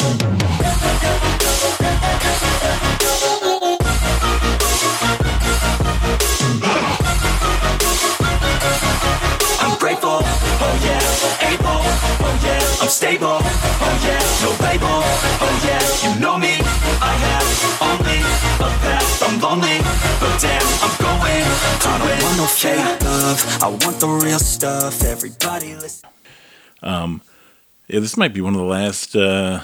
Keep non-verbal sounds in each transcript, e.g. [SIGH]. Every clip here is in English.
I'm grateful, yeah, able, yeah, I'm stable, yeah, no label, yeah, you know me, I have only a path, I'm lonely, but damn, I'm going I don't want no fake love, I want the real stuff, everybody listen. Yeah, this might be one of the last uh,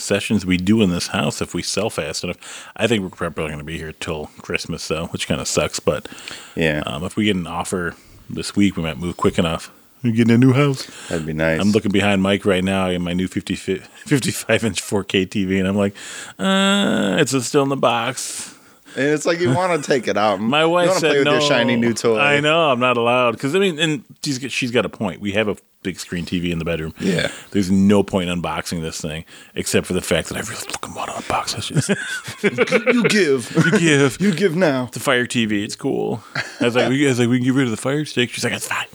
sessions we do in this house if we sell fast enough. I think we're probably going to be here till Christmas, though, which kind of sucks. But Yeah, um, if we get an offer this week, we might move quick enough. We're getting a new house. that'd be nice. I'm looking behind Mike right now in my new 50, 55 inch 4K TV, and I'm like, uh, it's still in the box. and it's like you want to take it out. [LAUGHS] My wife wanna said play with no. your shiny new toy. I know I'm not allowed because I mean, and she's got- she's got a point. We have a big screen TV in the bedroom. Yeah. there's no point in unboxing this thing except for the fact that I really fucking want to unbox this. [LAUGHS] You give. [LAUGHS] you give you give now. the Fire TV. It's cool. I was like, we, I was like, we can get rid of the Fire Stick. She's like, it's fine.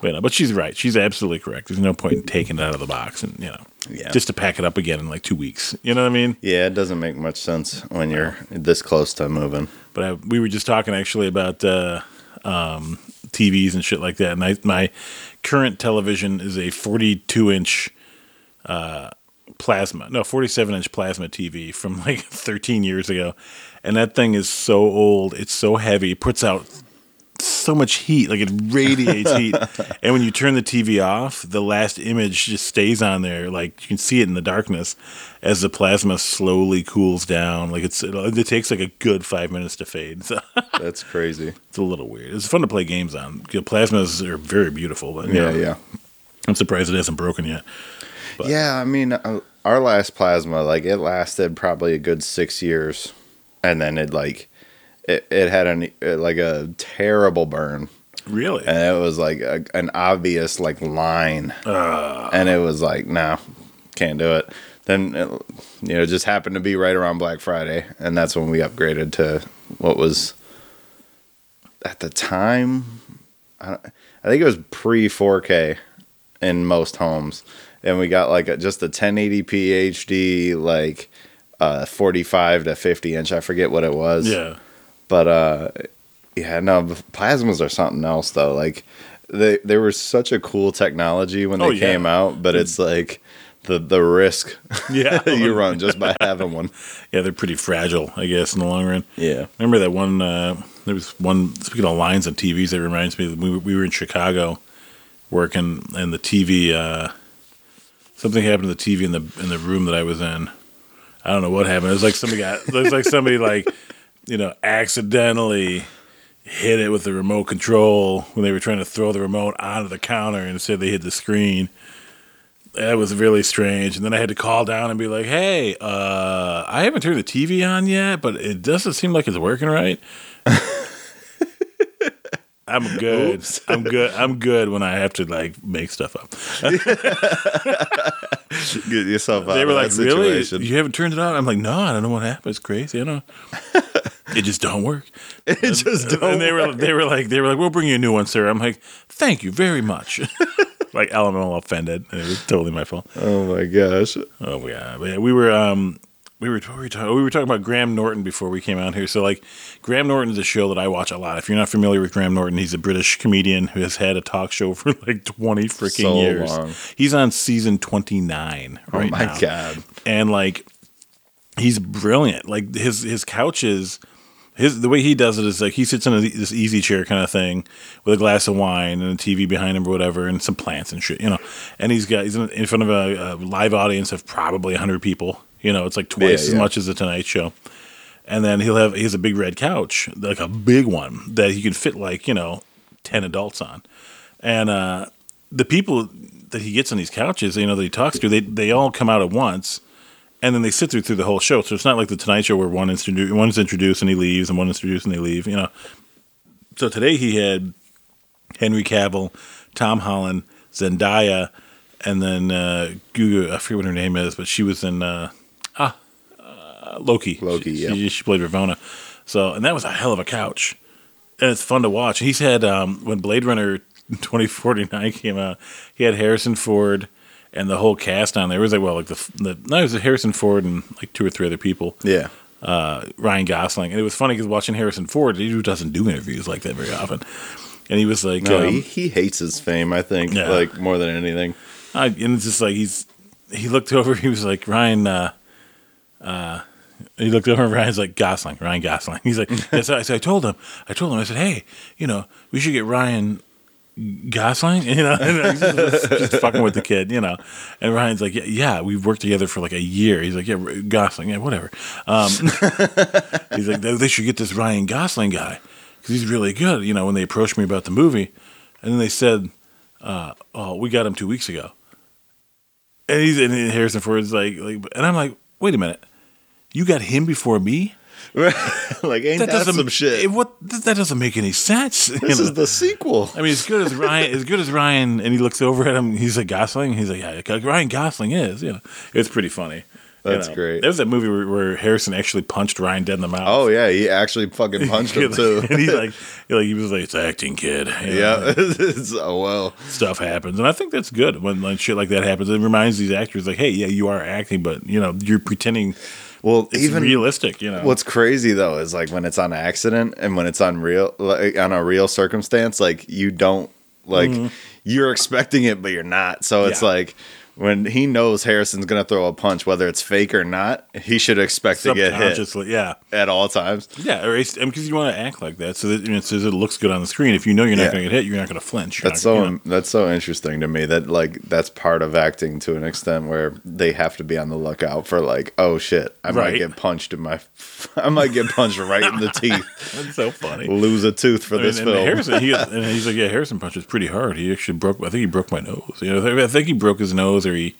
But, uh, but she's right. She's absolutely correct. There's no point in taking it out of the box and you know, Yeah. just to pack it up again in like two weeks. You know what I mean? Yeah, it doesn't make much sense when you're this close to moving. But I, we were just talking actually about uh, um, TVs and shit like that. And I, my current television is a 42 inch uh, plasma, no, 47 inch plasma TV from like [LAUGHS] 13 years ago. And that thing is so old. It's so heavy. It puts out so much heat, like it radiates [LAUGHS] heat. And when you turn the TV off, the last image just stays on there. Like you can see it in the darkness as the plasma slowly cools down. Like it's it, takes like a good five minutes to fade. [LAUGHS] So That's crazy. it's a little weird. It's fun to play games on. Plasmas are very beautiful, but Yeah, know, yeah. I'm surprised it hasn't broken yet. But- Yeah, I mean, uh, our last plasma, like, it lasted probably a good six years, and then it like, it, it had an uh, like a terrible burn, Really? and it was like a, an obvious like line, and it was like, no, can't do it. Then it, you know, it just happened to be right around Black Friday, and that's when we upgraded to what was at the time. I, I think it was pre 4K in most homes, and we got like a, just a 1080p HD, like uh, 45 to 50 inch. I forget what it was. yeah. But uh, yeah, no, plasmas are something else though. Like they they were such a cool technology when they Oh, yeah. came out, but it's like the the risk [LAUGHS] Yeah. you run just by [LAUGHS] having one. Yeah, they're pretty fragile, I guess, in the long run. Yeah. Remember that one? Uh, there was one. Speaking of lines on TVs, that reminds me. We were, we were in Chicago, working, and the TV. Uh, something happened to the TV in the in the room that I was in. I don't know what happened. It was like somebody got. It was like somebody like, you know, accidentally hit it with the remote control when they were trying to throw the remote onto the counter and instead they hit the screen. That was really strange. And then I had to call down and be like, "Hey, uh, I haven't turned the TV on yet, but it doesn't seem like it's working right." I'm good. Oops. I'm good. I'm good when I have to like make stuff up. [LAUGHS] Get yourself out They were of like, that "Really? situation. You haven't turned it on?" I'm like, "No, I don't know what happened. It's crazy. I know. [LAUGHS] it just don't work." [LAUGHS] It just don't. and they were they were like they were like, "We'll bring you a new one, sir." I'm like, "Thank you very much." [LAUGHS] like LML offended. It was totally my fault. oh my gosh. Oh yeah, but yeah, we were um we were what were we talking we were talking about Graham Norton before we came out here. So like Graham Norton is a show that I watch a lot. If you're not familiar with Graham Norton, he's a British comedian who has had a talk show for like 20 freaking So years. long. He's on season 29 right now. oh my now god. and like he's brilliant. Like his his couches, his the way he does it is like he sits in a, this easy chair kind of thing with a glass of wine and a TV behind him or whatever, and some plants and shit, you know. And he's got he's in, front of a, a live audience of probably hundred people. You know, it's like twice Yeah, as yeah. much as the Tonight Show. And then he'll have he has a big red couch, like a big one that he can fit like you know ten adults on, and uh, the people that he gets on these couches, you know, that he talks to, they they all come out at once and then they sit through through the whole show. So it's not like the Tonight Show where one is introduced, one is introduced and he leaves, and one is introduced and they leave. You know. So today he had Henry Cavill, Tom Holland, Zendaya, and then uh, Gugu. I forget what her name is, but she was in uh, ah uh, Loki. Loki, She, yeah. she, she played Ravonna. So and that was a hell of a couch, and it's fun to watch. He's had um, when Blade Runner twenty forty nine came out, he had Harrison Ford. And the whole cast on there was like well like the the no it was Harrison Ford and like two or three other people Yeah. uh, Ryan Gosling, and it was funny because watching Harrison Ford, he doesn't do interviews like that very often, and he was like, No, um, he, he hates his fame. I think Yeah. like more than anything. I, and it's just like he's he looked over, [LAUGHS] he was like Ryan. Uh, uh, he looked over, and Ryan's like Gosling, Ryan Gosling. [LAUGHS] He's like, yes, I, so I told him, I told him, I said, hey, you know, we should get Ryan Gosling, [LAUGHS] you know, [LAUGHS] just, just fucking with the kid, you know. And Ryan's like, yeah, yeah, we've worked together for like a year. He's like, yeah, Gosling, yeah, whatever. Um, [LAUGHS] he's like, they, they should get this Ryan Gosling guy because he's really good. You know, when they approached me about the movie, and then they said, uh, oh, we got him two weeks ago. And he's and Harrison Ford's like, like, and I'm like, wait a minute, you got him before me? [LAUGHS] like ain't that, doesn't some shit? it- what that doesn't make any sense. [LAUGHS] you this know? is the sequel. I mean, as good as Ryan, as good as Ryan, and he looks over at him. He's like Gosling. He's like, yeah, like Ryan Gosling is. You know, it's pretty funny. You That's know. great. There was that movie where, where Harrison actually punched Ryan dead in the mouth. Oh yeah, he actually fucking [LAUGHS] punched him too. and he's like, he like he was like, it's acting, kid. You yeah. It's- oh well. stuff happens, and I think that's good when like shit like that happens. It reminds these actors like, hey, yeah, you are acting, but you know, you're pretending Well, it's even realistic. You know, What's crazy though is like when it's on accident and when it's on real like on a real circumstance, like you don't like you're expecting it, but you're not. So it's Mm-hmm. Yeah. like when he knows Harrison's gonna throw a punch, whether it's fake or not, he should expect to get hit yeah. at all times. Yeah, or because you want to act like that, so that you know, so it looks good on the screen. If you know you're not Yeah. going to get hit, you're not going to flinch. You're That's so that's so interesting to me that like that's part of acting to an extent where they have to be on the lookout for like oh shit I Right. might get punched in my [LAUGHS] I might get punched right in the [LAUGHS] teeth That's so funny. lose a tooth for And, this and film Harrison, he, [LAUGHS] and he's like, yeah, Harrison punches pretty hard. He actually broke. I think he broke my nose. You know, I think he broke his nose, or he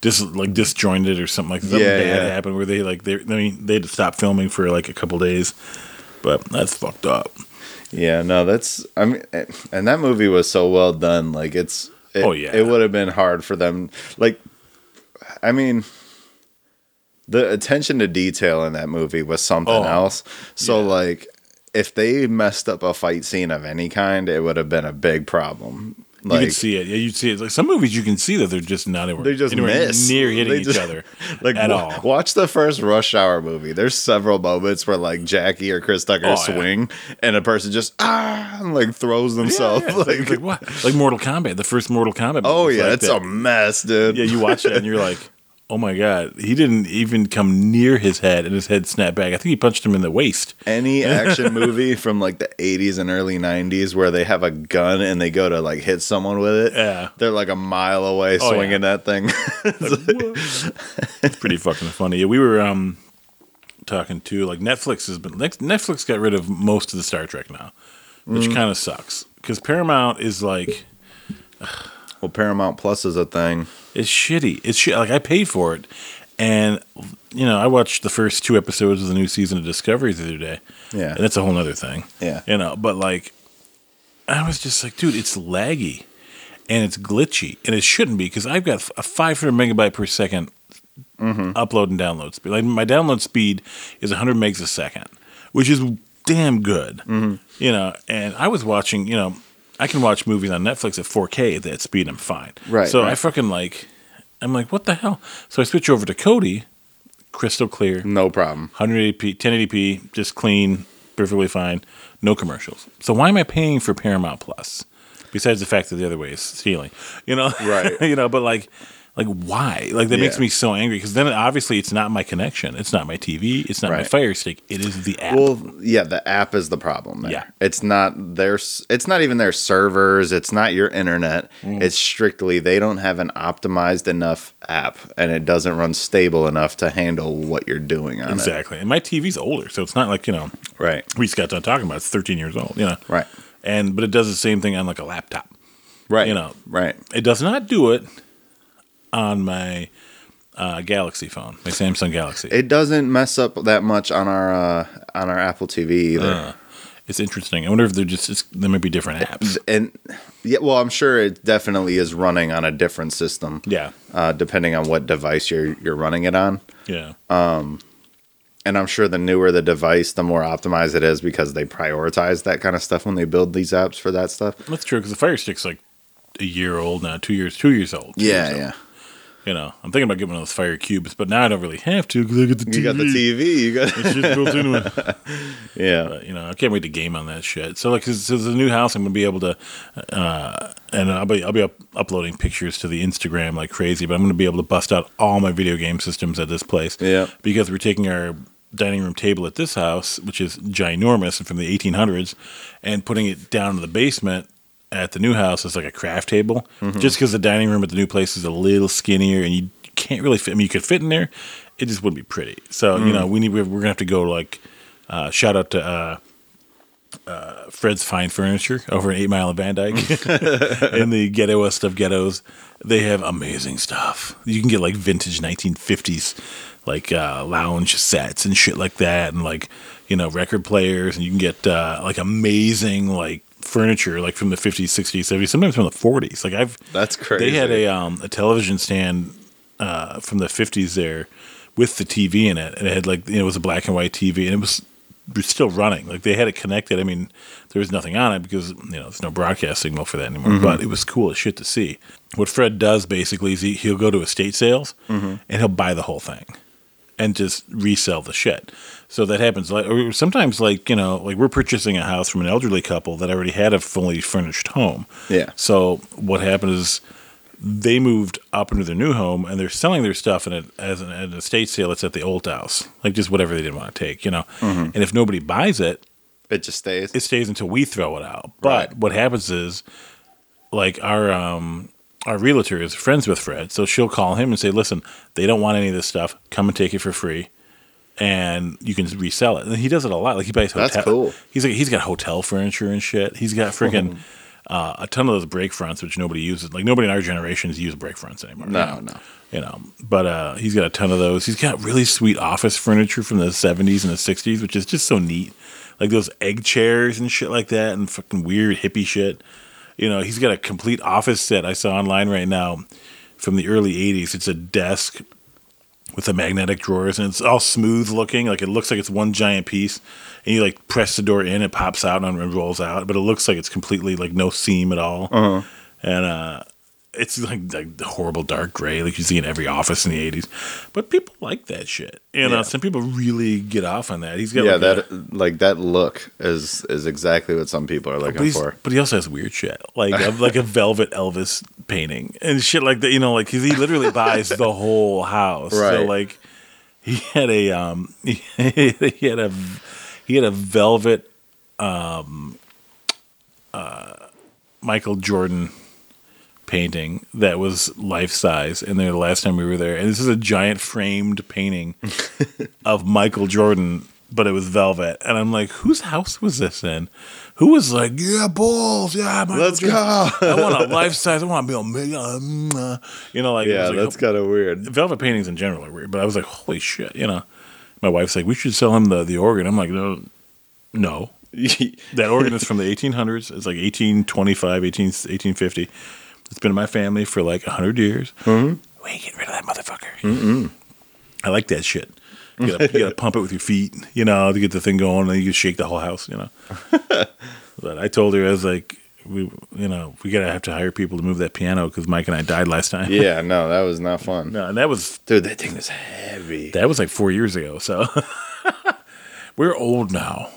dis like disjointed, or something like that. Something Yeah, bad yeah. happened where they like they. I mean, they had to stop filming for like a couple days. But that's fucked up. Yeah, no, that's I mean, and that movie was so well done. Like it's, it, Oh, yeah. it would have been hard for them. Like, I mean, the attention to detail in that movie was something Oh, else. So yeah. like, if they messed up a fight scene of any kind, it would have been a big problem. You can see it. Yeah, you see it. Like some movies, you can see that they're just not anywhere, they just anywhere miss near [LAUGHS] hitting They each just- other [LAUGHS] Like at wa- all. Watch the first Rush Hour movie. There's several moments where like Jackie or Chris Tucker Oh, yeah. swing, and a person just ah and, like throws themselves. Yeah, it's [LAUGHS] like, like, like what? Like Mortal Kombat, the first Mortal Kombat. oh yeah, like it's that. a mess, dude. Yeah, you watch it and you're like, oh my god, he didn't even come near his head, and his head snapped back. I think he punched him in the waist. Any [LAUGHS] action movie from like the 80s and early 90s where they have a gun and they go to like hit someone with it, Yeah. they're like a mile away Oh, swinging yeah. that thing. [LAUGHS] It's pretty fucking funny. Yeah, we were um talking to like Netflix has been Netflix got rid of most of the Star Trek now, which Mm. kind of sucks because Paramount is like well, Paramount Plus is a thing. it's shitty. It's shit. Like I paid for it, and you know I watched the first two episodes of the new season of Discovery the other day. Yeah. and that's a whole other thing. Yeah. you know, but like I was just like, dude, it's laggy and it's glitchy, and it shouldn't be because I've got a 500 megabyte per 2nd mm-hmm. upload and download speed. Like my download speed is 100 megs a second, which is damn good. Mm-hmm. You know, and I was watching. You know, I can watch movies on Netflix at 4K at that speed. I'm fine. Right, So I fucking like. I'm like, what the hell? So I switch over to Kodi, crystal clear, No problem. 180p, 1080p, just clean, perfectly fine, no commercials. So why am I paying for Paramount Plus? Besides the fact that the other way is stealing, you know, Right. [LAUGHS] you know, but like, like why? Like that makes me so angry because then obviously it's not my connection, it's not my TV, it's not my Fire Stick, it is the app. Well, yeah, the app is the problem. There. Yeah. it's not their. It's not even their servers. It's not your internet. Mm. It's strictly they don't have an optimized enough app, and it doesn't run stable enough to handle what you're doing on it. exactly. And my TV's older, so it's not like you know. Right. we just got done talking about. It's 13 years old, you know, Right. And but it does the same thing on like a laptop. Right. You know. Right. It does not do it on my uh, Galaxy phone, my Samsung Galaxy. It doesn't mess up that much on our uh, on our Apple TV either. Uh, it's interesting. I wonder if they're just it's, there might be different apps. and yeah, well, I'm sure it definitely is running on a different system. Yeah, uh, depending on what device you're you're running it on. yeah. Um, And I'm sure the newer the device, the more optimized it is because they prioritize that kind of stuff when they build these apps for that stuff. That's true because the Fire Stick's like a year old now, two years, two years old. two years old. You know, I'm thinking about getting one of those Fire Cubes, but now I don't really have to because I get the TV. You got the TV. You got It's just built into it. [LAUGHS] yeah. But, you know, I can't wait to game on that shit. So like, so the new house, I'm gonna be able to, uh, and I'll be I'll be up, uploading pictures to the Instagram like crazy. But I'm gonna be able to bust out all my video game systems at this place. Yeah. because we're taking our dining room table at this house, which is ginormous and from the 1800s, and putting it down in the basement at the new house as like a craft table. Just because the dining room at the new place is a little skinnier and you can't really fit. I mean, you could fit in there, it just wouldn't be pretty. So you know, we need we're, we're gonna have to go like uh, shout out to. Uh, uh, Fred's Fine Furniture over in Eight Mile and Van Dyke [LAUGHS] in the ghettoest of ghettos. They have amazing stuff. You can get like vintage 1950s like uh, lounge sets and shit like that, and like you know record players, and you can get uh, like amazing like furniture like from the 50s, 60s, 70s, sometimes from the 40s. Like I've That's crazy. They had a um, a television stand uh, from the 50s there with the TV in it, and it had like you know, it was a black and white TV, and it was was still running. Like they had it connected. I mean, there was nothing on it because you know there's no broadcast signal for that anymore. But it was cool as shit to see. What Fred does basically is he, he'll go to estate sales and he'll buy the whole thing and just resell the shit. So that happens. Like sometimes, like you know, like we're purchasing a house from an elderly couple that already had a fully furnished home. Yeah. So what happened is they moved up into their new home and they're selling their stuff in a, as an, an estate sale. It's at the old house, like just whatever they didn't want to take, you know. And if nobody buys it, It just stays. it stays until we throw it out. But Right. what happens is, like our um our realtor is friends with Fred, so she'll call him and say, "Listen, they don't want any of this stuff. Come and take it for free." And you can resell it. And he does it a lot. Like he buys hotel. That's cool. He's like he's got hotel furniture and shit. He's got freaking uh, a ton of those break fronts, which nobody uses. Like nobody in our generations use break fronts anymore. No, no. You know, but uh, he's got a ton of those. He's got really sweet office furniture from the 70s and the 60s, which is just so neat. Like those egg chairs and shit like that, and fucking weird hippie shit. You know, he's got a complete office set I saw online right now from the early 80s. It's a desk with the magnetic drawers, and it's all smooth looking. Like it looks like it's one giant piece. And you like press the door in, it pops out and rolls out, but it looks like it's completely like no seam at all. And uh, it's like, like horrible dark gray, like you see in every office in the 80s. But people like that shit. You know, Yeah. some people really get off on that. He's got yeah, like a- that like that look is is exactly what some people are looking he's, for. but he also has weird shit, like a, [LAUGHS] like a velvet Elvis painting and shit like that. You know, like he literally buys the whole house. So Right. like, he had a um, [LAUGHS] he had a he had a velvet um, uh, Michael Jordan painting that was life size in there the last time we were there, and this is a giant framed painting [LAUGHS] of Michael Jordan, but it was velvet. And I'm like, whose house was this in? Who was like, yeah, balls, yeah, Michael Let's Jordan. go. I want a life size. I want to be a million. um, uh," You know, like yeah, like, that's kind of weird. velvet paintings in general are weird. But I was like, holy shit, you know. My wife's like, we should sell him the the organ. I'm like, no, no. [LAUGHS] That organ is from the 1800s. It's like 1825, 18, 1850. It's been in my family for like 100 years. Mm-hmm. We ain't getting rid of that motherfucker. Mm-mm. I like that shit. You gotta, you gotta pump it with your feet, you know, to get the thing going, and then you can shake the whole house, you know. [LAUGHS] but I told her, I was like, we, you know, we gotta have to hire people to move that piano because Mike and I died last time. yeah, [LAUGHS] no, that was not fun. No, and that was Dude, that thing is heavy. that was like four years ago. So [LAUGHS] we're old now.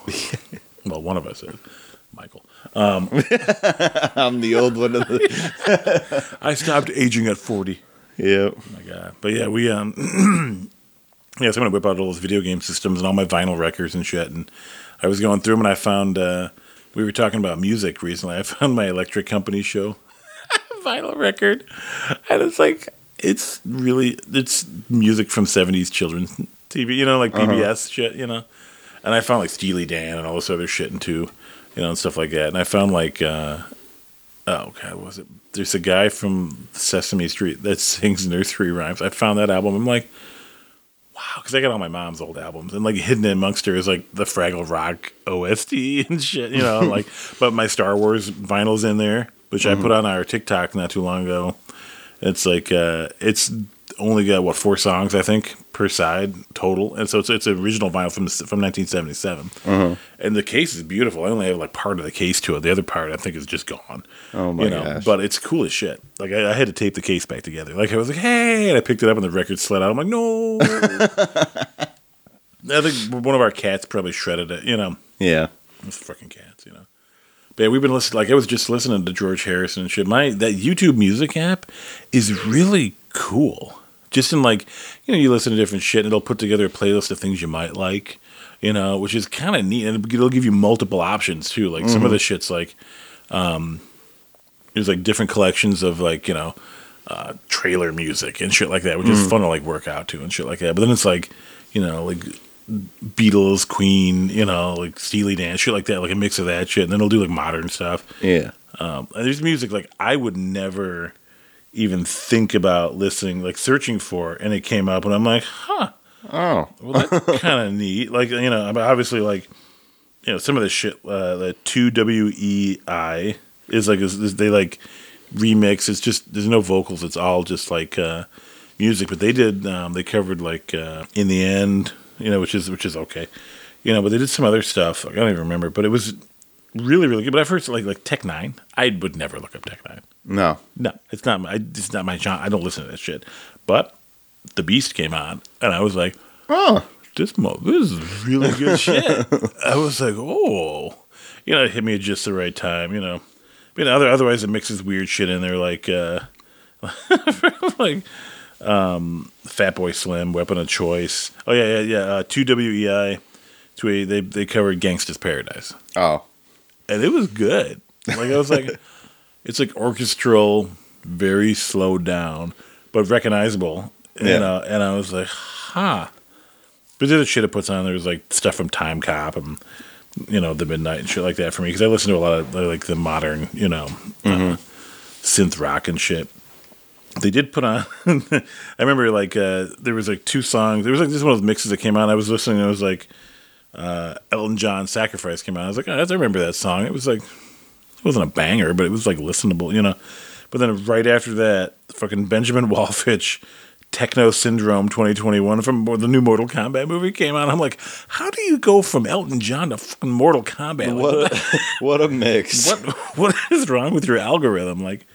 well, one of us is. Michael. [LAUGHS] I'm the old one of the. [LAUGHS] I stopped aging at 40. Yeah. Oh my God. But yeah, we, um, [CLEARS THROAT] yeah, so I'm going to whip out all those video game systems and all my vinyl records and shit. And I was going through them and I found, uh, we were talking about music recently. I [LAUGHS] found my electric company show vinyl record. And it's like, it's really, it's music from 70s children's TV, you know, like PBS shit, you know. And I found like Steely Dan and all this other shit and too, you know, and stuff like that. And I found like, uh, oh god, what was it? There's a guy from Sesame Street that [LAUGHS] sings nursery rhymes. I found that album. I'm like, wow, because I got all my mom's old albums, and like hidden amongst her is like the Fraggle Rock OST [LAUGHS] and shit, you know, like. [LAUGHS] But my Star Wars vinyl's in there, which I put on our TikTok not too long ago. It's like uh, it's only got what four songs I think per side total, and so it's it's an original vinyl from from 1977, uh-huh. and the case is beautiful. I only have like part of the case to it. The other part I think is just gone. Oh my you know, gosh. But it's cool as shit. Like I, I had to tape the case back together. Like I was like, hey, and I picked it up and the record slid out. I'm like, no. [LAUGHS] I think one of our cats probably shredded it. You know, Yeah. it's fucking cats. You know. But yeah, we've been listening. Like I was just listening to George Harrison and shit. My that YouTube Music app is really cool. Just in like, you know, you listen to different shit and it'll put together a playlist of things you might like. You know, which is kind of neat, and it'll give you multiple options too. Like some of the shit's like, um, there's like different collections of like you know, uh, trailer music and shit like that, which is fun to like work out to and shit like that. But then it's like, you know, like Beatles, Queen, you know, like Steely Dan, shit like that, like a mix of that shit. And then it'll do like modern stuff. Yeah. Um, and there's music like I would never even think about listening, like searching for, and it came up, and I'm like, huh, Oh. well, that's [LAUGHS] kind of neat. Like, you know, obviously, like, you know, some of the shit, uh, the 2WEI is like, is, is they like remix. It's just, there's no vocals. It's all just like uh, music. But they did, um, they covered like uh, In the End, you know, which is, which is okay. You know, but they did some other stuff. Like, I don't even remember, but it was really, really good. But at first, like, like Tech N9ne, I would never look up Tech N9ne. No. No, it's not my. It's not my genre. I don't listen to that shit. But the Beast came on, and I was like, Oh. "This mo, this is really good [LAUGHS] shit." I was like, "Oh," you know, it hit me at just the right time. You know, you know. Other, otherwise, it mixes weird shit in there, like, uh, [LAUGHS] like, um, Fatboy Slim, Weapon of Choice. Oh yeah, yeah, yeah. Uh, Two WEI. Two A. They they covered Gangsta's Paradise Oh. and it was good. Like I was like, [LAUGHS] it's like orchestral, very slowed down, but recognizable. And Yeah. uh, and I was like, huh. But the other shit it puts on there was like stuff from Time Cop and you know the Midnight and shit like that for me because I listen to a lot of like the modern you know uh, synth rock and shit. They did put on. [LAUGHS] I remember like uh, there was like two songs. There was like this one of those mixes that came out. I was listening. and It was like uh, Elton John "Sacrifice" came out. I was like, oh, I remember that song. It was like it wasn't a banger, but it was like listenable, you know. But then right after that, fucking Benjamin Wallfisch, Techno Syndrome 2021 from the new Mortal Kombat movie came out. I'm like, how do you go from Elton John to fucking Mortal Kombat? What a, [LAUGHS] what a mix. what what is wrong with your algorithm? Like,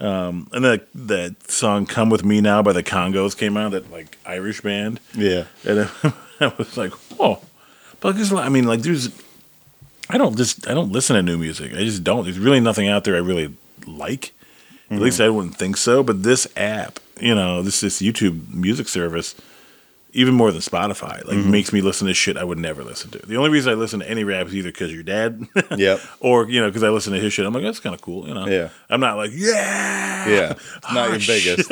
um, and then that song "Come with Me Now" by the Kongos came out. That like Irish band. Yeah. And [LAUGHS] I was like, oh, but there's, a lot- I mean, like, there's, I don't just, I don't listen to new music. I just don't. There's really nothing out there I really like. At least I wouldn't think so. But this app, you know, this this YouTube music service, even more than Spotify, like makes me listen to shit I would never listen to. The only reason I listen to any rap is either because your dad, [LAUGHS] Yep. or you know, because I listen to his shit. I'm like, that's kind of cool, you know. Yeah. I'm not like, yeah, Yeah. It's [LAUGHS] not Oh, your biggest.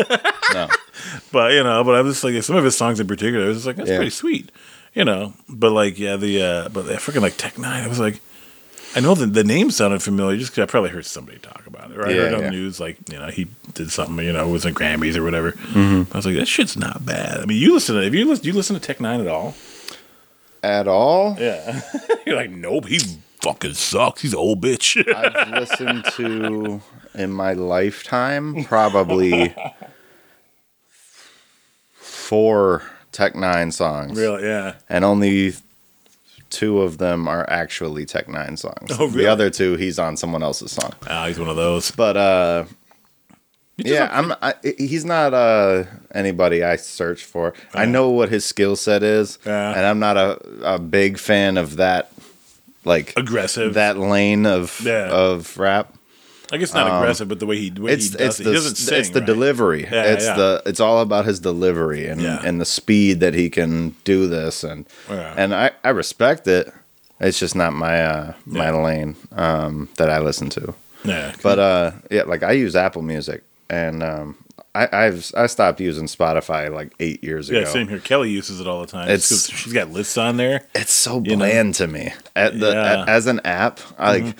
No. [LAUGHS] but you know, but I'm just like some of his songs in particular. I was just like, that's Yeah. pretty sweet, you know. But like, yeah, the uh, but I freaking like Tech N9ne. I was like, I know the the name sounded familiar just because I probably heard somebody talk about it, or I Yeah, heard on yeah. the news like you know he did something, you know, it was in Grammys or whatever. Mm-hmm. I was like, that shit's not bad. I mean, you listen to if you listen, do you listen to Tech N9ne at all? At all? Yeah, [LAUGHS] you're like, nope, he fucking sucks. He's an old bitch. [LAUGHS] I've listened to in my lifetime probably [LAUGHS] four Tech N9ne songs. really? Yeah. And only two of them are actually Tech N9ne songs. Oh, really? The other two, he's on someone else's song. Ah, he's one of those. But uh, yeah, I'm. I, he's not uh anybody I search for. I know what his skill set is, and I'm not a, a big fan of that, like aggressive. that lane of Yeah. of rap. I guess not aggressive, but the way he the way It's he does it's it, the he doesn't sing. it's the right? delivery. Yeah, it's yeah. the it's all about his delivery and Yeah. and the speed that he can do this and and I I respect it. It's just not my uh my lane um that I listen to. Yeah, But uh, yeah, like I use Apple Music, and um, I I've I stopped using Spotify like eight years ago. Yeah, same here. Kelly uses it all the time. It's she's got lists on there. It's so You know? bland to me. At the Yeah. a- as an app, I like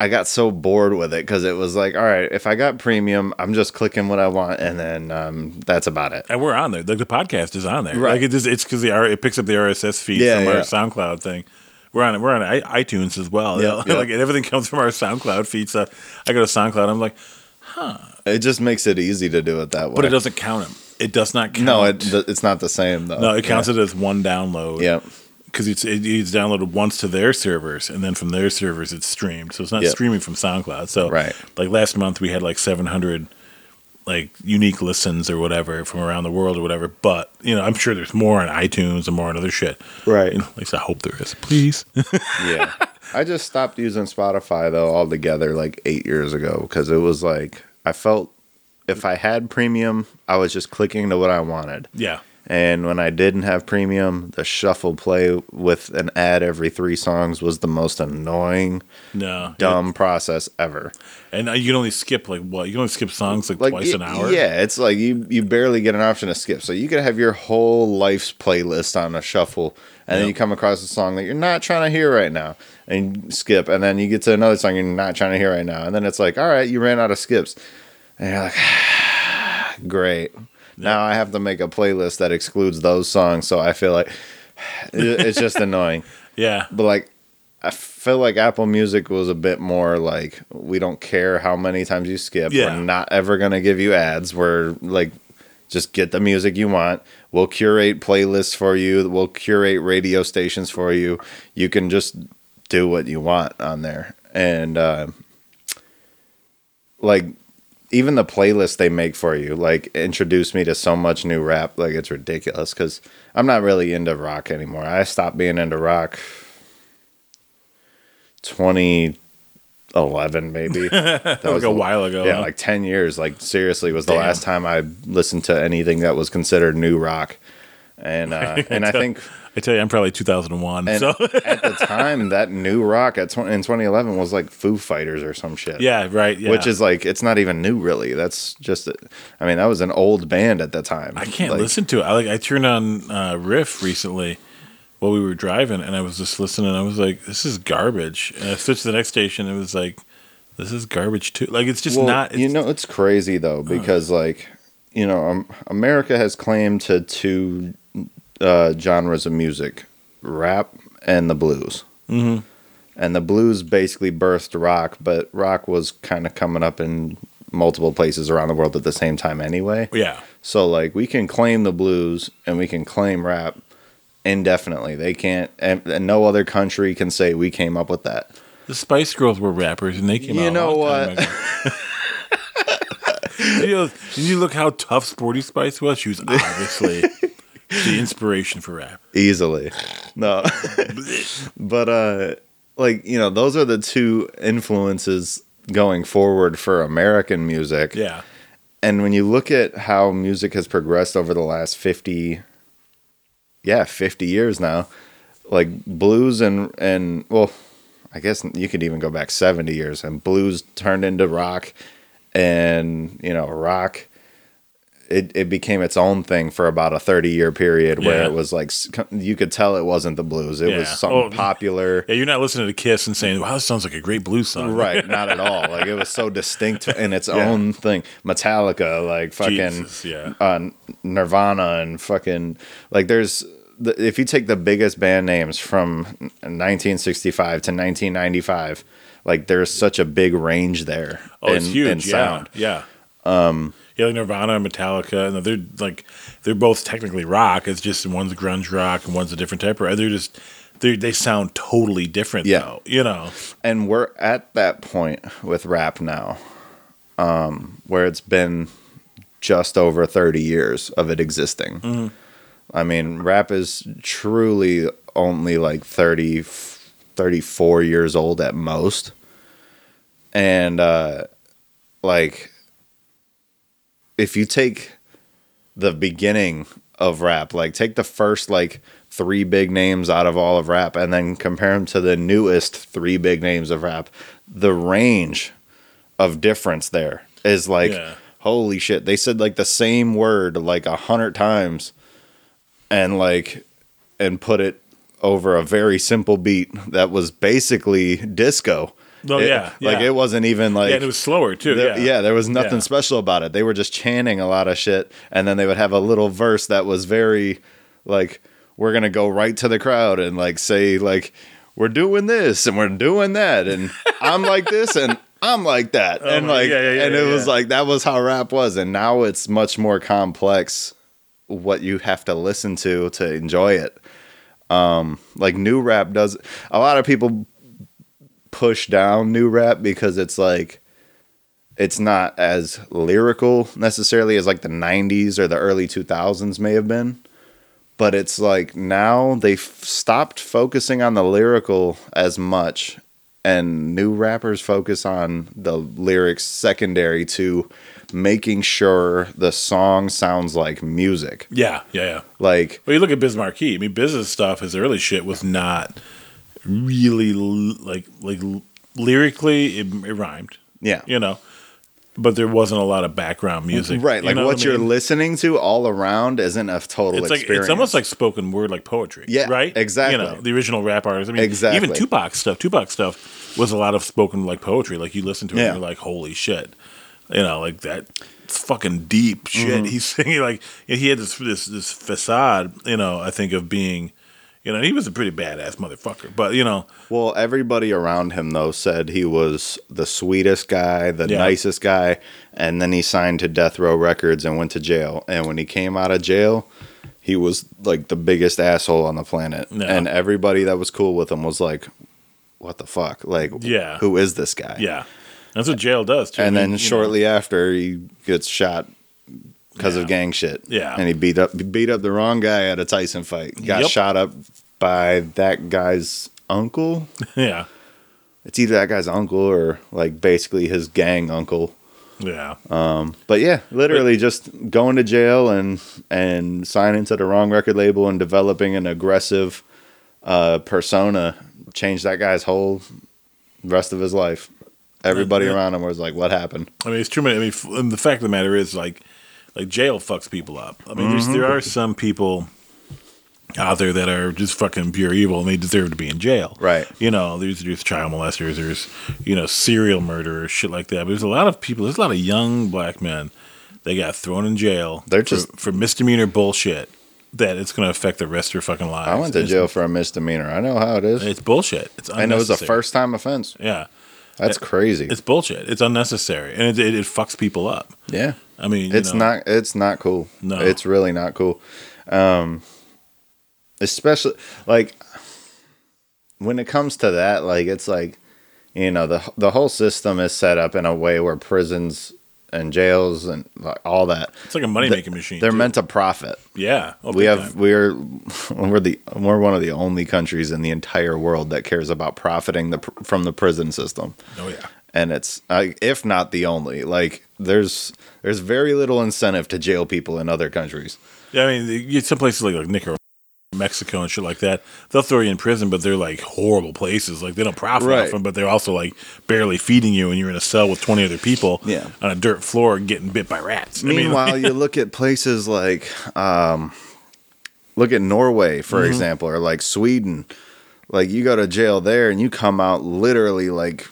I got so bored with it because it was like, all right, if I got premium, I'm just clicking what I want, and then um, that's about it. And we're on there. Like the podcast is on there. Right. Like it just, it's because the R- it picks up the RSS feed Yeah, from yeah. our SoundCloud thing. We're on it. We're on iTunes as well. Yeah, [LAUGHS] yeah. like everything comes from our SoundCloud feed. So I go to SoundCloud. I'm like, huh. It just makes it easy to do it that way. but it doesn't count them. It does not count. No, it, it's not the same though. no, it counts it as one download. Yeah. Because it's it, it's downloaded once to their servers, and then from their servers it's streamed. So it's not Yeah. streaming from SoundCloud. So Right. like last month we had like 700 like unique listens or whatever from around the world or whatever. But you know, I'm sure there's more on iTunes and more on other shit. Right. You know, at least I hope there is. Please. [LAUGHS] yeah. I just stopped using Spotify though altogether like eight years ago because it was like I felt if I had premium, I was just clicking to what I wanted. yeah. And when I didn't have premium, the shuffle play with an ad every three songs was the most annoying, No. dumb process ever. And uh, you can only skip like what? You can only skip songs like, Like twice an hour. Yeah, it's like you you barely get an option to skip. So you could have your whole life's playlist on a shuffle, and then you come across a song that you're not trying to hear right now, and skip, and then you get to another song you're not trying to hear right now, and then it's like, all right, you ran out of skips, and you're like, [SIGHS] great. Now I have to make a playlist that excludes those songs, so I feel like [SIGHS] it's just annoying. [LAUGHS] Yeah. But like, I feel like Apple Music was a bit more like we don't care how many times you skip. Yeah. We're not ever gonna give you ads. We're like, just get the music you want. We'll curate playlists for you. We'll curate radio stations for you. You can just do what you want on there. And uh, like, even the playlist they make for you, like, introduced me to so much new rap. Like, it's ridiculous because I'm not really into rock anymore. I stopped being into rock 2011 maybe [LAUGHS] that Like a while ago, yeah huh? like 10 years like seriously was the Damn. last time i listened to anything that was considered new rock and uh, [LAUGHS] and i think I tell you, I'm probably 2001. and so at the [LAUGHS] time that new rock at 20, in 2011 was like foo fighters or some shit yeah, right. Yeah. which is like it's not even new really that's just i mean that was an old band at the time I can't Like, listen to it. I like I turned on uh, Riff recently while we were driving, and I was just listening. I was like, "This is garbage." And I switched to the next station. And it was like, "This is garbage too." Like it's just Well, not. It's, you know, it's crazy though because like you know, um, America has claimed to two uh, genres of music: rap and the blues. Mhm. And the blues basically birthed rock, but rock was kind of coming up in multiple places around the world at the same time anyway. Yeah, So like we can claim the blues and we can claim rap indefinitely. They can't, and, and no other country can say we came up with that. the Spice Girls were rappers, and they came You know what? [LAUGHS] you know, did you look how tough Sporty Spice was? She was obviously [LAUGHS] the inspiration for rap. easily. No. [LAUGHS] But uh like you know those are the two influences going forward for american music. Yeah, and when you look at how music has progressed over the last 50 yeah 50 years now like blues and and well i guess you could even go back 70 years and blues turned into rock and you know rock it, it became its own thing for about a 30 year period where Yeah. it was like you could tell it wasn't the blues it was Yeah. something Oh. popular yeah. You're not listening to Kiss and saying, "Wow, this sounds like a great blues song." right [LAUGHS] not at all like it was so distinct [LAUGHS] in its own thing metallica like fucking Jesus, yeah. uh, nirvana and fucking like there's the, if you take the biggest band names from 1965 to 1995 like there's such a big range there Oh, it's in- huge. in yeah, sound yeah. Um, yeah, like Nirvana and Metallica, and they're like they're both technically rock. It's just one's grunge rock and one's a different type of. They're just they they sound totally different. Yeah. though, you know. and we're at that point with rap now um, where it's been just over 30 years of it existing i mean rap is truly only like 30 34 years old at most and uh like if you take the beginning of rap like take the first like three big names out of all of rap and then compare them to the newest three big names of rap the range of difference there is like Yeah. holy shit they said like the same word like a hundred times and like and put it over a very simple beat that was basically disco Oh, It- yeah, like yeah. it wasn't even like yeah, and it was slower too. yeah, yeah. there was nothing Yeah. special about it. They were just chanting a lot of shit, and then they would have a little verse that was very like, "We're gonna go right to the crowd and like say like, we're doing this and we're doing that, and [LAUGHS] I'm like this and I'm like that, and my- like, yeah, yeah, and it was like that was how rap was, and now it's much more complex. What you have to listen to to enjoy it. Um, like new rap does. A lot of people push down new rap because it's like it's not as lyrical necessarily as like the 90s or the early 2000s may have been but it's like now they've stopped focusing on the lyrical as much and new rappers focus on the lyrics secondary to making sure the song sounds like music yeah, yeah, yeah. like Well, you look at Biz Markie. I mean, business stuff, his early shit was not really like like lyrically it, it rhymed, yeah you know, but there wasn't a lot of background music, right you like know what I you're listening to all around isn't a total It's like experience it's almost like spoken word, like poetry. Yeah, right. exactly. You know, the original rap artists. I mean, Exactly. Even Tupac stuff. Tupac stuff was a lot of spoken like poetry. Like you listen to it, Yeah. and you're like, holy shit, you know, like that. It's fucking deep shit. Mm-hmm. He's [LAUGHS] singing like he had this this this facade. You know, I think of being. You know, he was a pretty badass motherfucker, but you know, Well, everybody around him though said he was the sweetest guy, the Yeah. nicest guy, and then he signed to Death Row Records and went to jail. And when he came out of jail, he was like the biggest asshole on the planet. Yeah. And everybody that was cool with him was like, "What the fuck? Like, Yeah. who is this guy?" yeah, that's what jail does too. And then you know, shortly after, he gets shot because Yeah. of gang shit. Yeah. and he beat up beat up the wrong guy at a Tyson fight. Got Yep. shot up by that guy's uncle [LAUGHS] yeah, it's either that guy's uncle or like basically his gang uncle. yeah, But yeah, literally just going to jail and and signing to the wrong record label and developing an aggressive uh, persona changed that guy's whole rest of his life. Everybody Yeah. around him was like, "What happened?" I mean, it's true. I mean, f- and the fact of the matter is, like, like jail fucks people up. I mean, there's, there are mm-hmm. some people out there that are just fucking pure evil and they deserve to be in jail. Right. You know, there's there's child molesters, there's you know serial murderers, shit like that. But there's a lot of people. There's a lot of young black men that got thrown in jail. They're for- just- for, misdemeanor bullshit that it's going to affect the rest of their fucking lives. I went to It's- jail for a misdemeanor. I know how it is, It's bullshit. It's and it was a first time offense. Yeah. That's crazy. It's bullshit. It's unnecessary, and it, it, it fucks people up. yeah. I mean, it's know, not it's not cool No. it's really not cool um especially like when it comes to that like it's like you know the the whole system is set up in a way where prisons and jails and like all that It's like a money making machine. they're too. meant to profit Yeah. Oh, we have time. we're we're the we're one of the only countries in the entire world that cares about profiting the from the prison system Oh yeah. And it's uh, if not the only like there's there's very little incentive to jail people in other countries Yeah. I mean, you get some places like like Nicaragua, Mexico, and shit like that. They'll throw you in prison, but they're like horrible places. Like they don't profit Right. off them, but they're also like barely feeding you, and you're in a cell with twenty other people. Yeah. On a dirt floor, getting bit by rats. I mean, meanwhile you [LAUGHS] look at places like um look at norway for Mm-hmm. example or like sweden like you go to jail there and you come out literally like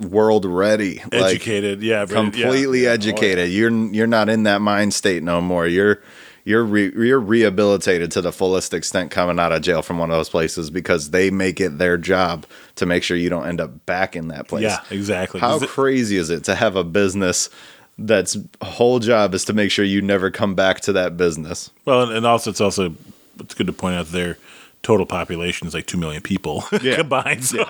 world ready educated. yeah. yeah. completely Yeah. Oh, yeah. educated you're you're not in that mind state no more you're you're re, you're rehabilitated to the fullest extent coming out of jail from one of those places because they make it their job to make sure you don't end up back in that place. Yeah. Exactly. How it- crazy is it to have a business that's whole job is to make sure you never come back to that business? Well, and- also it's also it's good to point out their total population is like two million people [LAUGHS] Yeah. combined. So,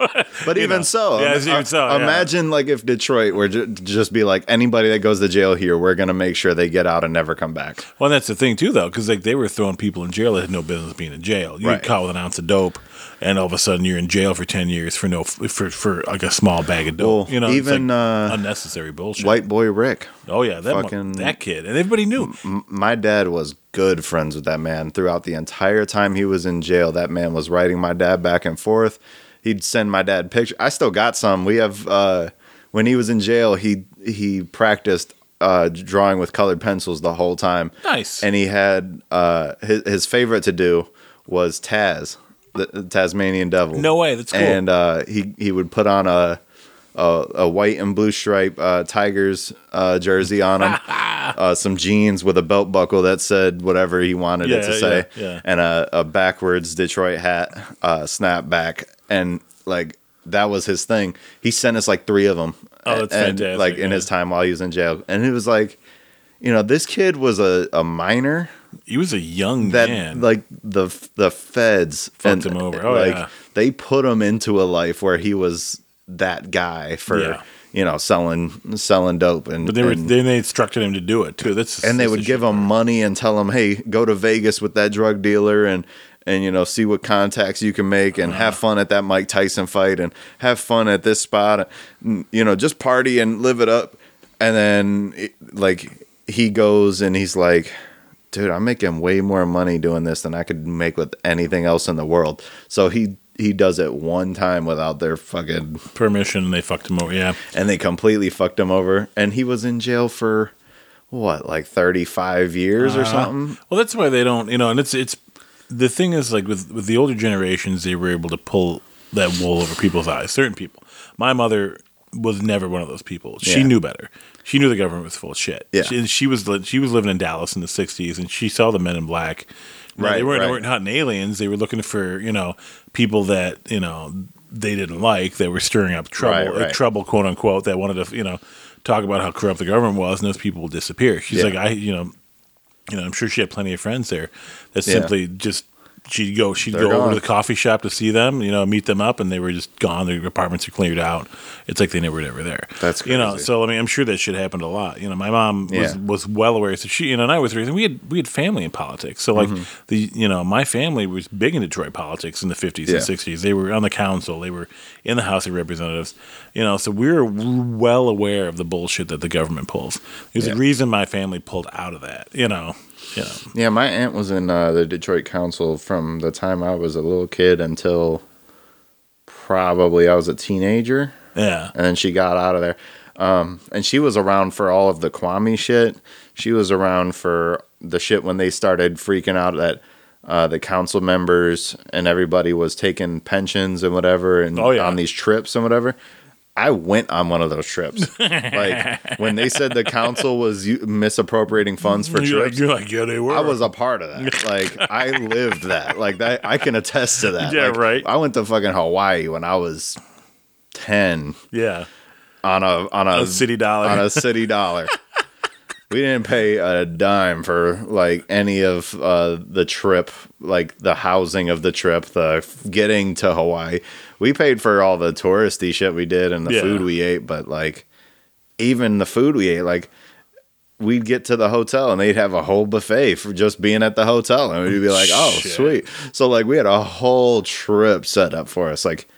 But [LAUGHS] even know. so, yeah, uh, even so. yeah. imagine like if Detroit were to just be like anybody that goes to jail here, we're gonna make sure they get out and never come back. Well, that's the thing too, though, because like they were throwing people in jail that had no business being in jail. You Right. get caught with an ounce of dope, and all of a sudden you're in jail for ten years for no for for like a small bag of dope. Well, you know, even, like uh, unnecessary bullshit. White boy Rick. oh yeah, that mo- fucking- that kid, and everybody knew. M- my dad was good friends with that man throughout the entire time he was in jail. That man was writing my dad back and forth. He'd send my dad pictures. I still got some. We have uh, when he was in jail, he he practiced uh, drawing with colored pencils the whole time. Nice. And he had uh, his his favorite to do was Taz, the the Tasmanian Devil. No way, that's cool. And uh, he he would put on a a, a white and blue stripe uh, Tigers uh, jersey on him, [LAUGHS] uh, some jeans with a belt buckle that said whatever he wanted it to say, yeah, yeah. and a, a backwards Detroit hat, uh, snapback, and like that was his thing. He sent us like three of them. Oh, that's and, fantastic, Like in his time while he was in jail, and it was like, you know, this kid was a, a minor He was a young that man. like the the feds Fucked him over. Oh, like yeah. they put him into a life where he was that guy for Yeah. you know selling selling dope and but they were and, then they instructed him to do it too. That's and they would give him money and tell him hey go to Vegas with that drug dealer and and you know see what contacts you can make and have Uh-huh. fun at that Mike Tyson fight and have fun at this spot and, you know just party and live it up and then it- like he goes and he's like dude i'm making way more money doing this than i could make with anything else in the world so he he does it one time without their fucking permission and they fucked him over. Yeah. and they completely fucked him over and he was in jail for what like 35 years or uh-huh. something Well, that's why they don't, you know, and it's it's the thing is like with with the older generations, they were able to pull that wool over people's eyes. Certain people. My mother was never one of those people. She Yeah. knew better. She knew the government was full of shit. Yeah. She, she was she was living in Dallas in the '60s, and she saw the Men in Black. Now, they weren't, right. weren't hunting aliens. They were looking for you know people that you know they didn't like that were stirring up trouble, Right, uh, right. trouble, quote unquote. That wanted to you know talk about how corrupt the government was, and those people would disappear. She's Yeah. like, I you know you know, I'm sure she had plenty of friends there that Yeah. simply just she'd go she'd They're go over to the coffee shop to see them, you know, meet them up, and they were just gone. Their apartments are cleared out. It's like they never were ever there. That's you know. So I mean, I'm sure that shit happened a lot. You know, my mom was Yeah. was well aware. So she, you know, and I was raised. We had we had family in politics. So like Mm-hmm. the you know my family was big in Detroit politics in the 50s Yeah. and 60s. They were on the council. They were in the House of Representatives. You know, so we were well aware of the bullshit that the government pulls. There's Yeah. a reason my family pulled out of that. You know. You know. yeah my aunt was in uh, the detroit council from the time i was a little kid until probably i was a teenager Yeah. and then she got out of there. Um, and she was around for all of the Kwame shit. She was around for the shit when they started freaking out that uh, the council members and everybody was taking pensions and whatever and Oh, yeah. on these trips and whatever. I went on one of those trips. [LAUGHS] like when they said the council was u- misappropriating funds for You're like, trips. you're like, yeah, they were. I was a part of that. [LAUGHS] Like I lived that. Like that, I can attest to that. Yeah, Like, right. I went to fucking Hawaii when I was ten yeah. on a on a, A city dollar. on a city dollar. [LAUGHS] we didn't pay a dime for like any of uh, the trip, like the housing of the trip, the getting to Hawaii. We paid for all the touristy shit we did and the Yeah. food we ate, but like even the food we ate, like we'd get to the hotel and they'd have a whole buffet for just being at the hotel, and we'd be like, "Oh, Shit. sweet!" So like we had a whole trip set up for us, like.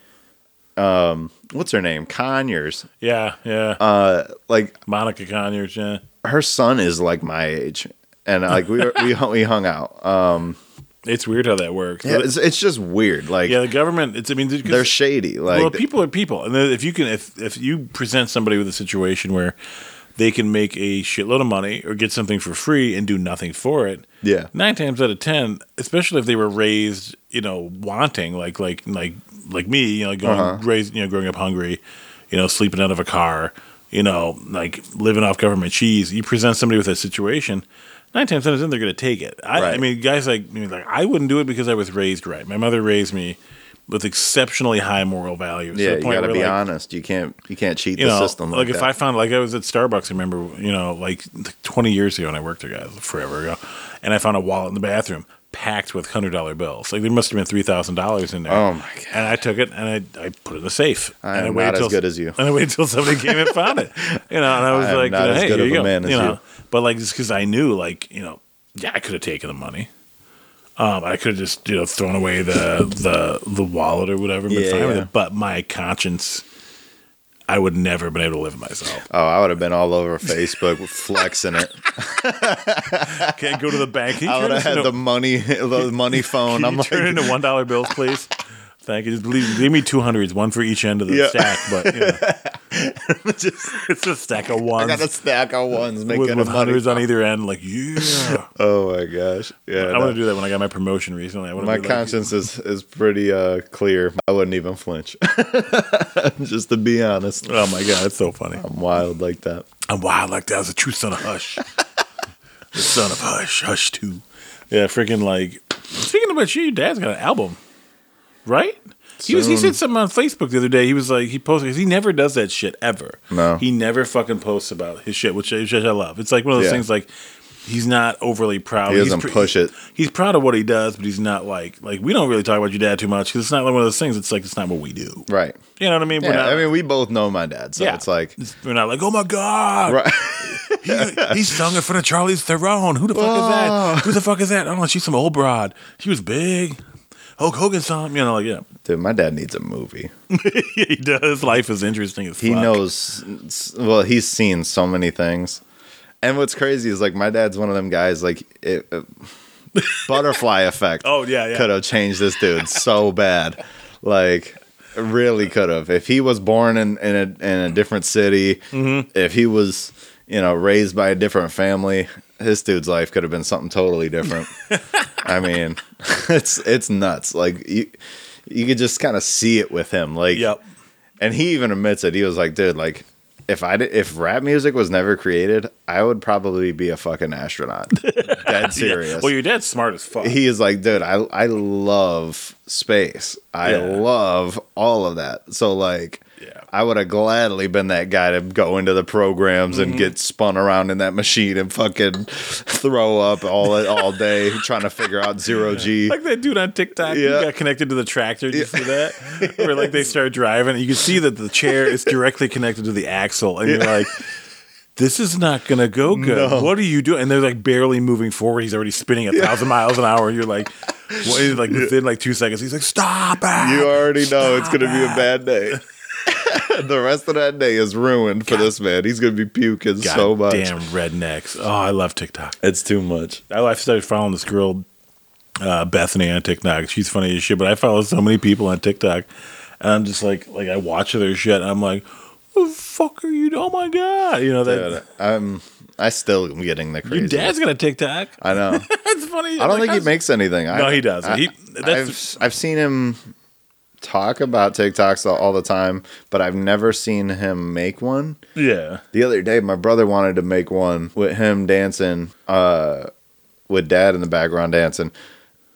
Um, what's her name? Conyers. Yeah, yeah. Uh, like Monica Conyers, yeah. her son is like my age, and [LAUGHS] like we were, we hung- we hung out. Um, It's weird how that works. yeah, it's, it's just weird. Like yeah, the government. It's. I mean they're shady. Like well, people are people, and if you can, if if you present somebody with a situation where they can make a shitload of money or get something for free and do nothing for it, yeah, nine times out of ten, especially if they were raised, you know, wanting, like like like like me, you know, going Uh-huh. raised, you know, growing up hungry, you know, sleeping out of a car, you know, like living off government cheese. You present somebody with that situation. Nine times out of ten, they're going to take it. I, I mean, guys like I mean, like I wouldn't do it because I was raised right. My mother raised me with exceptionally high moral values. yeah. You got to be like, honest. You can't you can't cheat you the know, system. like, Like, if. I found like I was at Starbucks, I remember, you know, like 20 years ago, and I worked there, guys, forever ago, and I found a wallet in the bathroom packed with hundred dollar bills. Like there must have been three thousand dollars in there. Oh, my God. And I took it and I, I put it in the safe. I and am waited not as good as you. And I waited until somebody came and found it. You know, and I was I like, not you know, as hey, good here of you a go. man as you know, you. but like just because I knew, like, you know, yeah, I could have taken the money. Um, I could have just you know thrown away the the the wallet or whatever, and been Yeah, fine with it. But my conscience, I would never have been able to live with myself. oh, I would have been all over Facebook with [LAUGHS] flexing it. [LAUGHS] Can't go to the bank. Can I would have had the money [LAUGHS] the money phone. I'm you like, turn into one dollar bills, please? Thank you. Just leave, leave me two hundreds, one for each end of the Yeah. stack. But you know, [LAUGHS] just it's a stack of ones I got a stack of ones making with, a with hundreds on either end. Like yeah, [LAUGHS] Oh my gosh! Yeah, I no. want to do that when I got my promotion recently. I my be like- conscience is is pretty uh, clear. I wouldn't even flinch, [LAUGHS] just to be honest. oh my god, it's so funny. I'm wild like that. I'm wild like that. I was a true son of Hush. the son of Hush, Hush too. Yeah, freaking like. Speaking about you, your dad's got an album, right? He was. He said something on Facebook the other day. He was like, he posted because he never does that shit ever. No. he never fucking posts about his shit, which, which I love. It's like one of those Yeah. things like. He's not overly proud. He doesn't push it. He's proud of what he does, but he's not like like we don't really talk about your dad too much because it's not like one of those things. It's like it's not what we do. Right. You know what I mean? Yeah. I mean, we both know my dad, so it's like we're not like oh my god, right. he, he sung in front of Charlize Theron. Who the fuck is that? Oh. Who the fuck is that? I don't know. She's some old broad. She was big. Hulk Hogan song. You know, like yeah, Dude, my dad needs a movie. [LAUGHS] he does. Life is interesting as He fuck. knows. Well, he's seen so many things. And what's crazy is like my dad's one of them guys. Like it, uh, [LAUGHS] butterfly effect. Oh, yeah, yeah. Could have changed this dude so bad. Like really could have. If he was born in in a, in a different city, Mm-hmm. if he was you know raised by a different family, this dude's life could have been something totally different. I mean, [LAUGHS] it's it's nuts. Like you you could just kind of see it with him. Like Yep. and he even admits it. He was like, "Dude, like, if I did, if rap music was never created, I would probably be a fucking astronaut." [LAUGHS] Dead serious. Well, your dad's smart as fuck. he is like, "Dude, I I love space. I Yeah. love all of that." So like. Yeah. I would have gladly been that guy to go into the programs Mm-hmm. and get spun around in that machine and fucking throw up all all day trying to figure out zero G. like that dude on TikTok Yeah. who got connected to the tractor. Did you see that? [LAUGHS] Where like they start driving, and you can see that the chair is directly connected to the axle, and you're like, "This is not gonna go good. No. What are you doing?" And they're like barely moving forward. He's already spinning a thousand miles an hour, you're like, what, like within like two seconds, he's like, "Stop it!" You already know it's going to be a bad day. [LAUGHS] the rest of that day is ruined for this man. He's going to be puking God so much. Damn rednecks. Oh, I love TikTok. It's too much. I I started following this girl, uh, Bethany, on TikTok. She's funny as shit, but I follow so many people on TikTok, and I'm just like, like I watch their shit. And I'm like, what the fuck are you? Oh my god, you know that. Dude, I'm. I still am getting the crazy. Your dad's got a TikTok. I know. [LAUGHS] That's funny. I don't think he makes anything. I, No, he does. I, He- that's- I've I've seen him talk about TikToks all, the time, but I've never seen him make one. Yeah. The other day, my brother wanted to make one with him dancing, uh, with dad in the background dancing,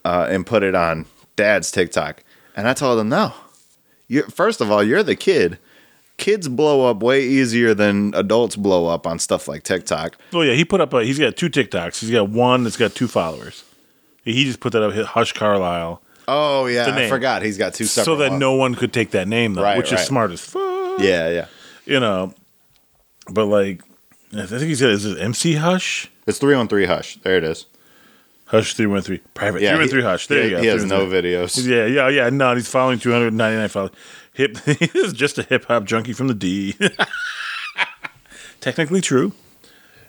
uh, and put it on dad's TikTok. And I told him, no. you're first of all, you're the kid. Kids blow up way easier than adults blow up on stuff like TikTok. Oh yeah, he put up. A, he's got two TikToks. He's got one that's got two followers. He just put that up. hit Hush Carlisle, Oh yeah, I forgot he's got two separate. so that ones. no one could take that name though, Right, which right. is smart as fuck. Yeah, yeah. You know, but like, I think he said, "Is it MC Hush?" It's three on three. Hush. There it is. Hush three one three private Yeah, three one three Hush. There he- you go. He has no videos. Yeah, yeah, yeah. No, he's following two hundred ninety nine followers. Hip, [LAUGHS] he's just a hip hop junkie from the D. [LAUGHS] Technically true,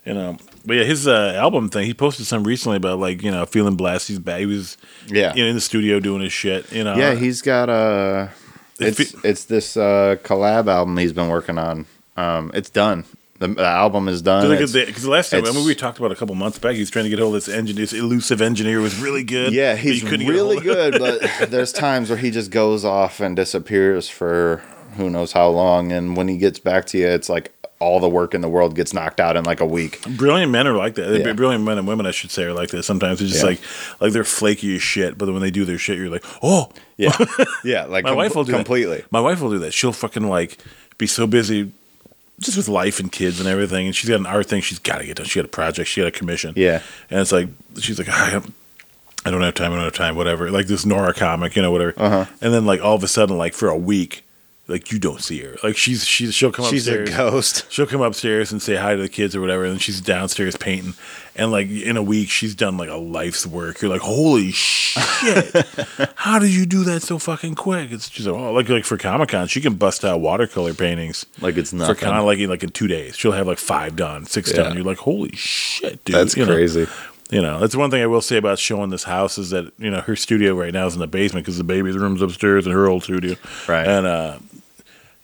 you know. But yeah, his uh, album thing. He posted some recently about like you know feeling blessed. He's back. He was Yeah. you know, in the studio doing his shit. You know. Yeah, he's got a. It's fe- it's this uh, collab album he's been working on. Um, it's done. The, the album is done. Because the last time, I mean, we talked about a couple months back. He was trying to get hold of this engineer, this elusive engineer, was really good. yeah, he's you couldn't get a really good, [LAUGHS] but there's times where he just goes off and disappears for who knows how long, and when he gets back to you, it's like all the work in the world gets knocked out in like a week. Brilliant men are like that. Yeah. Brilliant men and women, I should say, are like that. Sometimes it's just Yeah. like, like they're flaky as shit. But then when they do their shit, you're like, oh, Yeah, [LAUGHS] yeah, like my com- wife will do that. completely. My wife will do that. She'll fucking like be so busy just with life and kids and everything, and she's got an art thing she's got to get done. She got a project, she got a commission. Yeah. and it's like she's like, I don't, I don't have time. I don't have time. Whatever. Like this Nora comic, you know, whatever. Uh-huh. And then like all of a sudden, like for a week. Like you don't see her. Like she's she's she'll come She's a ghost. She'll come upstairs and say hi to the kids or whatever, and then she's downstairs painting. And like in a week, she's done like a life's work. You're like, holy shit! [LAUGHS] How did you do that so fucking quick? It's just like, oh, like like for Comic Con, she can bust out watercolor paintings Like it's not for kind of like in like in two days. She'll have like five done, six Yeah. done. You're like, holy shit, dude! That's You know? crazy. You know, that's one thing I will say about showing this house is that you know her studio right now is in the basement because the baby's room's upstairs and her old studio. Right. And uh,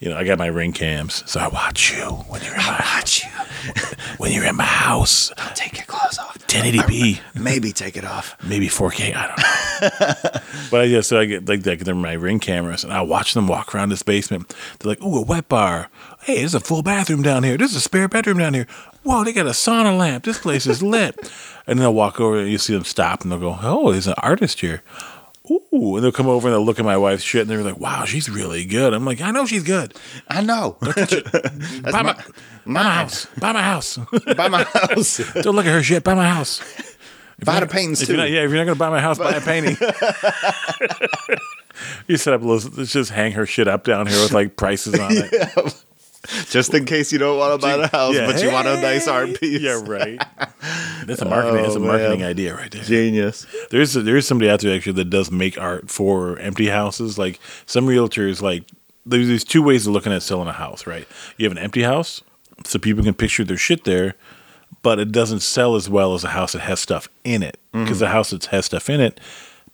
you know, I got my ring cams, so I watch you when you're in my watch you [LAUGHS] when you're in my house. Take your clothes off. 1080p, Maybe take it off. maybe 4K. I don't know. [LAUGHS] but I guess so. I get like that. They're my ring cameras, and I watch them walk around this basement. They're like, "Ooh, a wet bar. Hey, there's a full bathroom down here. There's a spare bedroom down here. Whoa, they got a sauna lamp. This place is lit." [LAUGHS] and then they'll walk over, and you see them stop, and they'll go, "Oh, there's an artist here." Ooh, and they'll come over and they'll look at my wife's shit, and they're like, "Wow, she's really good." I'm like, "I know she's good. I know. [LAUGHS] Buy my, buy my house. Buy my house. Buy my house. [LAUGHS] [LAUGHS] Don't look at her shit. Buy my house." Buy the paintings If you're not, too. yeah, if you're not gonna buy my house, buy a painting. you set up little, let's just hang her shit up down here with like prices on it. Just in case you don't want to buy the house, Yeah, but you want a nice hey. art piece. Yeah, right. That's a marketing. that's a Oh, marketing man. idea right there. Genius. There's there's somebody out there actually that does make art for empty houses. Like some realtors, like there's these two ways of looking at selling a house. Right, you have an empty house, so people can picture their shit there, but it doesn't sell as well as a house that has stuff in it. Because mm-hmm. the house that has stuff in it,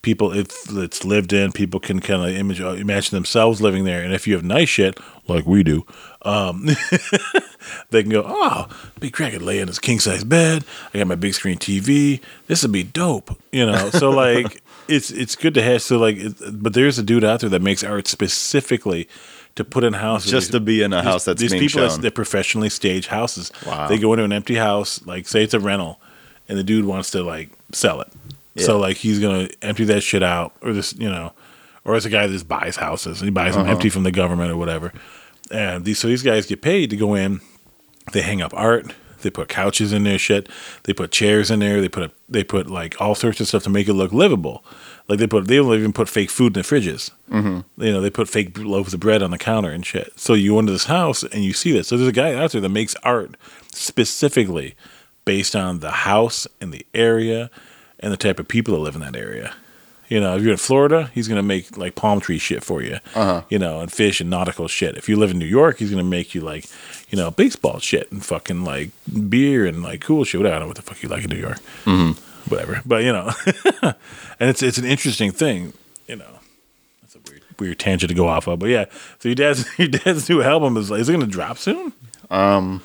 people if it's lived in, people can kind of image uh, imagine themselves living there. And if you have nice shit like we do, um, [LAUGHS] they can go, oh, big crack could lay in his king size bed. I got my big screen TV. This would be dope, you know. So [LAUGHS] like, it's it's good to have. So like, it, but there's a dude out there that makes art specifically to put in houses Just to be in a house that's these people shown. that professionally stage houses. Wow. They go into an empty house, like say it's a rental, and the dude wants to like sell it. So like he's gonna empty that shit out, or this, you know, or it's a guy that just buys houses. He buys them Uh-huh. empty from the government or whatever. And these so these guys get paid to go in. They hang up art. They put couches in there, shit. They put chairs in there. They put a, they put like all sorts of stuff to make it look livable. Like they put they'll even put fake food in the fridges. Mm-hmm. You know they put fake loaves of bread on the counter and shit. So you go into this house and you see this. So there's a guy out there that makes art specifically based on the house and the area and the type of people that live in that area. You know, if you're in Florida, he's gonna make like palm tree shit for you. Uh-huh. You know, and fish and nautical shit. If you live in New York, he's gonna make you like, you know, baseball shit and fucking like beer and like cool shit. I don't know what the fuck you like in New York. Mm-hmm. Whatever, but you know, [LAUGHS] and it's it's an interesting thing. You know, that's a weird weird tangent to go off of. But yeah, so your dad's [LAUGHS] your dad's new album is like, is it gonna drop soon? Um,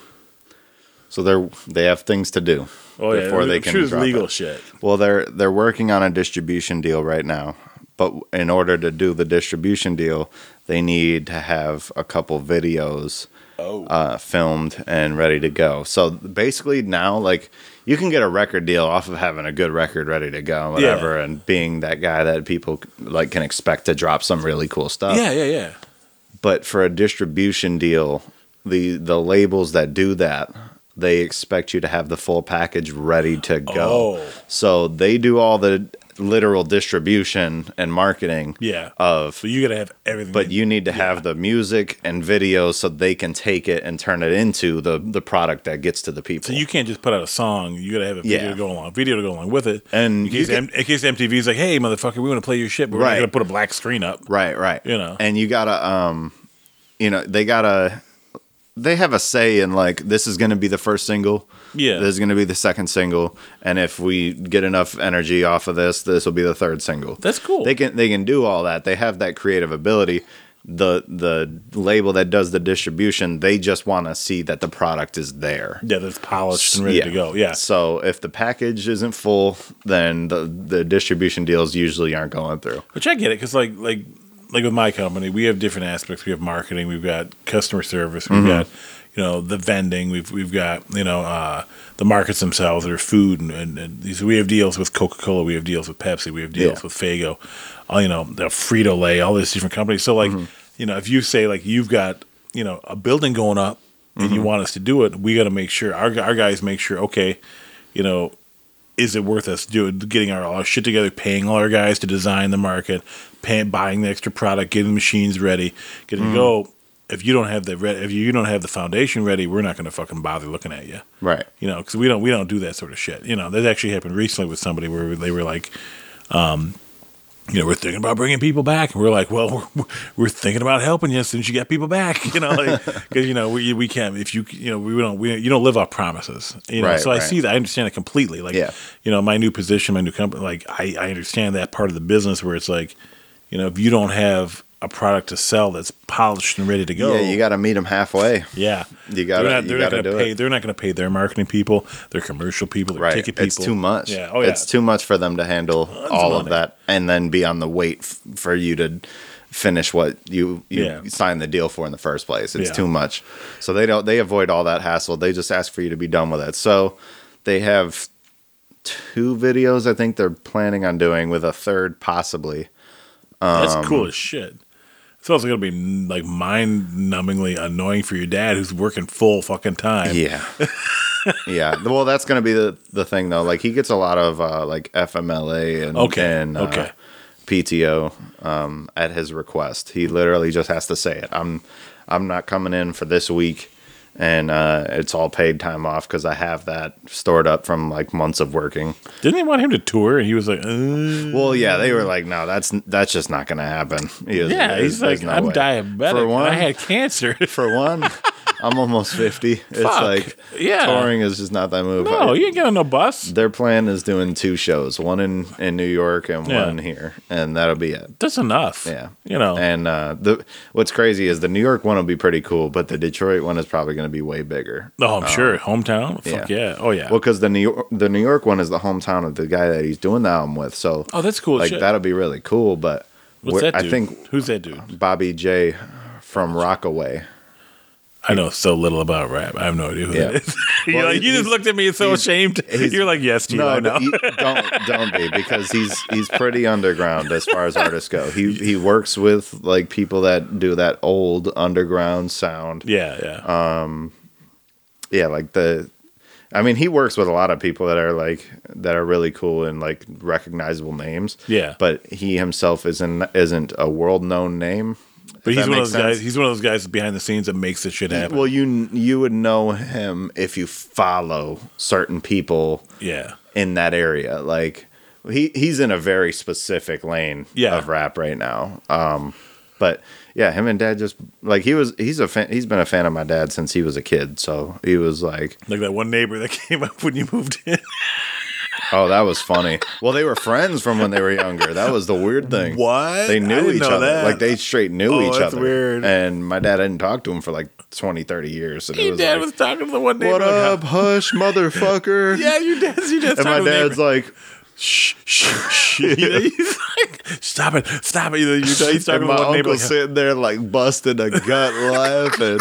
so they're they have things to do Oh before yeah, they I'm can sure drop legal it. shit. Well, they're they're working on a distribution deal right now, but in order to do the distribution deal, they need to have a couple videos Oh. uh, filmed and ready to go. So basically, now like you can get a record deal off of having a good record ready to go, whatever, and being that guy that people like can expect to drop some really cool stuff. Yeah, yeah, yeah. but for a distribution deal, the the labels that do that, they expect you to have the full package ready to go. Oh. So they do all the literal distribution and marketing Yeah. of So you gotta have everything. but you need to have the music and videos so they can take it and turn it into the the product that gets to the people. So you can't just put out a song. You gotta have a video Yeah. to go along, video to go along with it. And in case, M- in case MTV's like, "Hey, motherfucker, we want to play your shit, but we're not gonna put a black screen up." Right, right. You know. And you gotta um you know, they gotta they have a say in like this is gonna be the first single. Yeah. This is gonna be the second single. And if we get enough energy off of this, this will be the third single. That's cool. They can they can do all that. They have that creative ability. The the label that does the distribution, they just want to see that the product is there. Yeah, that's polished and ready to go. Yeah. So if the package isn't full, then the the distribution deals usually aren't going through. Which I get it because like like like with my company, we have different aspects. We have marketing, we've got customer service, we've mm-hmm. got you know the vending, we've we've got you know uh, the markets themselves, their food, and, and, and these we have deals with Coca Cola, we have deals with Pepsi, we have deals Yeah. with Faygo, all you know the Frito Lay, all these different companies. So like mm-hmm. you know if you say like you've got you know a building going up and you mm-hmm. want us to do it, we got to make sure our our guys make sure okay, you know is it worth us doing getting our, all our shit together, paying all our guys to design the market, paying, buying the extra product, getting the machines ready, getting to go. If you don't have the re- if you don't have the foundation ready, we're not going to fucking bother looking at you. Right. You know, because we don't we don't do that sort of shit. You know, that actually happened recently with somebody where they were like, um, you know, we're thinking about bringing people back, and we're like, well, we're, we're thinking about helping you since you get people back. [LAUGHS] You know, because you know we we can't if you you know we don't we you don't live off promises. You know, Right, so I right. see that I understand it completely. Like, Yeah. you know, my new position, my new company, like I I understand that part of the business where it's like, you know, if you don't have a product to sell that's polished and ready to go. Yeah, you got to meet them halfway. Yeah, You They're not, they're not gotta gonna pay. it. They're not going to pay their marketing people, their commercial people, their Right. ticket people. It's too much. Yeah. Oh yeah. It's too much for them to handle all of of that and then be on the wait f- for you to finish what you you Yeah. signed the deal for in the first place. It's Yeah. too much. So they don't they avoid all that hassle. They just ask for you to be done with it. So they have two videos I think they're planning on doing with a third possibly. That's um, cool as shit. It's also going to be like mind-numbingly annoying for your dad, who's working full fucking time. Yeah. [LAUGHS] yeah. Well, that's going to be the, the thing, though. Like, he gets a lot of, uh, like, FMLA and, Okay, and uh, okay. PTO um, at his request. He literally just has to say it. I'm, I'm not coming in for this week, and uh, it's all paid time off because I have that stored up from, like, months of working. Didn't they want him to tour? And he was like, uh, Well, yeah, they were like, no, that's that's just not going to happen. He was- "Yeah." He's like, no "I'm way." diabetic. For one, I had cancer." [LAUGHS] for one, I'm almost 50. It's Fuck. like, Yeah. touring is just not that move. no, you ain't getting on no bus. Their plan is doing two shows, one in, in New York and Yeah. one here, and that'll be it. That's enough. Yeah, You know. And uh, the what's crazy is the New York one will be pretty cool, but the Detroit one is probably going to be way bigger. oh, I'm sure. Hometown. Fuck yeah. yeah. Oh yeah. Well, because the New York, the New York one is the hometown of the guy that he's doing the album with, so oh, that's cool. like shit. that'll be really cool. But What's we're- that I dude? think Who's that dude? Bobby J from Rockaway. I know so little about rap. I have no idea who Yeah. that is. [LAUGHS] You're like, you just looked at me so ashamed. You're like, yes, Steve, I know. you- [LAUGHS] don't don't be because he's he's pretty underground as far as artists go. He he works with like people that do that old underground sound. yeah, yeah. Um, yeah, like the I mean, he works with a lot of people that are like that are really cool and like recognizable names. Yeah. but he himself isn't isn't a world known name. But he's one of those guys. He's one of those guys behind the scenes that makes this shit happen. Well, you you would know him if you follow certain people yeah. in that area. Like he he's in a very specific lane Yeah. of rap right now. Um, but yeah, him and dad just like he was. He's a fan. He's been a fan of my dad since he was a kid. So he was like, Like that one neighbor that [LAUGHS] came up when you moved in. "Oh, that was funny." Well, they were friends from when they were younger. That was the weird thing. What? They knew each other. that. Like they straight knew Oh, each that's other. weird. And my dad hadn't talked to him for like 20, 30 years. And Your was dad like, was talking to the one neighbor. "What like, up, hush, motherfucker?" [LAUGHS] Yeah, your dad's your dad's And my talking to the dad's like, shh, shh, shh. [LAUGHS] You he's like, stop it, stop it. You know, he's talking [LAUGHS] and my. Like, sitting there like busting a gut laughing.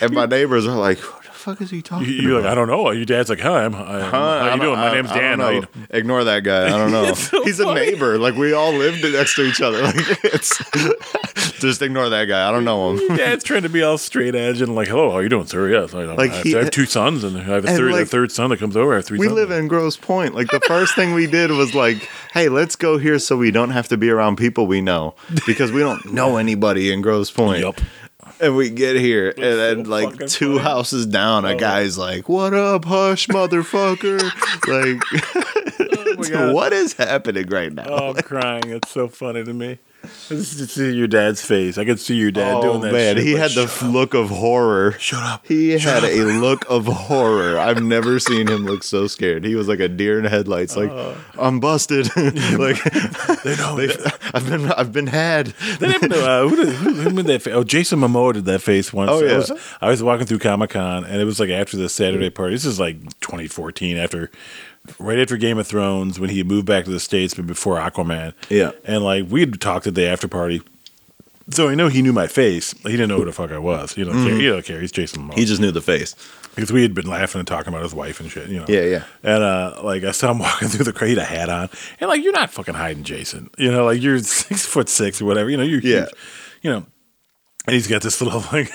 And my neighbors are like, "What the fuck is he talking?" you're like, I don't know. Your dad's like, hi, I'm, I, Huh? how I you don't- doing? My I- name's I don't Dan. How you know. Ignore that guy. I don't [LAUGHS] know. So He's funny. a neighbor. Like we all lived next to each other. [LAUGHS] Like it's [LAUGHS] just ignore that guy. I don't know him. Dad's trying to be all straight edge and like, hello, how you doing, sir? Yes, I, Like I, have, he- I have two sons and I have a and, third, a like, third son that comes over. I have three We sons. live in Grosse Pointe. Like the first thing we did was like, hey, let's go here so we don't have to be around people we know because we don't know anybody in Grosse Pointe. Yup. And we get here, and then like two funny. Oh. houses down, a oh. guy's like, "What up, hush, motherfucker?" [LAUGHS] like, oh [LAUGHS] God. what is happening right now? Oh, I'm crying. It's so funny to me. Just to see your dad's face. I could see your dad oh doing that man, shit, he had the "Shut f- look of horror. Shut up. He had a look of horror. I've never seen him look so scared. He was like a deer in headlights. Like I'm busted. [LAUGHS] like They know. they, I've been I've been had. That happened to, uh, who, did, who, who made that face? Oh, Jason Momoa did that face once. Oh, I yeah. was, I was walking through Comic Con, and it was like after the Saturday party. This is like 2014, after right after Game of Thrones, when he moved back to the States, but before Aquaman. Yeah. And like we had talked at the after party. So I know he knew my face. He didn't know who the fuck I was. You don't care. You don't care. He's Jason Momoa. He just knew the face. because we had been laughing and talking about his wife and shit, you know. Yeah, yeah. And uh, like I saw him [LAUGHS] walking through the crowd, he had a hat on, and like you're not fucking hiding Jason, you know, like you're [LAUGHS] six foot six or whatever, you know, you're Yeah. huge, you know. And he's got this little [LAUGHS] like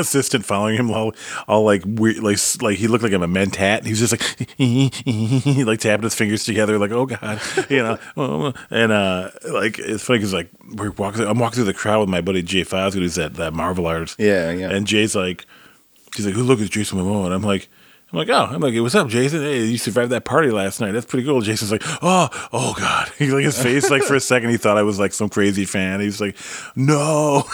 assistant following him, all, all like weird, like like he looked like a mentat. And he was just like [LAUGHS] like tapping his fingers together, like oh god, [LAUGHS] you know. And uh, like it's funny because like we're walking, I'm walking through the crowd with my buddy Jay Fosgitt, who's that that Marvel artist. Yeah, yeah. And Jay's like, he's like, who look at Jason Momoa? And I'm like, I'm like, oh, I'm like, what's up, Jason? Hey, you survived that party last night. That's pretty cool. Jason's like, oh, oh God. [LAUGHS] He like his face, like for a second, he thought I was like some crazy fan. He was like, no.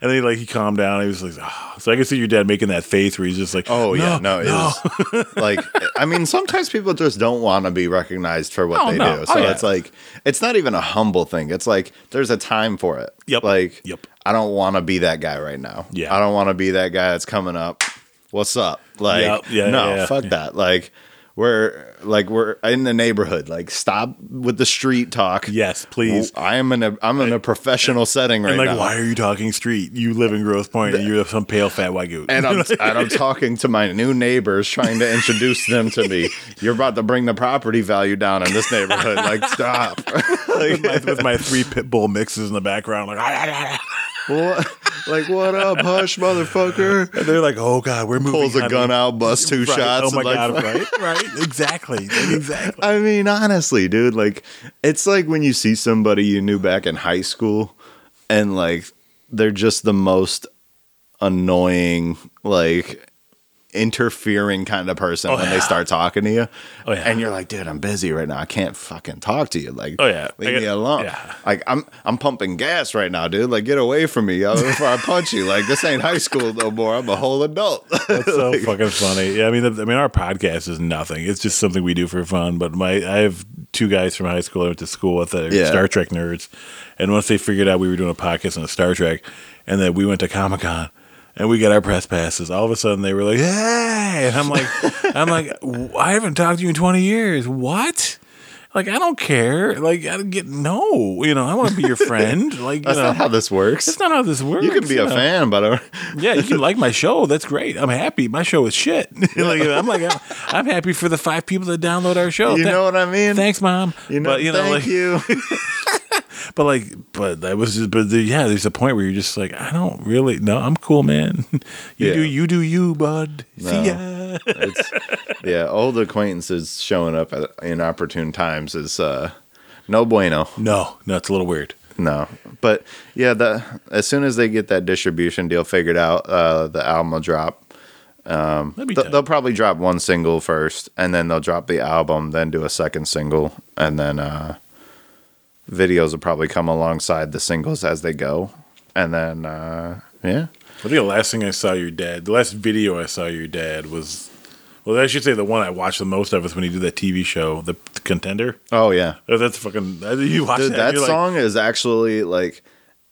And then like he calmed down. He was like, oh. so I can see your dad making that face where he's just like, Oh yeah, no, no. it was [LAUGHS] like I mean, sometimes people just don't want to be recognized for what Oh, they no. do. Oh, So yeah. it's like it's not even a humble thing. It's like there's a time for it. Yep. Like Yep. I don't want to be that guy right now. Yeah. I don't want to be that guy that's coming up. What's up? Like Yep. Yeah, no, yeah, fuck that. Like we're like we're in the neighborhood. Like stop with the street talk. Yes, please. I am in a I'm in a professional setting right And like, now. why are you talking street? You live in Grosse Pointe and you're some pale fat white and I'm [LAUGHS] and I'm talking to my new neighbors, trying to introduce them to me. You're about to bring the property value down in this neighborhood. Like, stop. [LAUGHS] with, my, with my three pit bull mixes in the background, like, [LAUGHS] what? Like, what up, hush, motherfucker? and they're like, "Oh God, we're moving." Pulls a honey." gun out, busts two Right. shots. Oh my and, like, God! [LAUGHS] Right, right, exactly, exactly. I mean, honestly, dude, like, it's like when you see somebody you knew back in high school, and like they're just the most annoying, like interfering kind of person Oh, when yeah. they start talking to you. Oh, yeah. And you're like, dude, I'm busy right now. I can't fucking talk to you. Like, Oh, yeah. leave I me alone. yeah. Like, I'm I'm pumping gas right now, dude. Like, get away from me before I punch you. Like, this ain't high school no more. I'm a whole adult. That's [LAUGHS] so fucking funny. Yeah, I mean, the, I mean, our podcast is nothing. It's just something we do for fun. But my, I have two guys from high school I went to school with that are Yeah. Star Trek nerds, and once they figured out we were doing a podcast on Star Trek, and that we went to Comic Con. And we got our press passes. All of a sudden, they were like, "Hey!" And I'm like, [LAUGHS] "I'm like, I haven't talked to you in 20 years. What? Like, I don't care. Like, I don't get no. You know, I want to be your friend. [LAUGHS] Like, That's you know, not how this works. that's not how this works. you can be a know. fan, but uh, [LAUGHS] Yeah, you can like my show. That's great. I'm happy. My show is shit. like, I'm like, I'm, I'm happy for the five people that download our show. you Tha- know what I mean? Thanks, mom. You know, but you know, thank like, you. But like, but that was just, but the, yeah, there's a point where you're just like, I don't really, no, I'm cool, man. [LAUGHS] You Yeah. do, you do, you, bud. See No. ya. it's yeah, old acquaintances showing up at inopportune times is uh, no bueno. No, no, it's a little weird. No, but yeah, the as soon as they get that distribution deal figured out, uh, the album will drop. That'd Th- they'll probably drop one single first, and then they'll drop the album, then do a second single, and then uh, videos will probably come alongside the singles as they go, and then uh, yeah, I think the last thing I saw your dad, the last video I saw your dad was, well, I should say the one I watched the most of was when he did that TV show, The, the Contender. oh yeah, Oh, That's fucking. You watch Dude, that? that you're like, song is actually like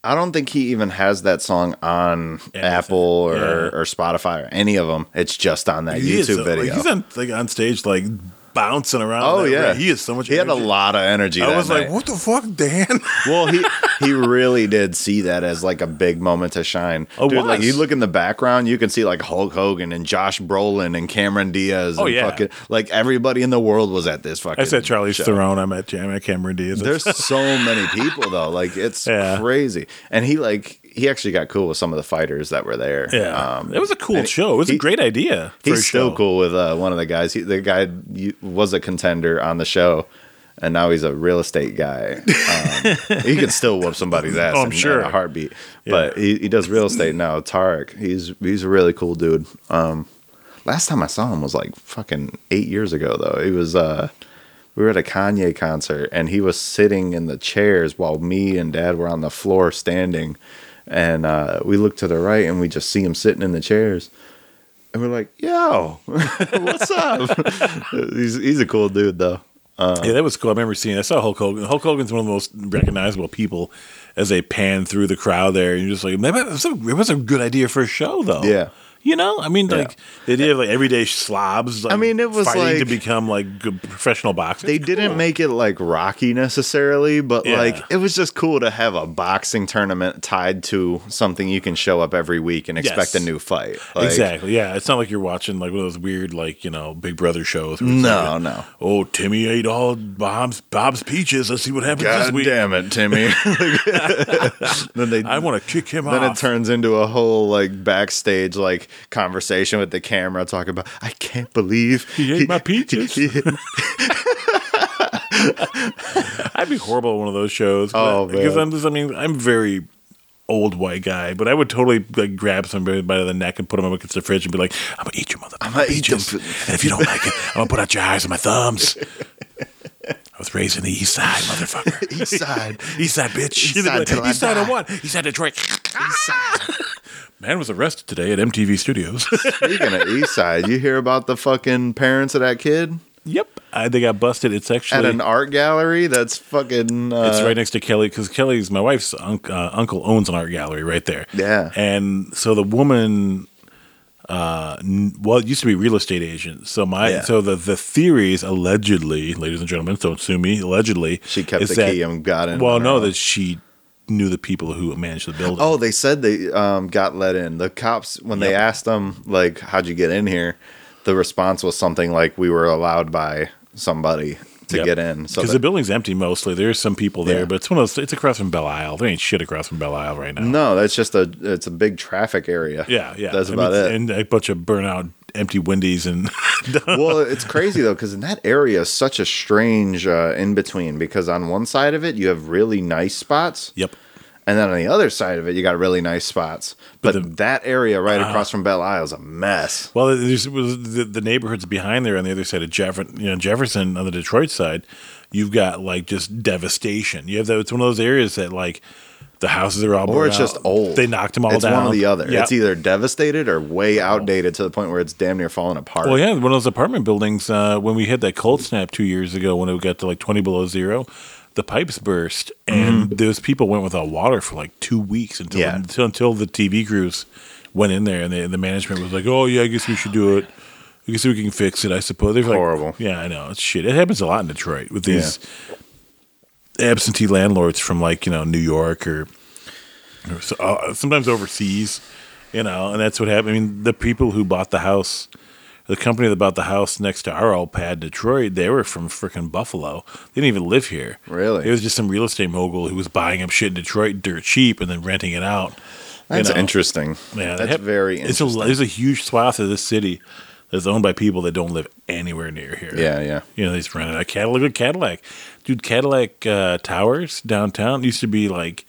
I don't think he even has that song on Apple or, Yeah. or Spotify or any of them. It's just on that He YouTube uh, video. Like, he's on like on stage like bouncing around. oh yeah, ring. he is so much. He had a lot of energy. I was like, what the fuck, Dan? [LAUGHS] well, he he [LAUGHS] really did see that as like a big moment to shine. Oh, Dude, like you look in the background, you can see like Hulk Hogan and Josh Brolin and Cameron Diaz. Oh, and yeah. fucking like everybody in the world was at this fucking. I said Charlie's show. Theron. I'm at Jam at Cameron Diaz. There's [LAUGHS] so many people though. Like it's Yeah. crazy. And he like he actually got cool with some of the fighters that were there. yeah, Um, it was a cool show. It was he- a great idea. He's still cool with uh, one of the guys. He, the guy was a contender on the show, and now he's a real estate guy. Um, he can still whoop somebody's [LAUGHS] ass Oh, I'm in, sure. in a heartbeat. But he, he does real estate now. Tarek, he's he's a really cool dude. Um, last time I saw him was like fucking eight years ago though. He was uh, we were at a Kanye concert, and he was sitting in the chairs while me and Dad were on the floor standing. And uh, we look to the right, and we just see him sitting in the chairs. And we're like, yo, [LAUGHS] what's up? [LAUGHS] he's, he's a cool dude, though. yeah, that was cool. I remember seeing. I saw Hulk Hogan. Hulk Hogan's one of the most recognizable people as they pan through the crowd there. And you're just like, maybe was, a, it was a good idea for a show, though. Yeah. You know, I mean, like the idea of like everyday slobs. Like, I mean, it was fighting to like- become like good professional boxers. They didn't make it like Rocky necessarily, but Yeah. like it was just cool to have a boxing tournament tied to something you can show up every week and expect Yes. a new fight. Like, exactly. Yeah, it's not like you're watching like one of those weird like you know Big Brother shows. No, like, no. Oh, Timmy ate all Bob's Bob's peaches. Let's see what happens this week. damn it, Timmy. [LAUGHS] [LAUGHS] then they I want to kick him out. then off. it turns into a whole like backstage like conversation with the camera talking about I can't believe He ate my peaches." he- [LAUGHS] I'd be horrible at one of those shows. Oh, because. I'm just. I mean, I'm very old white guy, but I would totally like grab somebody by the neck and put them up against the fridge and be like, "I'm gonna eat your mother. I'm gonna eat them and if you don't like it, I'm gonna put out your eyes and my thumbs." I was raised in the East Side, motherfucker. [LAUGHS] East Side. East Side, bitch. East Side I East Side of what? East Side Detroit. [LAUGHS] Man was arrested today at MTV Studios. [LAUGHS] Speaking of East Side, you hear about the fucking parents of that kid yep, I, they got busted. It's actually at an art gallery? That's fucking. Uh, It's right next to Kelly because Kelly's my wife's unc uh, uncle owns an art gallery right there. Yeah. and so the woman, uh, n- well, it used to be real estate agent. So my Yeah. so the the theories allegedly, ladies and gentlemen, don't sue me. Allegedly, She kept the that- key and got in. Well, no, that she knew the people who managed the building. Oh, they said they um, got let in. The cops, when they asked them, like, how'd you get in here? The response was something like, we were allowed by somebody to Yep. get in. Because that- the building's empty mostly. There's some people there, Yeah. but it's one of those. It's across from Belle Isle. There ain't shit across from Belle Isle right now. no, that's just a, it's a big traffic area. Yeah, yeah. That's I mean, about it. And a bunch of burnout, empty Wendy's and [LAUGHS] well, it's crazy though, because in that area is such a strange uh, in between. Because on one side of it, you have really nice spots, yep. and then on the other side of it, you got really nice spots. But, But the- that area right across from Belle Isle is a mess. Well, there's was the, the neighborhoods behind there on the other side of Jefferson, you know, Jefferson on the Detroit side. You've got like just devastation. You have that. It's one of those areas that like the houses are all Or it's just out. old. They knocked them all it's down. one or the other. Yeah. It's either devastated or way outdated to the point where it's damn near falling apart. Well, yeah, one of those apartment buildings. Uh, when we had that cold snap two years ago, when it got to like twenty below zero, the pipes burst, and those people went without water for like two weeks until Mm-hmm. Yeah. until, until the TV crews went in there, and the, the management was like, "Oh yeah, I guess we should do it. I guess we can fix it." I suppose they're like, Horrible. Yeah, I know it's shit. It happens a lot in Detroit with these absentee landlords from like you know New York or, or so- uh, sometimes overseas, you know, and that's what happened. I mean, the people who bought the house, the company that bought the house next to our old pad, Detroit, they were from freaking Buffalo. They didn't even live here. Really? It was just some real estate mogul who was buying up shit in Detroit dirt cheap and then renting it out. you That's know. interesting. Yeah, that's have- very It's a, interesting. there's a huge swath of this city that's owned by people that don't live anywhere near here. yeah, yeah. You know, they just rented a Cadillac. At Cadillac, dude. Cadillac uh, Towers downtown used to be like,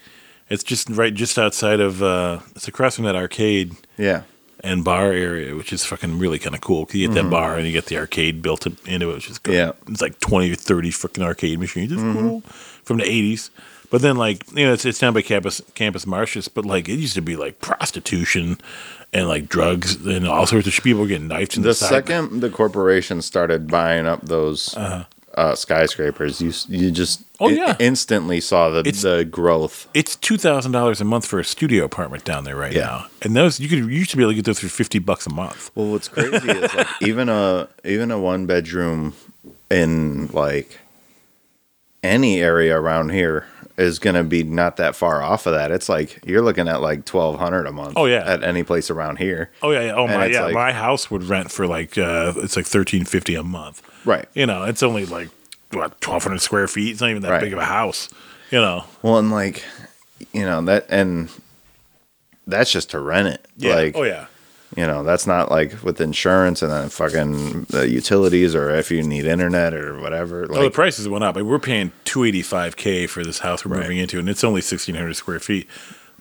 it's just right just outside of. Uh, it's across from that arcade Yeah. and bar area, which is fucking really kind of cool. You get that bar and you get the arcade built into it, which is cool. Mm-hmm. Yeah. Mm-hmm. It's like twenty or thirty freaking arcade machines. It's cool from the eighties. But then, like you know, it's, it's down by campus Campus Martius. But like it used to be like prostitution and like drugs and all sorts of people getting knifed in the, The second the corporation started buying up those uh skyscrapers, you you just. Oh, yeah. instantly saw the It's- the growth. It's two thousand dollars a month for a studio apartment down there right Yeah. now, and those you could you used to be able to get those for fifty bucks a month. Well, what's crazy is like [LAUGHS] even a even a one bedroom in like any area around here is going to be not that far off of that. It's like you're looking at like twelve hundred a month. Oh, yeah. at any place around here. Oh yeah, yeah. oh my yeah, like- my house would rent for like uh it's like thirteen fifty a month. Right. You know, it's only like what twelve hundred square feet. It's not even that Right. big of a house. You know. Well, and like you know that and that's just to rent it. Yeah. Like oh yeah. You know that's not like with insurance and then fucking the utilities or if you need internet or whatever. oh, the prices went up. Like, we're paying two eighty five k for this house we're Right. moving into, and it's only sixteen hundred square feet.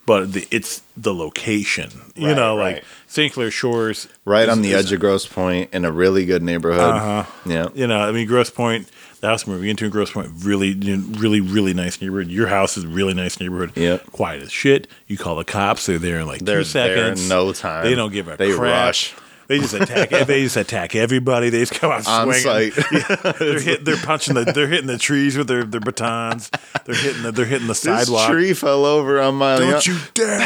But the, it's the location. You Right, know, right. like St. Clair Shores, right is- on the edge of Grosse Pointe in a really good neighborhood. Uh-huh. Yeah. You know, I mean, Grosse Pointe, the house we're moving into in Grosse Pointe, really, really, really nice neighborhood. Your house is a really nice neighborhood. Yep. Quiet as shit. You call the cops, they're there in like They're two there in seconds. no time. They don't give a crap. They crap. rush. They just attack. [LAUGHS] they just attack everybody. They just come out On swinging. site. [LAUGHS] They're hit, They're punching the. They're hitting the trees with their, their batons. They're hitting the. They're hitting the This tree fell over on my. Don't you dare!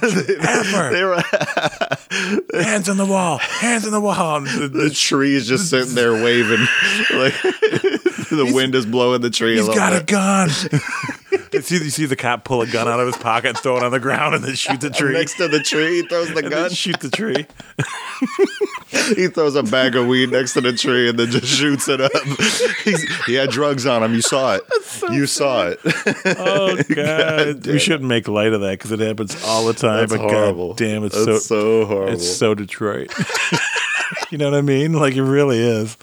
Don't you [LAUGHS] ever! They were, Hands on the wall! Hands on the wall! The- the tree is just sitting there waving, [LAUGHS] like the wind is blowing the tree. He's a got a gun. [LAUGHS] you, see, you see the cop pull a gun out of his pocket and throw it on the ground and then shoot the [LAUGHS] tree. Next to the tree, he throws the and gun. shoot the tree. [LAUGHS] He throws a bag of weed next to the tree and then just shoots it up. He's, he had drugs on him. You saw it. [LAUGHS] you saw it. Oh [LAUGHS] god, damn we shouldn't make light of that because it happens all the time. That's but horrible. god damn, it's That's so, so horrible. it's so Detroit. you know what I mean? Like it really is.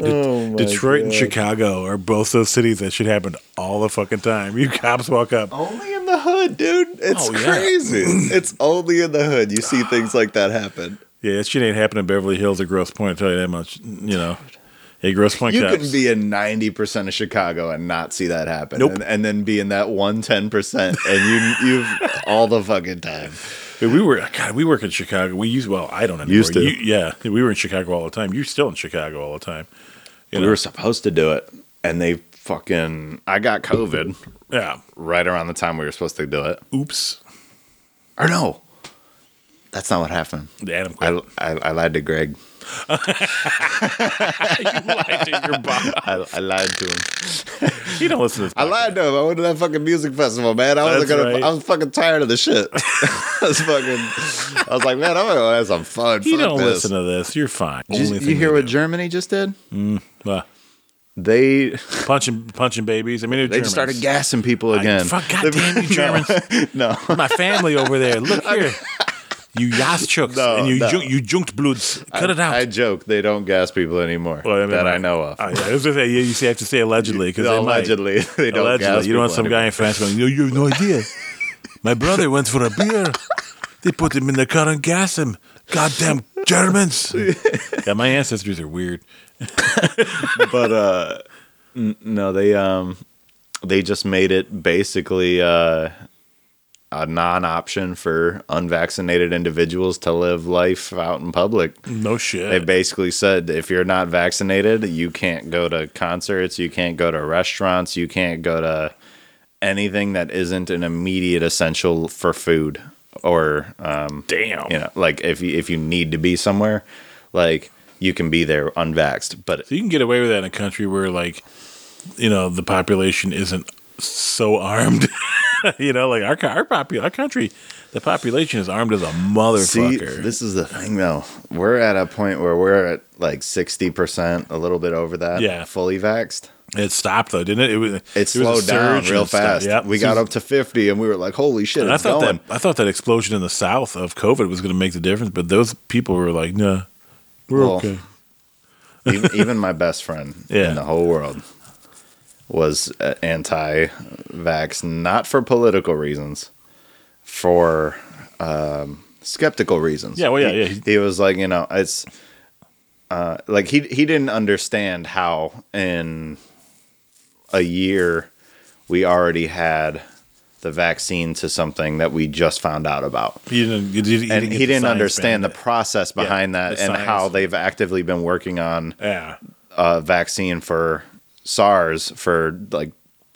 Oh my Detroit and Chicago are both those cities that should happen all the fucking time. You cops walk up. Only in the hood, dude. It's Oh, yeah. crazy. it's only in the hood you see things like that happen. Yeah, that shit ain't happening in Beverly Hills or Grosse Pointe. I'll tell you that much. You know, Hey, Grosse Pointe You can be in ninety percent of Chicago and not see that happen, Nope. and, and then be in that one ten percent, and you you've [LAUGHS] all the fucking time. Dude, we were God. We work in Chicago. We use well. I don't anymore. Used to. You, yeah, we were in Chicago all the time. You're still in Chicago all the time. You We know? were supposed to do it, and they fucking. I got COVID yeah. right around the time we were supposed to do it. Oops. Or no, that's not what happened. The Adam quit. I, I, I lied to Greg. [LAUGHS] you lied to your boss. I, I lied to him. You don't listen to this. I lied to him. I went to that fucking music festival, man. I wasn't That's gonna. right. I was fucking tired of the shit. [LAUGHS] I was fucking. I was like, man, I'm gonna go have some fun. You Fuck don't this. listen to this. You're fine. Did you, Only you hear what do. Germany just did? Uh, They punching punching babies. I mean, they're they just started Germans. gassing people again. fuck, goddamn you [LAUGHS] Germans. no, My family over there. Look here. You Jaschuks No, and you no. junk, you junked bloods. Cut it out. I joke they don't gas people anymore Well, mean, that I like- know of. Oh, yeah, I was gonna say, you see, I have to say allegedly because Allegedly, [LAUGHS] they don't allegedly, gas you don't want some guy in France going, "You, you have no idea." [LAUGHS] My brother went for a beer. They put him in the car and gas him. Goddamn Germans! [LAUGHS] yeah, my ancestors are weird. but uh n- no they um they just made it basically uh a non-option for unvaccinated individuals to live life out in public. No shit. They basically said if you're not vaccinated, you can't go to concerts, you can't go to restaurants, you can't go to anything that isn't an immediate essential for food or um Damn. you know, like if you if you need to be somewhere, like you can be there unvaxxed. But So you can get away with that in a country where, like, you know, the population isn't so armed. [LAUGHS] [LAUGHS] you know, like our our popu- our country, the population is armed as a See, motherfucker. this is the thing though. We're at a point where we're at like sixty percent, a little bit over that. Yeah. fully vaxxed. it stopped though, didn't it? It was It was slowed down real fast. Yep. We got up to fifty, and we were like, "Holy shit, And I thought going!" that I thought that explosion in the South of COVID was going to make the difference, but those people were like, "Nah, we're Well, okay." even, even my best friend [LAUGHS] Yeah. in the whole world was uh, anti-vax, not for political reasons, for um, skeptical reasons. Yeah, well, yeah, he, yeah. He was like, you know, it's uh, like he he didn't understand how in a year we already had the vaccine to something that we just found out about He didn't. He, didn't- and he didn't understand the process behind that the and science. how they've actively been working on. Yeah, a vaccine for SARS for like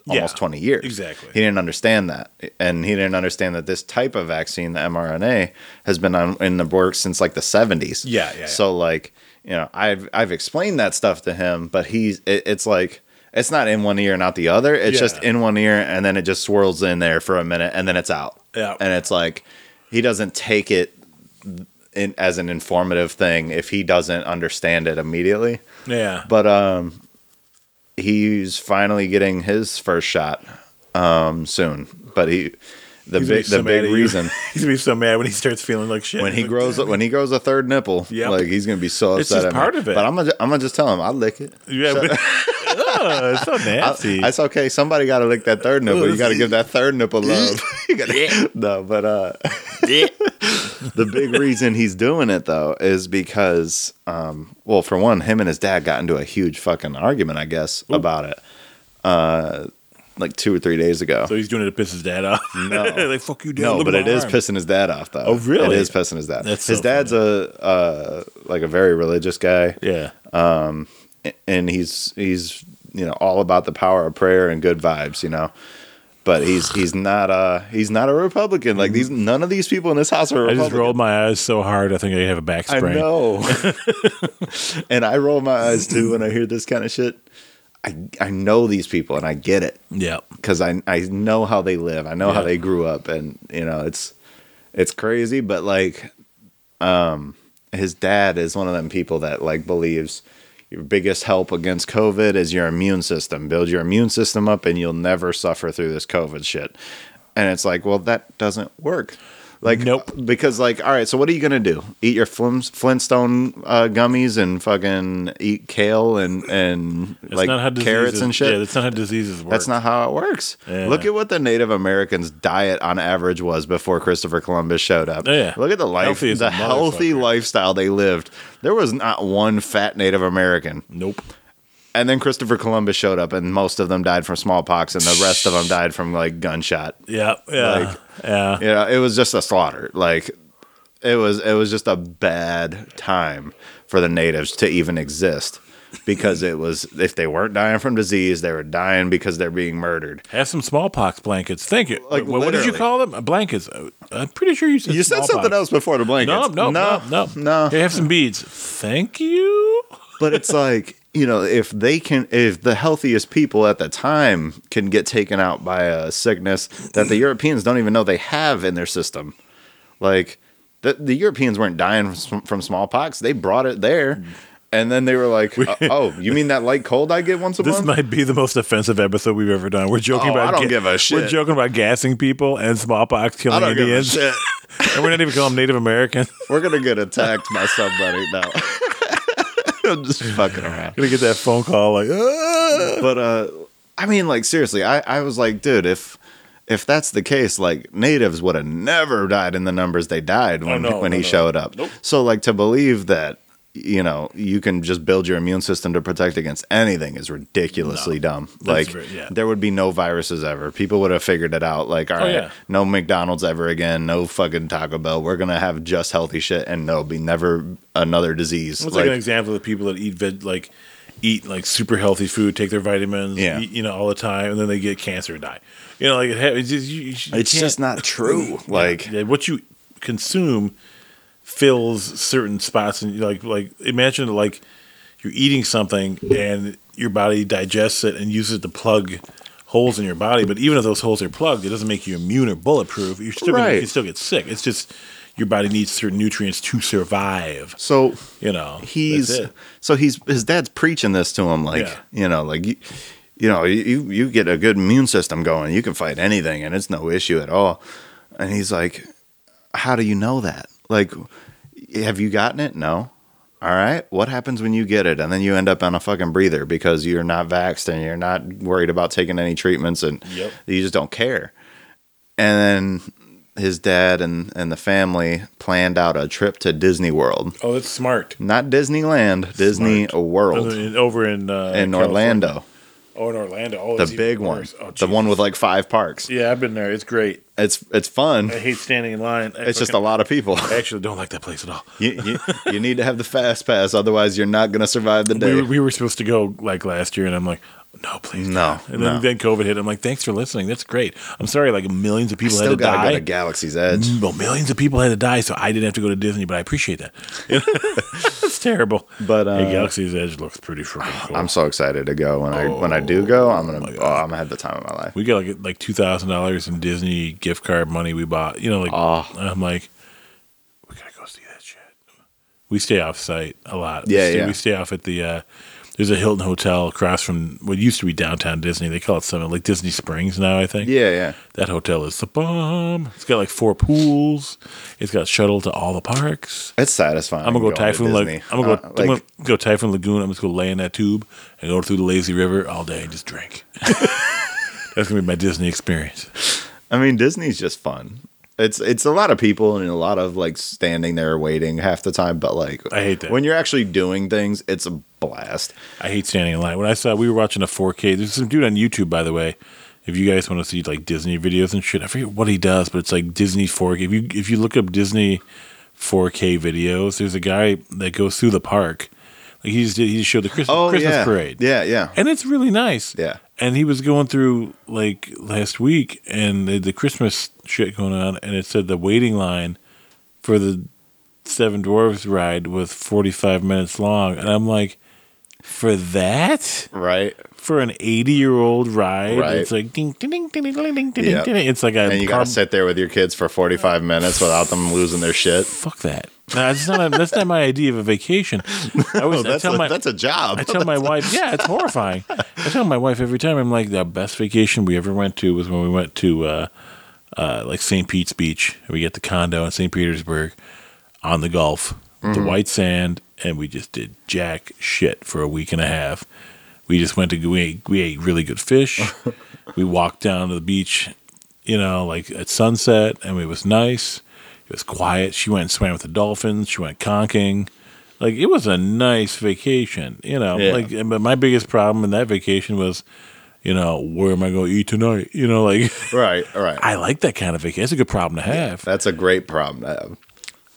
almost Yeah, 20 years. exactly. He didn't understand that. And he didn't understand that this type of vaccine, the mRNA, has been on, in the works since like the 70s. Yeah, yeah, yeah. So like, you know, I've I've explained that stuff to him, but he's it, it's like it's not in one ear and out the other. It's just in one ear and then it just swirls in there for a minute and then it's out. Yeah. And it's like he doesn't take it in, as an informative thing if he doesn't understand it immediately. yeah. But um, he's finally getting his first shot um soon. But he, the He's gonna big be so the mad big reason [LAUGHS] He's gonna be so mad when he starts feeling like shit. when he Like, grows when he grows a third nipple, Yep. like he's gonna be so It's upset. just at me. part of it. But I'm gonna I'm gonna just tell him I'll lick it. Yeah, but, [LAUGHS] Ugh, it's so [LAUGHS] nasty. That's okay. Somebody got to lick that third nipple. You got to give that third nipple love. you gotta, no, but uh, the big reason he's doing it though is because, um, well, for one, him and his dad got into a huge fucking argument, I guess, about it. Uh, like two or three days ago. so he's doing it to piss his dad off. No. [LAUGHS] like fuck you, dad. no, but it is arm." pissing his dad off though. Oh, really? It is pissing his dad. That's his so dad's a uh, like a very religious guy. Yeah, and he's he's you know all about the power of prayer and good vibes, you know. But he's he's not uh he's not a Republican. Like these none of these people in this house are I just rolled my eyes so hard. I think I have a back I sprain. know. [LAUGHS] and I roll my eyes too when I hear this kind of shit. I I know these people and I get it Yeah, because I I know how they live. I know how they grew up, and you know it's it's crazy. But like, um, his dad is one of them people that like believes your biggest help against COVID is your immune system. Build your immune system up, and you'll never suffer through this COVID shit. And it's like, well, that doesn't work. Like, Nope. Because, like, all right, so what are you gonna do? Eat your Flim- Flintstone uh, gummies and fucking eat kale and and That's like carrots and shit? Yeah, that's not how diseases work. That's not how it works. Yeah. Look at what the Native Americans' diet on average was before Christopher Columbus showed up. Oh, yeah. Look at the life, Healthy the healthy lifestyle they lived. There was not one fat Native American. Nope. And then Christopher Columbus showed up, and most of them died from smallpox, and the rest of them died from like gunshot. Yeah, yeah, Like- yeah. You know, it was just a slaughter. Like it was, it was just a bad time for the natives to even exist because it was if they weren't dying from disease, they were dying because they're being murdered. Have some smallpox blankets. Thank you. Like, what, what did you call them? Uh, Blankets. Uh, I'm pretty sure you said You said something else before the blankets. No, no, no, no, no. Here, have some beads. Thank you. but it's like you know if they can if the healthiest people at the time can get taken out by a sickness that the europeans don't even know they have in their system like the, the europeans weren't dying from, from smallpox they brought it there and then they were like "Uh, oh you mean that light cold i get once a This month This might be the most offensive episode we've ever done. We're joking Oh, about. I don't give a shit. We're joking about gassing people and smallpox i killing don't give a Indians, shit [LAUGHS] and we're not even calling them Native American. we're gonna get attacked by somebody now [LAUGHS] [LAUGHS] i'm just fucking around gonna get that phone call like, "Ah." but uh i mean like seriously i i was like dude if if that's the case like natives would have never died in the numbers they died when, Oh, no, when no, he no. showed up Nope. so like to believe that you know you can just build your immune system to protect against anything is ridiculously dumb like very- yeah. there would be no viruses ever people would have figured it out like all oh, right Oh, yeah. no mcdonald's ever again no fucking taco bell we're gonna have just healthy shit and there'll be never another disease It's like, an example of people that eat veg, like eat like super healthy food, take their vitamins, Yeah. eat, you know, all the time, and then they get cancer and die. You know, like it ha- it's just, you, you it's just not true like Yeah, what you consume fills certain spots and like like imagine like you're eating something and your body digests it and uses it to plug holes in your body but even if those holes are plugged it doesn't make you immune or bulletproof. You're still gonna, you can still get sick. It's just your body needs certain nutrients to survive so you know? He's so he's his dad's preaching this to him like Yeah. you know like you, you know you you get a good immune system going. You can fight anything and it's no issue at all. And he's like how do you know that like have you gotten it? No. All right. What happens when you get it? And then you end up on a fucking breather because you're not vaxxed and you're not worried about taking any treatments and Yep. you just don't care. And then his dad and, and the family planned out a trip to Disney World. Oh that's smart. Not Disneyland, Disney Smart. World. Over in uh, in California. Orlando, oh in Orlando oh the big one, oh, the one with like five parks. yeah I've been there it's great It's it's fun. I hate standing in line I It's just a lot of people. I actually don't like that place at all you, you you need to have the fast pass, otherwise you're not gonna survive the we day. were, we were supposed to go like last year, and I'm like, no, please, No, don't. And then, no. then COVID hit. I'm like, thanks for listening. That's great. I'm sorry, like millions of people had Still to die. go to Galaxy's Edge. well, millions of people had to die, so I didn't have to go to Disney. But I appreciate that. [LAUGHS] That's terrible. But, uh, hey, Galaxy's Edge looks pretty freaking cool. I'm so excited to go. When I when I do go, I'm gonna oh, I'm gonna have the time of my life. we got like like two thousand dollars in Disney gift card money we bought. You know, like Oh. I'm like, we gotta go see that shit. We stay off site a lot. Yeah, we stay, yeah. We stay off at the. uh There's a Hilton hotel across from what used to be downtown Disney. They call it something like Disney Springs now. I think. Yeah, yeah. That hotel is the bomb. It's got like four pools. It's got shuttle to all the parks. It's satisfying. I'm gonna go going to Typhoon. Like I'm gonna go. Uh, I'm gonna go Typhoon Lagoon. I'm just gonna lay in that tube and go through the lazy river all day and just drink. [LAUGHS] That's gonna be my Disney experience. I mean, Disney's just fun. It's it's a lot of people and a lot of like standing there waiting half the time, but like I hate that. when you're actually doing things, it's a blast. I hate standing in line. When I saw we were watching a 4K, there's some dude on YouTube, by the way. If you guys want to see like Disney videos and shit, I forget what he does, but it's like Disney 4K. If you if you look up Disney 4K videos, there's a guy that goes through the park. Like he just did, he just showed the Christmas, oh, Christmas Oh, yeah. parade. Yeah, yeah. and it's really nice. Yeah. And he was going through like last week, and the, the Christmas shit going on, and it said the waiting line for the Seven Dwarfs ride was forty five minutes long, and I'm like, for that, Right. for an eighty year old ride, Right. it's like ding ding ding ding ding ding ding Yep. ding. It's like a And you car- gotta sit there with your kids for 45 minutes without them losing their shit. fuck that. No, that's not a, that's not my idea of a vacation. I [LAUGHS] was I That's tell a, my that's a job. I tell my wife, yeah, it's horrifying. I tell my wife every time, I'm like, the best vacation we ever went to was when we went to uh, uh, like St. Pete's Beach. We get the condo in St. Petersburg on the Gulf, the white sand, and we just did jack shit for a week and a half. We just went to we ate, we ate really good fish. [LAUGHS] we walked down to the beach, you know, like at sunset, and it was nice. It was quiet. She went and swam with the dolphins. She went conking. Like it was a nice vacation, you know. Yeah. Like, but my biggest problem in that vacation was, you know, where am I going to eat tonight? You know, like [LAUGHS] Right, right. I like that kind of vacation. It's a good problem to have. That's a great problem to have.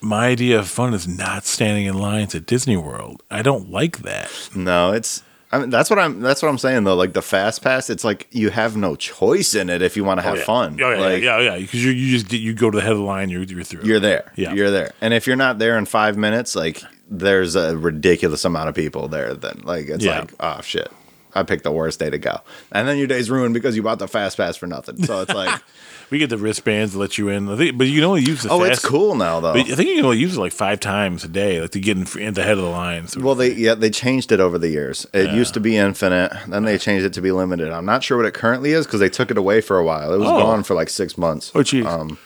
My idea of fun is not standing in lines at Disney World. I don't like that. No, it's. I mean, that's what I'm. That's what I'm saying though. Like the fast pass, it's like you have no choice in it if you want to oh, have fun. Oh yeah, like, yeah, yeah. Because you you just you go to the head of the line, you're you're through. You're there. Yeah. You're there. And if you're not there in five minutes, like there's a ridiculous amount of people there. Then like it's Yeah. like oh shit, I picked the worst day to go, and then your day's ruined because you bought the fast pass for nothing. So it's like [LAUGHS] we get the wristbands to let you in. I think, but you can only use the. oh, fast, it's cool now though. I think you can only use it like five times a day, like to get in, in the head of the line. So Well, they yeah they changed it over the years. It used to be infinite, then they changed it to be limited. I'm not sure what it currently is because they took it away for a while. It was Oh. gone for like six months. oh, geez, Um,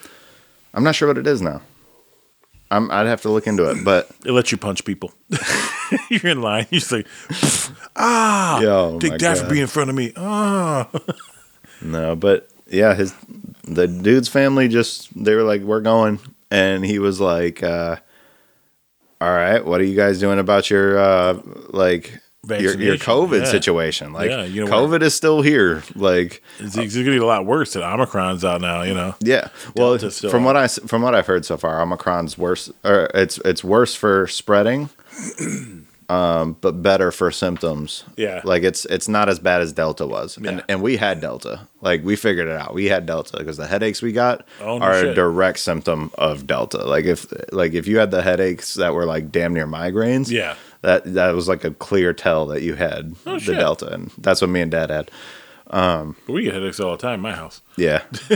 I'm not sure what it is now. I'm, I'd have to look into it, but [CLEARS THROAT] it lets you punch people. [LAUGHS] you're in line. You say, ah, Yo, take that for being in front of me. Ah, no. But yeah, his the dude's family just they were like, we're going, and he was like, uh, all right, what are you guys doing about your uh, like. Your, your COVID yeah. situation, like Yeah, you know? COVID is still here. Like, it's, it's gonna get a lot worse. And Omicron's out now. You know. Yeah. Well, from out. what I from what I've heard so far, Omicron's worse. Or it's it's worse for spreading, [CLEARS THROAT] um, but better for symptoms. Yeah. Like it's it's not as bad as Delta was, Yeah. and and we had Delta. Like we figured it out. We had Delta because the headaches we got Oh, no are a direct symptom of Delta. Like if like if you had the headaches that were like damn near migraines. Yeah. That that was like a clear tell that you had Oh, the shit. Delta, and that's what me and Dad had. But we get headaches all the time in my house. Yeah. [LAUGHS]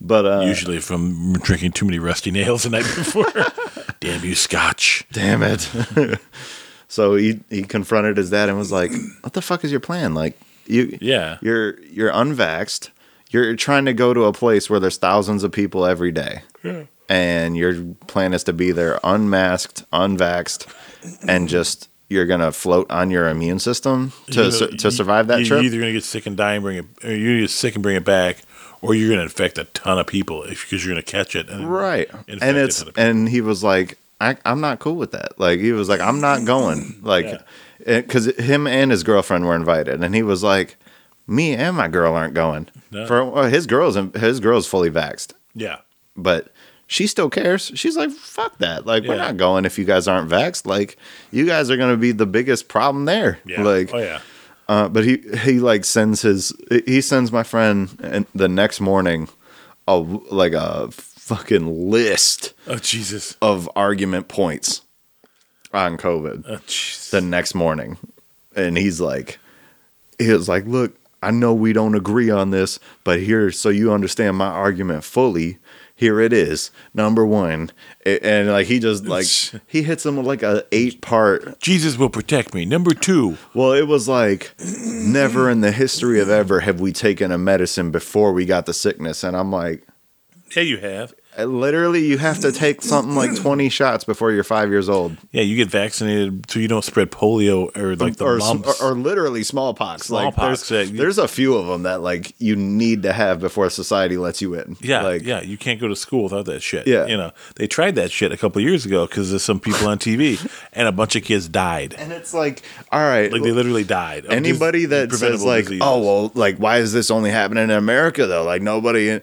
but uh, Usually from drinking too many rusty nails the night before. [LAUGHS] Damn you, Scotch. damn it. [LAUGHS] so he he confronted his dad and was like, "What the fuck is your plan? Like you Yeah. you're you're unvaxxed. You're trying to go to a place where there's thousands of people every day. Yeah And your plan is to be there unmasked, unvaxxed and just you're going to float on your immune system to You su- to survive that you're trip. either gonna get sick and die and bring it, or you're gonna get sick and bring it back, or you're gonna infect a ton of people because you're gonna catch it. And right and it's ton of people. and he was like I, i'm not cool with that like he was like i'm not going like because him and his girlfriend were invited and he was like me and my girl aren't going No. for well, his girl's his girl's fully vaxxed yeah, but she still cares. She's like fuck that. Like we're not going if you guys aren't vaxxed. Like you guys are going to be the biggest problem there. Yeah, like oh yeah, uh, but he he like sends his he sends my friend and the next morning a like a fucking list oh Jesus, of argument points on COVID oh the next morning, and he's like, he was like, look, I know we don't agree on this, but here, so you understand my argument fully. Here it is, number one, and like he just like he hits him with like a eight part Jesus will protect me. Number two, Well, it was like never in the history of ever have we taken a medicine before we got the sickness. And I'm like, yeah, you have. Uh, literally, you have to take something like 20 shots before you're five years old. Yeah, you get vaccinated so you don't spread polio or like the or, mumps. or, or literally smallpox. like, Smallpox, there's, yeah. there's a few of them that like you need to have before society lets you in. yeah, like, yeah, you can't go to school without that shit. Yeah. you know they tried that shit a couple years ago because there's some people on TV [LAUGHS] and a bunch of kids died. And it's like, all right, Like they literally died. anybody that says like, diseases. oh well, like why is this only happening in America though? Like nobody.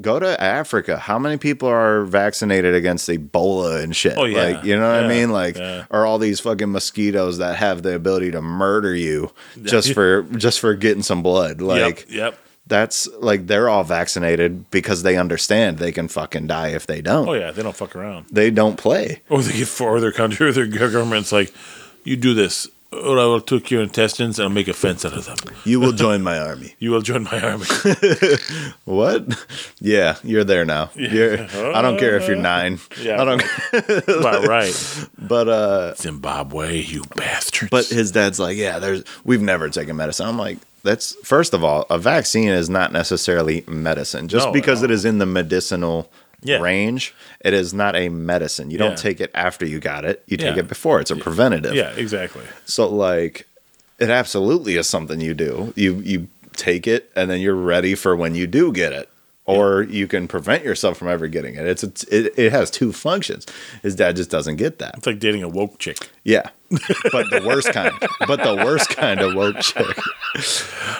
Go to Africa. How many people are vaccinated against Ebola and shit? Oh, yeah. Like, you know what I mean? Like, Yeah. or all these fucking mosquitoes that have the ability to murder you just [LAUGHS] for just for getting some blood. Like, yep, yep. that's like they're all vaccinated because they understand they can fucking die if they don't. Oh yeah, they don't fuck around. They don't play. Or they get for their country [LAUGHS] or their government's like, you do this, or I will take your intestines and I'll make a fence out of them. You will join my army. [LAUGHS] You will join my army. [LAUGHS] What? Yeah, you're there now. You're, I don't care if you're nine. Yeah. I don't. [LAUGHS] About right. But uh, Zimbabwe, you bastards. but his dad's like, yeah, there's we've never taken medicine. I'm like, that's first of all, a vaccine is not necessarily medicine. Just No, because no. it is in the medicinal Yeah. range, it is not a medicine. You Yeah. don't take it after you got it. You take Yeah. it before. It's a preventative. yeah, exactly. So like, it absolutely is something you do. You you take it, and then you're ready for when you do get it. Or you can prevent yourself from ever getting it. It's, it's it, it has two functions. His dad just doesn't get that. It's like dating a woke chick. Yeah, but the worst kind. But the worst kind of woke chick.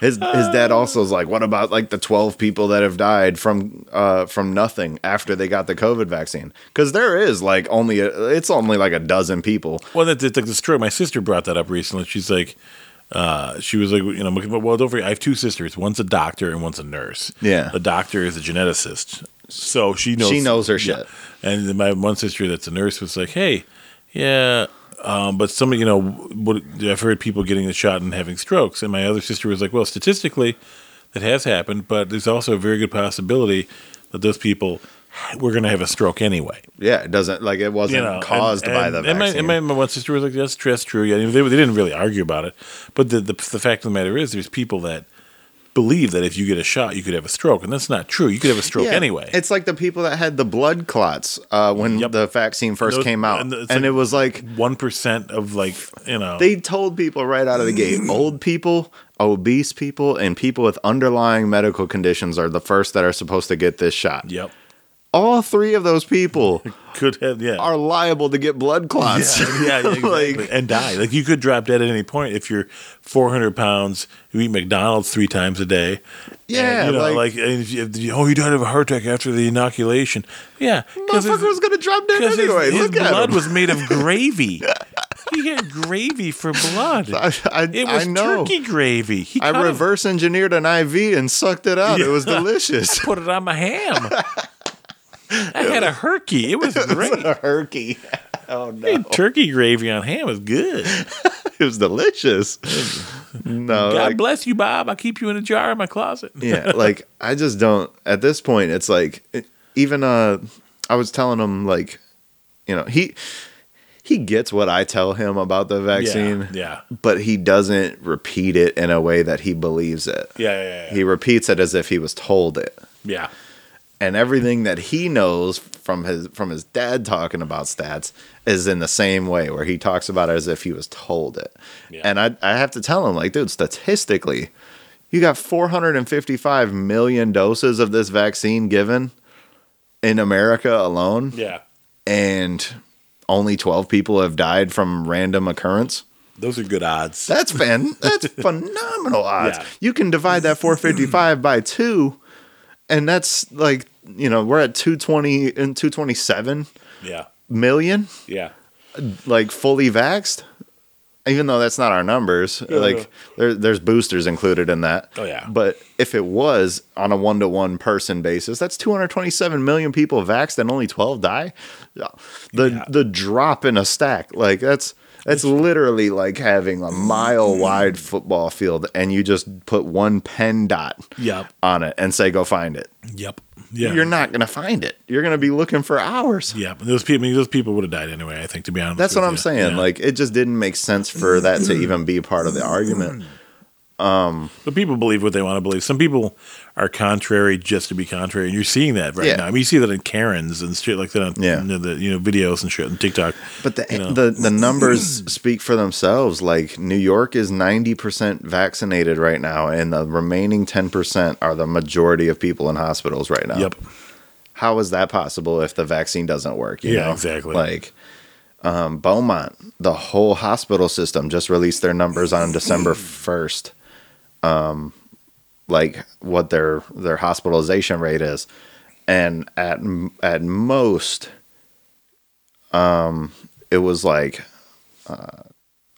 His his dad also is like, what about like the twelve people that have died from uh from nothing after they got the COVID vaccine? Because there is like only a, it's only like a dozen people. Well, that's it's like the story. My sister brought that up recently. She's like, uh, she was like, you know, well, don't forget, I have two sisters. One's a doctor and one's a nurse. Yeah. the doctor is a geneticist, so she knows She knows her shit. And my one sister that's a nurse was like, hey, yeah. Um, but some, you know, what, I've heard people getting the shot and having strokes, and my other sister was like, "Well, statistically, that has happened, but there's also a very good possibility that those people were going to have a stroke anyway." Yeah, it doesn't like it wasn't you know, caused and- by and- the and my, vaccine. and my, my one sister was like, "That's, that's true." Yeah, they, they didn't really argue about it, but the, the the fact of the matter is, there's people that believe that if you get a shot, you could have a stroke, and that's not true. You could have a stroke Yeah, anyway. It's like the people that had the blood clots uh, when Yep. the vaccine first Those- came out, and and, like- it was like One percent of like you know they told people right out of the gate old people obese people and people with underlying medical conditions are the first that are supposed to get this shot Yep, all three of those people [LAUGHS] could have yeah. are liable to get blood clots yeah, yeah, [LAUGHS] yeah, exactly. Like- and die. Like you could drop dead at any point if you're 400 pounds. You eat McDonald's three times a day. Yeah, and, you know, like- like, and if you, you- oh, you died of a heart attack after the inoculation. Yeah, 'cause his- motherfucker was gonna drop dead his- anyway His, look blood was made of [LAUGHS] gravy. he had gravy for blood. I, I, it was I know turkey gravy. He I reverse engineered an IV and sucked it out. It was delicious. put it on my ham. [LAUGHS] I had a herky. It was [LAUGHS] great. a herky. [LAUGHS] Oh no, Hey, turkey gravy on ham is good. it was delicious. No, God like- bless you, Bob. I keep you in a jar in my closet. yeah, like I just don't. At this point, it's like it- even uh, I was telling him like, you know, he he gets what I tell him about the vaccine, Yeah. but he doesn't repeat it in a way that he believes it. Yeah. Yeah. Yeah. yeah. He repeats it as if he was told it. yeah. And everything that he knows from his from his dad talking about stats is in the same way where he talks about it as if he was told it. Yeah. And I I have to tell him like, dude, statistically, you got 455 million doses of this vaccine given in America alone, Yeah. and only 12 people have died from random occurrence. Those are good odds. That's [LAUGHS] fan. That's phenomenal odds. Yeah. You can divide that 455 by two, and that's like you know we're at 220 and 227 yeah. million, Yeah. like fully vaxxed. Even though that's not our numbers, Yeah. like there, there's boosters included in that. Oh, yeah. But if it was on a one to one person basis, that's 227 million people vaxxed and only 12 die. The Yeah. the drop in a stack, like that's that's literally like having a mile wide mm. football field and you just put one pen dot Yep. on it and say go find it. Yep. Yeah. You're not gonna find it. You're gonna be looking for hours. Yeah, but those people, I mean, those people would have died anyway. I think, to be honest. That's what I'm you. saying. Yeah. Like it just didn't make sense for that to even be part of the argument. Mm. But people believe what they want to believe. Some people are contrary just to be contrary, and you're seeing that right Yeah. now. I mean, you see that in Karens and shit like that on Yeah. you know, the you know videos and shit on TikTok. But the You know. the the numbers speak for themselves. Like New York is ninety percent vaccinated right now, and the remaining ten percent are the majority of people in hospitals right now. Yep. How is that possible if the vaccine doesn't work? you Yeah, know? exactly. Like um, Beaumont, the whole hospital system just released their numbers on December first. Um, like what their their hospitalization rate is, and at at most, um, it was like uh,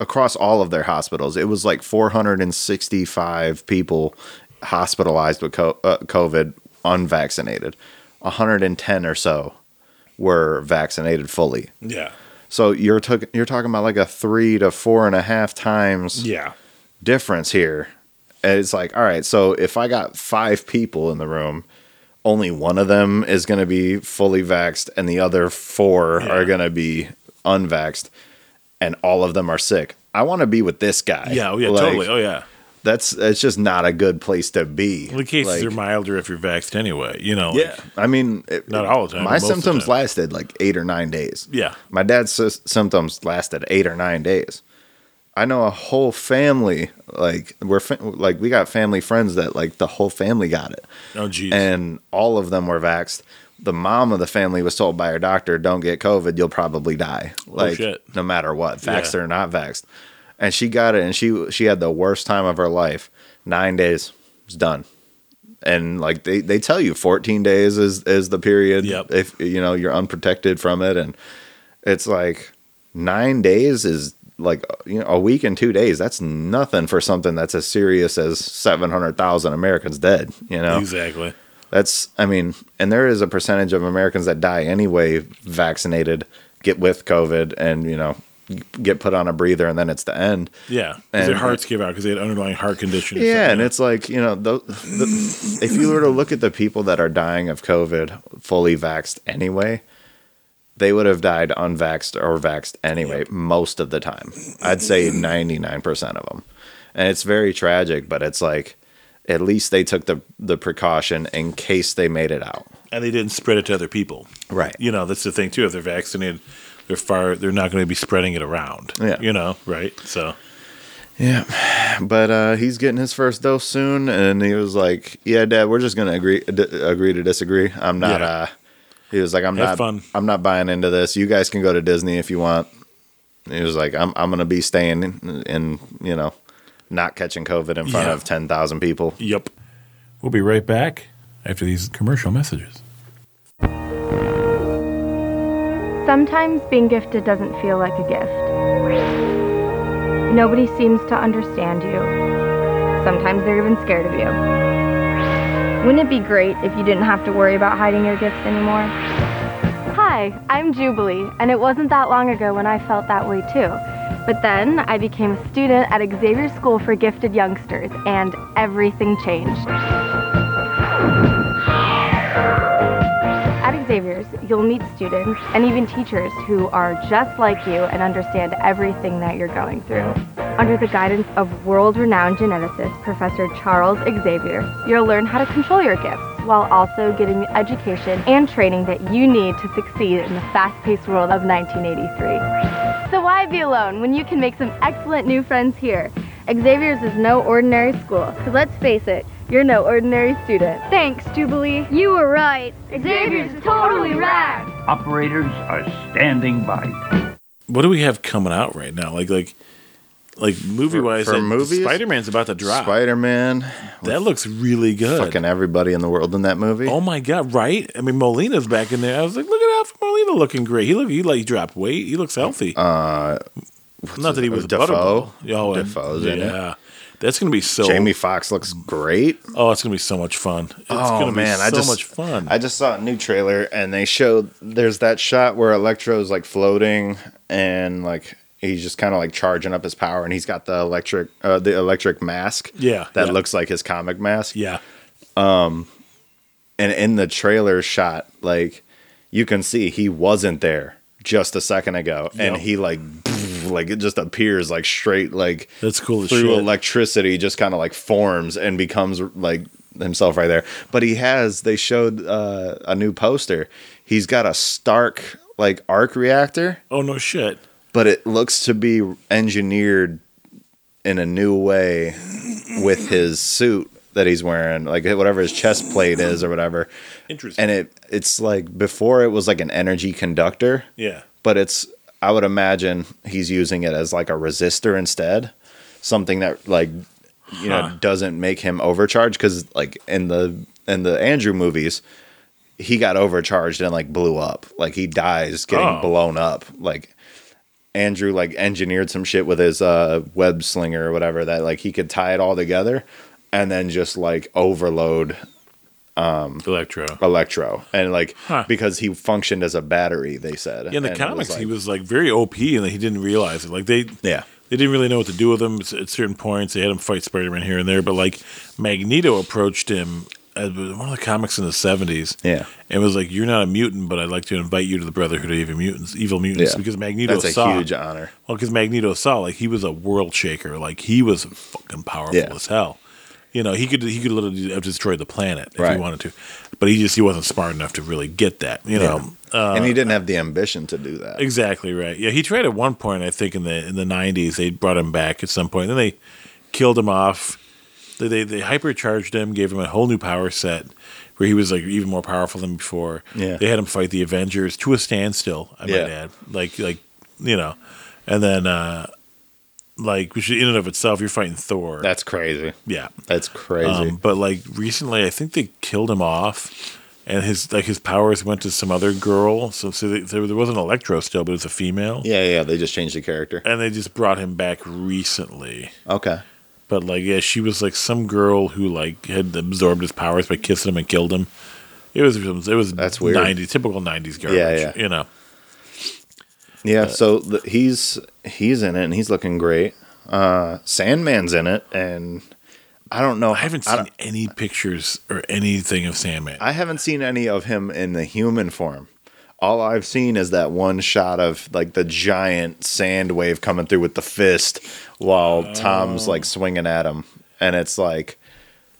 across all of their hospitals, it was like 465 people hospitalized with uh, COVID unvaccinated. 110 or so were vaccinated fully. Yeah. So you're talking you're talking about like a three to four and a half times Yeah. difference here. And it's like, all right, so if I got five people in the room, only one of them is going to be fully vaxxed, and the other four Yeah. are going to be unvaxxed, and all of them are sick. I want to be with this guy. Yeah. Oh, yeah. Like, totally. Oh, yeah. That's it's just not a good place to be. Well, the cases Like, are milder if you're vaxxed anyway. You know. Yeah, like- I mean, it- Not all the time, My but most of the symptoms time. lasted like eight or nine days. yeah. My dad's sy- symptoms lasted eight or nine days. I know a whole family like we're fa- like we got family friends that like the whole family got it, Oh, geez. and all of them were vaxxed. The mom of the family was told by her doctor, "Don't get COVID, you'll probably die." Oh, like Oh, shit. no matter what, vaxxed Yeah. or not vaxxed. And she got it, and she she had the worst time of her life. Nine days, it's done. And like they, they tell you, fourteen days is is the period Yep. if you know you're unprotected from it, and it's like nine days is like you know a week and two days. That's nothing for something that's as serious as seven hundred thousand Americans dead. You know, exactly. that's, I mean, and there is a percentage of Americans that die anyway, vaccinated, get with COVID, and, you know, get put on a breather, and then it's the end. Yeah. 'Cause their hearts give out because they had underlying heart conditions Yeah, and it's like, you know, the, the, if you were to look at the people that are dying of COVID fully vaxxed anyway, they would have died unvaxxed or vaxxed anyway most of the time. I'd say [CLEARS THROAT] 99% of them. And it's very tragic, but it's like, at least they took the, the precaution in case they made it out. and they didn't spread it to other people. Right. You know, that's the thing too. If they're vaccinated, they're far. They're not going to be spreading it around. Yeah. You know, right? So Yeah, but uh, he's getting his first dose soon, and he was like, "Yeah, Dad, we're just gonna agree d- agree to disagree. I'm not." Yeah. Uh, he was like, "I'm Have not. fun. I'm not buying into this. You guys can go to Disney if you want." He was like, "I'm I'm gonna be staying in, in you know, not catching COVID in front Yeah. of ten thousand people." Yep. We'll be right back after these commercial messages. Sometimes being gifted doesn't feel like a gift. Nobody seems to understand you. Sometimes they're even scared of you. Wouldn't it be great if you didn't have to worry about hiding your gifts anymore? Hi, I'm Jubilee, and it wasn't that long ago when I felt that way too. But then I became a student at Xavier School for Gifted Youngsters, and everything changed. At Xavier's, you'll meet students and even teachers who are just like you and understand everything that you're going through. Under the guidance of world-renowned geneticist Professor Charles Xavier, you'll learn how to control your gifts while also getting the education and training that you need to succeed in the fast-paced world of 1983. So why be alone when you can make some excellent new friends here? Xavier's is no ordinary school, because let's face it, you're no ordinary student. Thanks, Jubilee. You were right. Xavier's totally rad. Operators are standing by. What do we have coming out right now? Like like like movie wise, for movies? Spider Man's about to drop. Spider Man, that looks really good. fucking everybody in the world in that movie. Oh my god! Right? I mean, Molina's back in there. I was like, look at Alfred Molina looking great. He look he like he dropped weight. He looks healthy. Uh, Not that he was a Dafoe? butterball. Oh, and- Dafoe's in it. That's gonna be so. Jamie Foxx looks great. Oh, it's gonna be so much fun. It's oh gonna man, be I so just much fun. I just saw a new trailer and they showed there's that shot where Electro's like floating and like he's just kind of like charging up his power and he's got the electric uh, the electric mask. Yeah, that yeah. looks like his comic mask. yeah. And in the trailer shot, like you can see he wasn't there just a second ago, and he like like it just appears like straight like That's cool through electricity just kind of like forms and becomes like himself right there but he has they showed uh, a new poster he's got a stark like arc reactor Oh no shit. but it looks to be engineered in a new way with his suit that he's wearing like whatever his chest plate is or whatever Interesting. and it it's like before it was like an energy conductor yeah. but it's I would imagine he's using it as like a resistor instead, something that like you know doesn't make him overcharged because like in the in the Andrew movies, he got overcharged and like blew up, like he dies getting Oh. blown up, like. Andrew like engineered some shit with his uh, web slinger or whatever that like he could tie it all together and then just like overload Um, electro. electro and like Huh. because he functioned as a battery they said Yeah, in the And it was, comics, he was like very OP, and he didn't realize it. Like they, yeah they didn't really know what to do with him at at certain points. They had him fight Spider Man here and there, but like Magneto approached him as one of the comics in the seventies. Yeah. and was like, "You're not a mutant, but I'd like to invite you to the Brotherhood of Evil Mutants." Evil Mutants, Yeah. because Magneto that's a saw huge honor well, because Magneto saw like he was a world shaker, like he was fucking powerful Yeah. as hell. You know, he could he could literally have destroyed the planet if Right. he wanted to. but he just he wasn't smart enough to really get that. You know, uh, and he didn't have the ambition to do that. exactly right. Yeah, he tried at one point. I think in the in the '90s they brought him back at some point. Then they killed him off. They, they they hypercharged him, gave him a whole new power set where he was like even more powerful than before. Yeah. they had him fight the Avengers to a standstill. I Yeah. might add, like like you know, and then uh like which in and of itself, you're fighting Thor. That's crazy. yeah. That's crazy. Um, but like recently, I think they killed him off, and his like his powers went to some other girl. So, so they, there there was an Electro still, but it was a female. yeah, yeah. They just changed the character. And they just brought him back recently. Okay. But like, yeah, she was like some girl who like had absorbed his powers by kissing him and killed him. It was it was That's weird. 90s typical nineties garbage. Yeah, yeah. You know. Yeah, so the, he's he's in it and he's looking great. Uh, Sandman's in it, and I don't know. I haven't seen don't- any pictures or anything of Sandman. I haven't seen any of him in the human form. All I've seen is that one shot of like the giant sand wave coming through with the fist while Tom's like swinging at him, and it's like,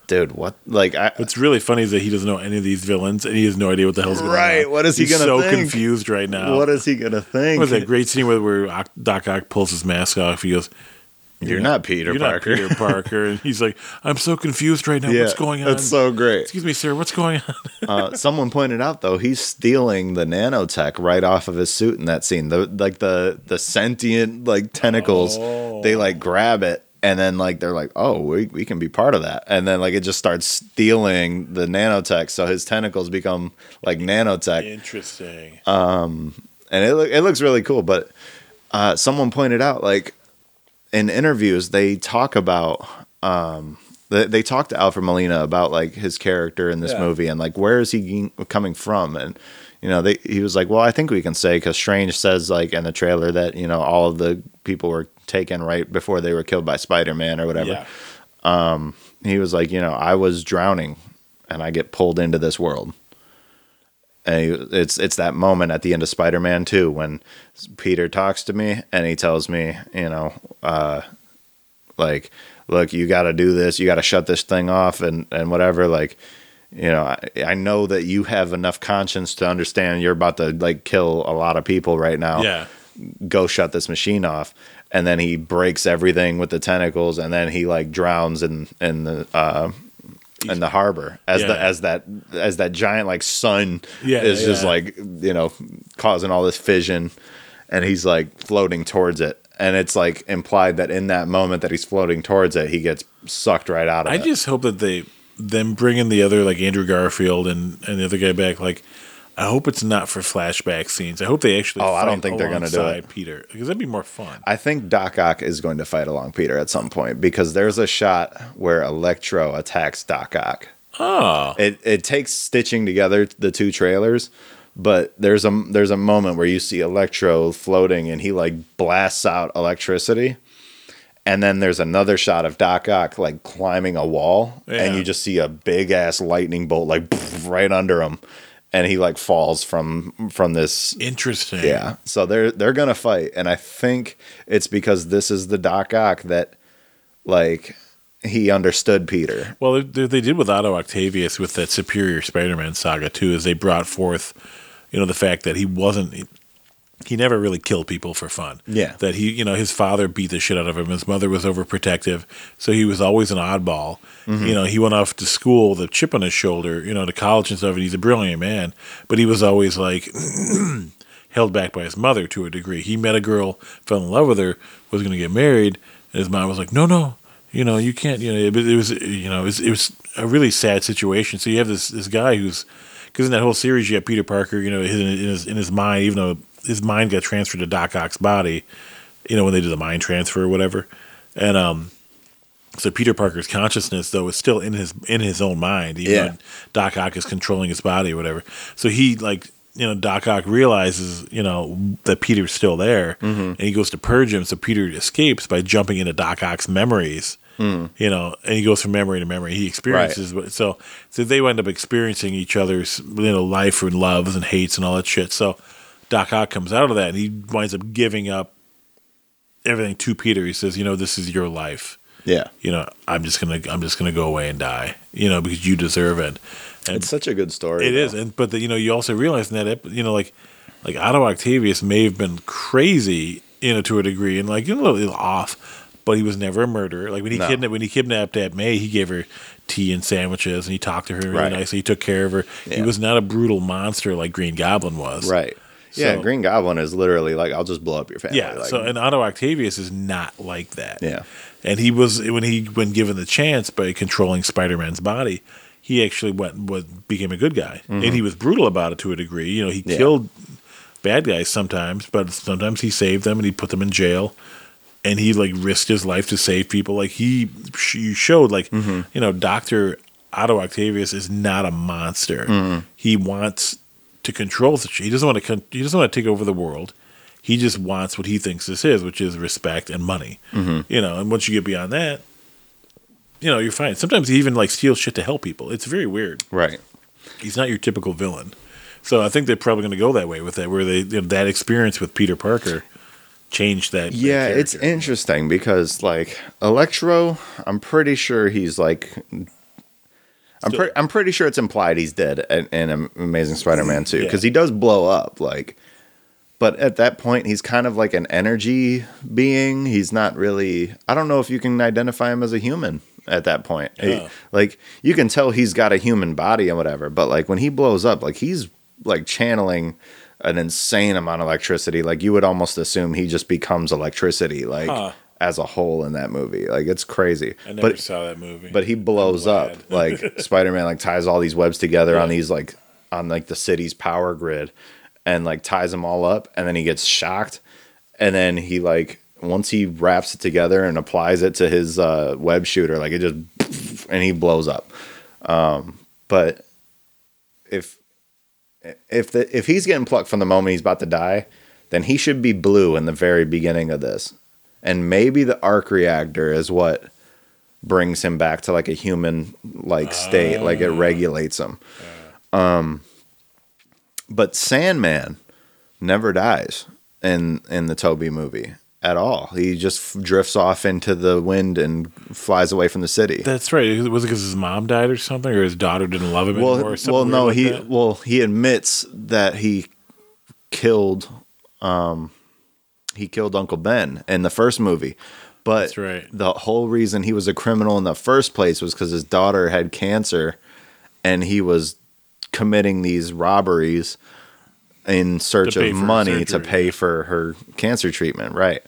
dude, what? Like, I, What's really funny is that he doesn't know any of these villains, and he has no idea what the hell's going on. Right, what is he He's gonna He's so think? confused right now. what is he gonna think? What was that great scene where, where Doc Ock pulls his mask off? He goes, You're not Peter You're Parker. not Peter Parker. [LAUGHS] and he's like, I'm so confused right now. yeah, What's going on? That's so great. Excuse me, sir. What's going on? [LAUGHS] uh, someone pointed out though he's stealing the nanotech right off of his suit in that scene. The like the the sentient like tentacles, they like grab it and then like they're like, oh, we we can be part of that, and then like it just starts stealing the nanotech, so his tentacles become like nanotech, Interesting. um and it look it looks really cool. But uh, someone pointed out like in interviews they talk about um they, they talk to Alfred Molina about like his character in this Yeah. movie and like where is he coming from and you know they he was like well I think we can say because Strange says like in the trailer that you know all of the people were taken right before they were killed by Spider Man or whatever yeah. he was like, you know, I was drowning and I get pulled into this world. And he, it's it's that moment at the end of Spider-Man 2 when Peter talks to me and he tells me, you know, uh, like, look, you got to do this, you got to shut this thing off and and whatever like you know, I, I know that you have enough conscience to understand you're about to like kill a lot of people right now Yeah. go shut this machine off and then he breaks everything with the tentacles and then he like drowns in in the uh in the harbor as the Yeah. as that as that giant like sun Yeah, is just like you know causing all this fission and he's like floating towards it and it's like implied that in that moment that he's floating towards it he gets sucked right out of I it I just hope that they them bringing the other like Andrew Garfield and and the other guy back. Like, I hope it's not for flashback scenes. I hope they actually. Oh, I don't think they're gonna do it. Peter because that'd be more fun. I think Doc Ock is going to fight along Peter at some point because there's a shot where Electro attacks Doc Ock. Oh, it it takes stitching together the two trailers but there's a there's a moment where you see electro floating and he like blasts out electricity and then there's another shot of Doc Ock like climbing a wall and you just see a big ass lightning bolt like [LAUGHS] right under him and he like falls from from this interesting. yeah so they're they're gonna fight and I think it's because this is the Doc Ock that like he understood Peter Well, they, they did with Otto Octavius with that Superior Spider-Man saga too, is they brought forth, you know, the fact that he wasn't. He, never really killed people for fun. Yeah. That he, you know, his father beat the shit out of him. His mother was overprotective, so he was always an oddball. Mm-hmm. You know, he went off to school with a chip on his shoulder, you know, to college and stuff. And he's a brilliant man, but he was always like [CLEARS THROAT] held back by his mother to a degree. He met a girl, fell in love with her, was going to get married, and his mom was like, "No, no, you know, you can't." You know, it, it was, you know, it was, it was a really sad situation. So you have this this guy who's because in that whole series you have Peter Parker, you know, his, in his in his mind, even though his mind got transferred to Doc Ock's body, you know, when they do the mind transfer or whatever, and um. So Peter Parker's consciousness, though, is still in his in his own mind. Even Yeah. Doc Ock is controlling his body or whatever. So he like you know Doc Ock realizes you know that Peter's still there, and he goes to purge him. So Peter escapes by jumping into Doc Ock's memories. You know, and he goes from memory to memory. He experiences what so so they wind up experiencing each other's you know life and loves and hates and all that shit. So Doc Ock comes out of that and he winds up giving up everything to Peter. He says, you know, this is your life yeah you know, I'm just gonna I'm just gonna go away and die, you know, because you deserve it. And It's such a good story. it though. is, and but the, you know, you also realize in that, you know, like like Otto Octavius may have been crazy, you know, to a degree, and like you know, a little off, but he was never a murderer. Like when he No. kidnapped when he kidnapped Aunt May, he gave her tea and sandwiches, and he talked to her really Right. nicely. He took care of her. He was not a brutal monster like Green Goblin was. Right. Yeah, So- Green Goblin is literally like, I'll just blow up your family. Yeah. Like, so and Otto Octavius is not like that. Yeah. And he was when he when given the chance by controlling Spider Man's body, he actually went was became a good guy, and he was brutal about it to a degree. You know, he Mm-hmm. Yeah. killed bad guys sometimes, but sometimes he saved them and he put them in jail. And he like risked his life to save people. Like he, you showed like, Mm-hmm. you know, Doctor Otto Octavius is not a monster. Mm-hmm. He wants to control the. He doesn't want to. Con- he doesn't want to take over the world. He just wants what he thinks this is, which is respect and money. Mm-hmm. You know, and once you get beyond that, you know, you're fine. Sometimes he even like steals shit to help people. It's very weird. right. He's not your typical villain. So I think they're probably going to go that way with that, where they you know, that experience with Peter Parker changed that. that Yeah, it's interesting because like Electro, I'm pretty sure he's like I'm, pre- I'm pretty sure it's implied he's dead in, in Amazing Spider-Man 2 Yeah. because he does blow up like but at that point he's kind of like an energy being he's not really I don't know if you can identify him as a human at that point He- Yeah. like you can tell he's got a human body and whatever but like when he blows up like he's like channeling an insane amount of electricity like you would almost assume he just becomes electricity like Huh. As a whole in that movie. Like it's crazy. I never but saw that movie. but he blows up. [LAUGHS] like spider-man like ties all these webs together on these like on like the city's power grid and like ties them all up and then he gets shocked and then he like once he wraps it together and applies it to his uh web shooter like it just and he blows up. Um but if if the if he's getting plucked from the moment he's about to die then he should be blue in the very beginning of this and maybe the arc reactor is what brings him back to like a human like state like it regulates him um but sandman never dies in in the tobey movie at all he just f- drifts off into the wind and flies away from the city That's right. Was it because his mom died or something, or his daughter didn't love him anymore? well, or well, no, weird he that? well he admits that he killed um he killed Uncle Ben in the first movie. But right. the whole reason he was a criminal in the first place was because his daughter had cancer and he was committing these robberies in search of money to pay for her cancer treatment, right?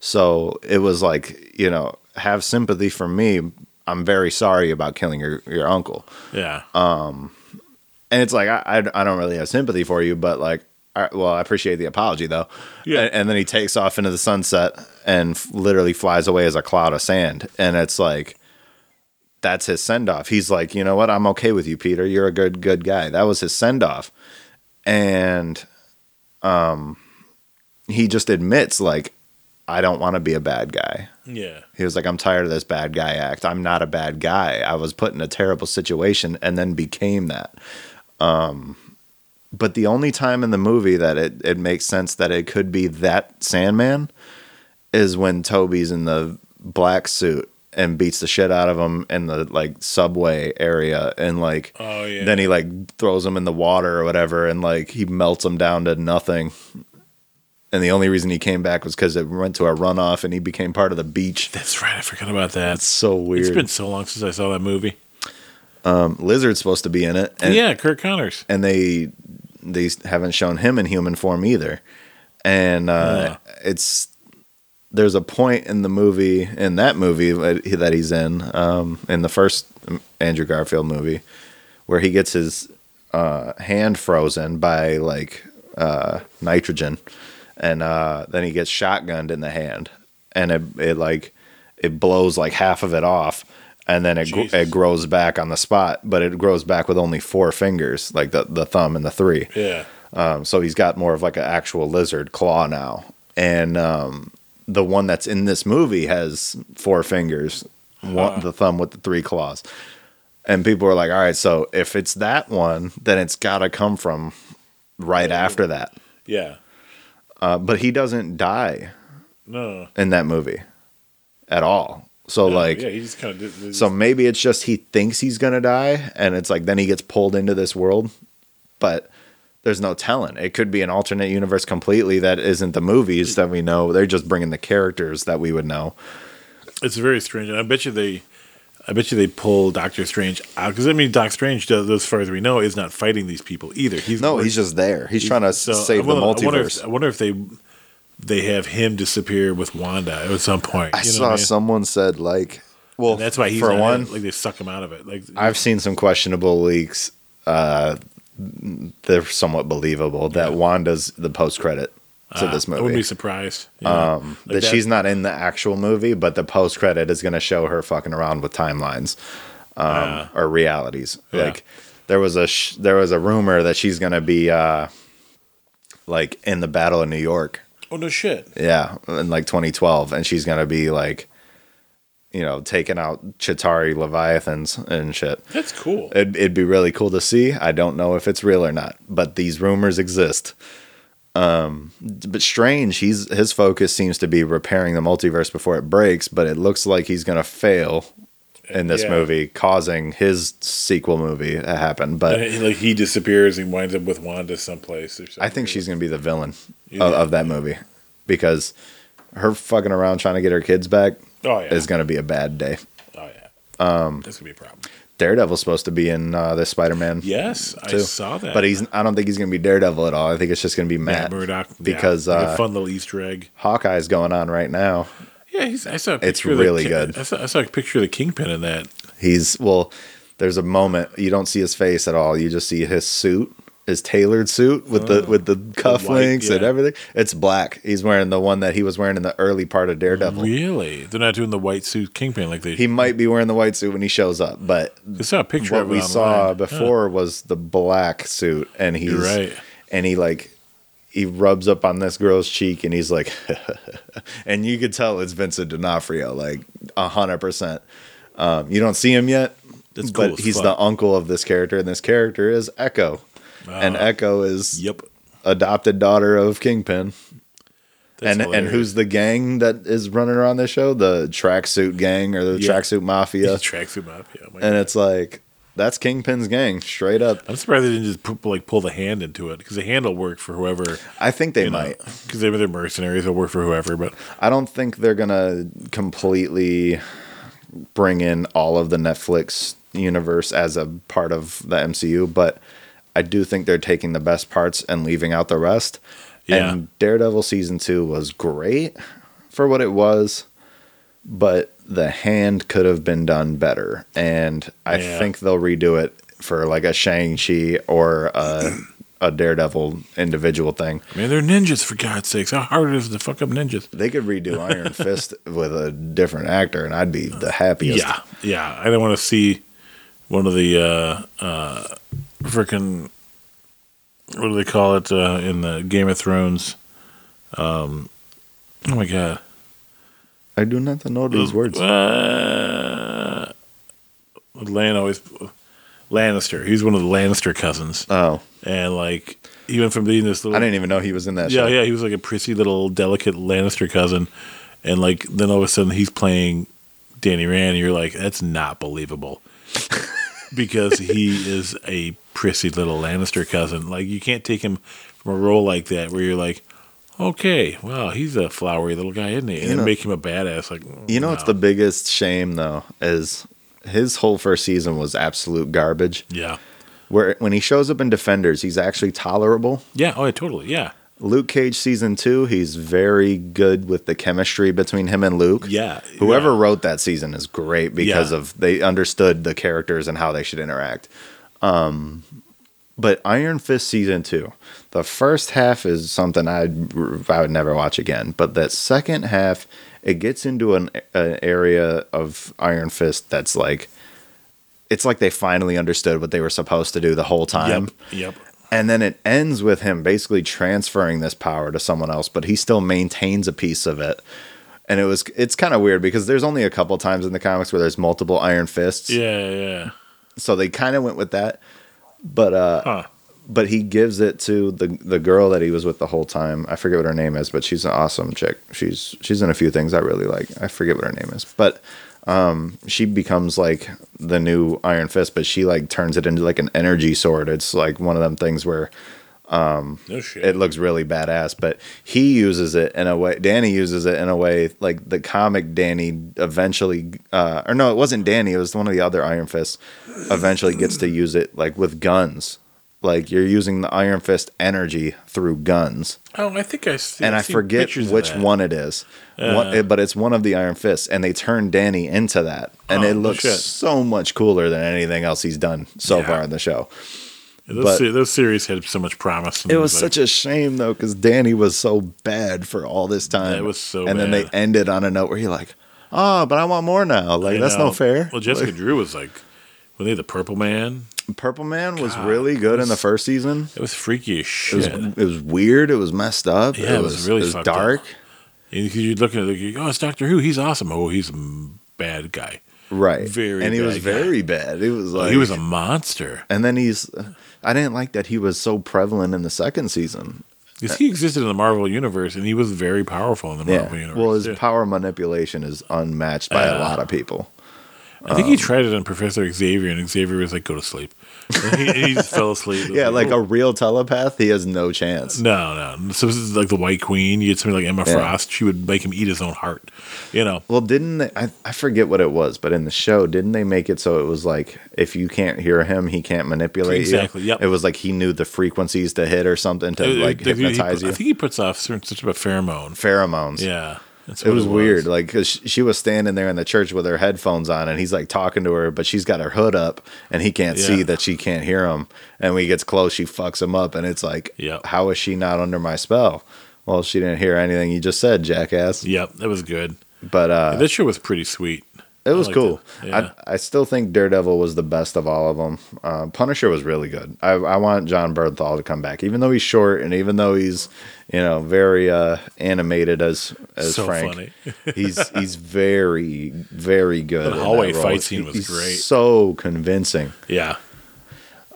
So it was like, you know, have sympathy for me. I'm very sorry about killing your, your uncle yeah. Um, and it's like I, I I don't really have sympathy for you, but like, Well, I appreciate the apology though. Yeah. And, and then he takes off into the sunset and f- literally flies away as a cloud of sand, and it's like. That's his send off. He's like, you know what? I'm okay with you, Peter. You're a good, good guy. That was his send off, and um, he just admits like, I don't want to be a bad guy. yeah. He was like, I'm tired of this bad guy act. I'm not a bad guy. I was put in a terrible situation and then became that. Um, but the only time in the movie that it, it makes sense that it could be that Sandman is when Tobey's in the black suit and beats the shit out of him in the like subway area and like Oh, yeah. then he like throws him in the water or whatever and like he melts him down to nothing and the only reason he came back was because it went to a runoff and he became part of the beach. That's right. I forgot about that. It's so weird. It's been so long since I saw that movie. Um, Lizard's supposed to be in it, and yeah, Curt Connors. and they they haven't shown him in human form either. And uh, it's there's a point in the movie in that movie that that he's in um, in the first Andrew Garfield movie where he gets his uh, hand frozen by like uh, nitrogen, and uh, then he gets shotgunned in the hand, and it it like it blows like half of it off. And then it, gr- it grows back on the spot, but it grows back with only four fingers, like the, the thumb and the three. Yeah. Um, so he's got more of like an actual lizard claw now. And um, the one that's in this movie has four fingers, one, the thumb with the three claws. And people are like, all right, so if it's that one, then it's got to come from right after that. Yeah. Uh, but he doesn't die No. in that movie at all. So like yeah, he just kind of so maybe it's just he thinks he's gonna die, and it's like then he gets pulled into this world, but there's no telling. It could be an alternate universe completely that isn't the movies that we know. They're just bringing the characters that we would know. It's very strange, and I bet you they, I bet you they pull Doctor Strange out because I mean, Doc Strange, does, as far as we know, is not fighting these people either. He's No, he's just there. He's trying to so save wonder, the I wonder, multiverse. if, I wonder if they they have him disappear with Wanda at some point. I you know saw what I mean? someone said like, well, And that's why he's for one. it. like they suck him out of it. Like I've seen some questionable leaks. Uh, they're somewhat believable that Wanda's the post credit to uh, this movie. I wouldn't be surprised. Yeah. um, Like that, she's not in the actual movie, but the post credit is going to show her fucking around with timelines um, or realities. Yeah. Like there was a sh- there was a rumor that she's going to be uh, like in the Battle of New York. Oh no shit. Yeah, in like 2012, and she's going to be like, you know, taking out Chitauri Leviathans and shit. That's cool. It'd, it'd be really cool to see. I don't know if it's real or not, but these rumors exist. Um, but strange, he's his focus seems to be repairing the multiverse before it breaks, but it looks like he's gonna fail in this Yeah. movie, causing his sequel movie to happen. But he- like he disappears and winds up with Wanda someplace. Or something. I think she's gonna be the villain Yeah. of, of that movie because her fucking around trying to get her kids back Oh yeah. is gonna be a bad day. oh yeah. Um, that's gonna be a problem. Daredevil's supposed to be in uh, this Spider-Man. Yes, I saw that. But he's I don't think he's gonna be Daredevil at all. I think it's just gonna be Matt Matt Murdock because like uh, a fun little Easter egg. Hawkeye's going on right now. Yeah, he's, I saw. A It's picture of the really good. I saw, I saw a picture of the Kingpin in that. He's well. There's a moment you don't see his face at all. You just see his suit, his tailored suit with the oh. with the cufflinks and yeah. everything. It's black. He's wearing the one that he was wearing in the early part of Daredevil. Really, they're not doing the white suit Kingpin like they. He might be wearing the white suit when he shows up, but I saw a picture what we saw online. before was the black suit, and he's You're right. and he like he rubs up on this girl's cheek, and he's like, [LAUGHS] and you could tell it's Vincent D'Onofrio, like a hundred percent. Um, you don't see him yet, That's but as he's fuck. the uncle of this character, and this character is Echo, and Ah. Echo is Yep. adopted daughter of Kingpin. That's and and who's the gang that is running around this show? The tracksuit gang or the Yeah. tracksuit mafia? [LAUGHS] tracksuit mafia? Oh and God. it's like that's Kingpin's gang, straight up. I'm surprised they didn't just pu- like pull the hand into it because the hand will work for whoever. I think they might. because they're, they're mercenaries. They'll work for whoever. But I don't think they're gonna completely bring in all of the Netflix universe as a part of the MCU, but I do think they're taking the best parts and leaving out the rest. Yeah. And Daredevil season two was great for what it was, but the hand could have been done better. And I Yeah. think they'll redo it for like a Shang-Chi or a, a Daredevil individual thing. I mean, they're ninjas for God's sakes. How hard it is to fuck up ninjas? They could redo Iron [LAUGHS] Fist with a different actor, and I'd be the happiest. Yeah, yeah. I don't want to see one of the uh, uh, freaking what do they call it uh, in the Game of Thrones? Um, oh my god, I do not know these words. Uh, Lan always Lannister. He's one of the Lannister cousins, Oh, and like he went from being this little I didn't even know he was in that yeah, show. yeah, he was like a prissy little delicate Lannister cousin, and like then all of a sudden he's playing Danny Rand, and you're like, that's not believable, [LAUGHS] because he is a prissy little Lannister cousin. Like you can't take him from a role like that where you're like, okay, well he's a flowery little guy, isn't he? And You know- make him a badass. Like You know what's no. the biggest shame though is his whole first season was absolute garbage. yeah, Where when he shows up in Defenders, he's actually tolerable. yeah, oh yeah, totally, yeah, Luke Cage season two, he's very good with the chemistry between him and Luke. yeah. Whoever yeah. wrote that season is great because Yeah. of they understood the characters and how they should interact. Um, but Iron Fist season two, the first half is something I'd I would never watch again. But that second half, it gets into an, an area of Iron Fist that's like, it's like they finally understood what they were supposed to do the whole time. Yep, yep. And then it ends with him basically transferring this power to someone else, but he still maintains a piece of it. And it was it's kind of weird because there's only a couple times in the comics where there's multiple Iron Fists. Yeah, yeah. So they kind of went with that. But uh Huh. but he gives it to the the girl that he was with the whole time. I forget what her name is, but she's an awesome chick. She's she's in a few things I really like. I forget what her name is. But um, she becomes like the new Iron Fist, but she like turns it into like an energy sword. It's like one of them things where No shit. it looks really badass, but he uses it in a way. Danny uses it in a way like the comic Danny eventually, uh, or no, it wasn't Danny. It was one of the other Iron Fists. Eventually, gets to use it like with guns. Like you're using the Iron Fist energy through guns, oh, I think I see. and I I've forget which one it is. One- it- but it's one of the Iron Fists, and they turn Danny into that, and Oh, it looks shit. so much cooler than anything else he's done so Yeah. far in the show. Yeah, those, but- se- those series had so much promise. It was like- such a shame though, because Danny was so bad for all this time. Yeah, it was so And then they ended on a note where you're like, "Oh, but I want more now." Like I that's know. no fair. Well, Jessica Like, Drew was like when they the Purple Man. Purple Man was God, really it good in the first season. It was freaky as It was shit. it was weird. It was messed up. Yeah, it was really it was up. dark. And you'd look at it, like, oh, it's Doctor Who. He's awesome. Oh, he's a bad guy. Right. Very and he was guy. very bad. It was Oh, like he was a monster. And then he's. Uh, I didn't like that he was so prevalent in the second season. Because he existed in the Marvel universe, and he was very powerful in the Yeah. Marvel universe. Well, his yeah. power manipulation is unmatched by a Uh, lot of people. I think he tried it on Professor Xavier, and Xavier was like, "Go to sleep." And he, he just fell asleep. [LAUGHS] Yeah, like "Oh." a real telepath, he has no chance. No, no. So this is like the White Queen. You get somebody like Emma Yeah. Frost. She would make him eat his own heart. You know. Well, didn't they, I? I forget what it was, but in the show, didn't they make it so it was like if you can't hear him, he can't manipulate Exactly, you? yep. It was like he knew the frequencies to hit or something to Uh, like he- hypnotize he, you. I think he puts off certain such a pheromone. Pheromones. Yeah, that's It what was weird, like because she was standing there in the church with her headphones on, and he's like talking to her, but she's got her hood up, and he can't see that she can't hear him. And when he gets close, she fucks him up, and it's like, Yep. how is she not under my spell? Well, she didn't hear anything you just said, jackass. Yep, that was good. But uh, this show was pretty sweet. It was cool. it. Yeah. I I still think Daredevil was the best of all of them. Uh, Punisher was really good. I I want Jon Bernthal to come back, even though he's short and even though he's you know very uh, animated as as So Frank. funny. [LAUGHS] he's he's very very good. The hallway fight scene was He's great. So convincing. Yeah,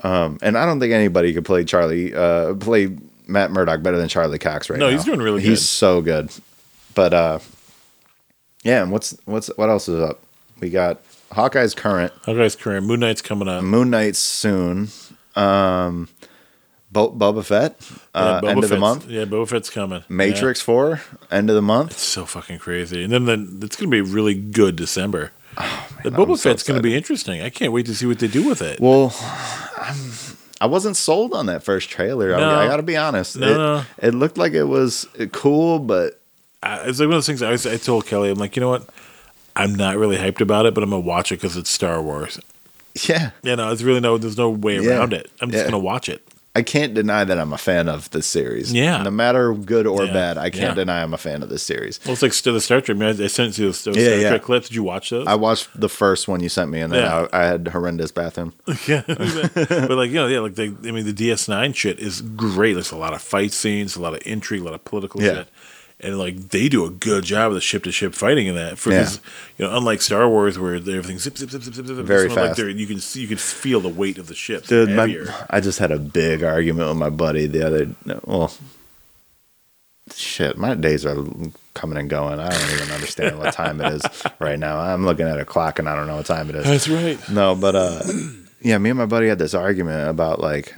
Um, and I don't think anybody could play Charlie uh, play Matt Murdock better than Charlie Cox right No, now. he's doing really good. He's so good. But uh, yeah, and what's what's what else is up? We got Hawkeye's current. Hawkeye's current. Moon Knight's coming up. Moon Knight's soon. Um, Bo- Boba Fett, uh, Yeah, Boba end of the month. Yeah, Boba Fett's coming. Matrix Four, end of the month. It's so fucking crazy. And then the, it's going to be really good December. the I'm Boba so Fett's going to be interesting. I can't wait to see what they do with it. Well, I'm, I wasn't sold on that first trailer. I- I, got to be honest. No, it, no. it looked like it was cool, but I, it's like one of those things. I, was, I told Kelly, I'm like, you know what? I'm not really hyped about it, but I'm gonna watch it because it's Star Wars. yeah, You know, it's really no. There's no way Yeah. around it. I'm just Yeah. gonna watch it. I can't deny that I'm a fan of this series. Yeah. no matter good or Yeah. bad, I can't Yeah. deny I'm a fan of this series. Well, it's like still the Star Trek. I, mean, I, sent you Yeah, Star yeah. Trek clips. Did you watch those? I watched the first one you sent me, and then Yeah. I, I had horrendous bathroom. [LAUGHS] yeah, [LAUGHS] but like you know, yeah, like they, I mean, the DS9 shit is great. There's a lot of fight scenes, a lot of intrigue, a lot of political Yeah. shit, and like they do a good job of the ship to ship fighting in that. For Yeah. you know, unlike Star Wars where everything's zip zip zip zip zip, zip Very one, Like fast. you can see, you can feel the weight of the. Dude, my. I just had a big argument with my buddy the other. Well, shit, my days are coming and going. I don't even understand what time it is [LAUGHS] right now. I'm looking at a clock and I don't know what time it is. That's right. No, but uh, [CLEARS THROAT] yeah, me and my buddy had this argument about like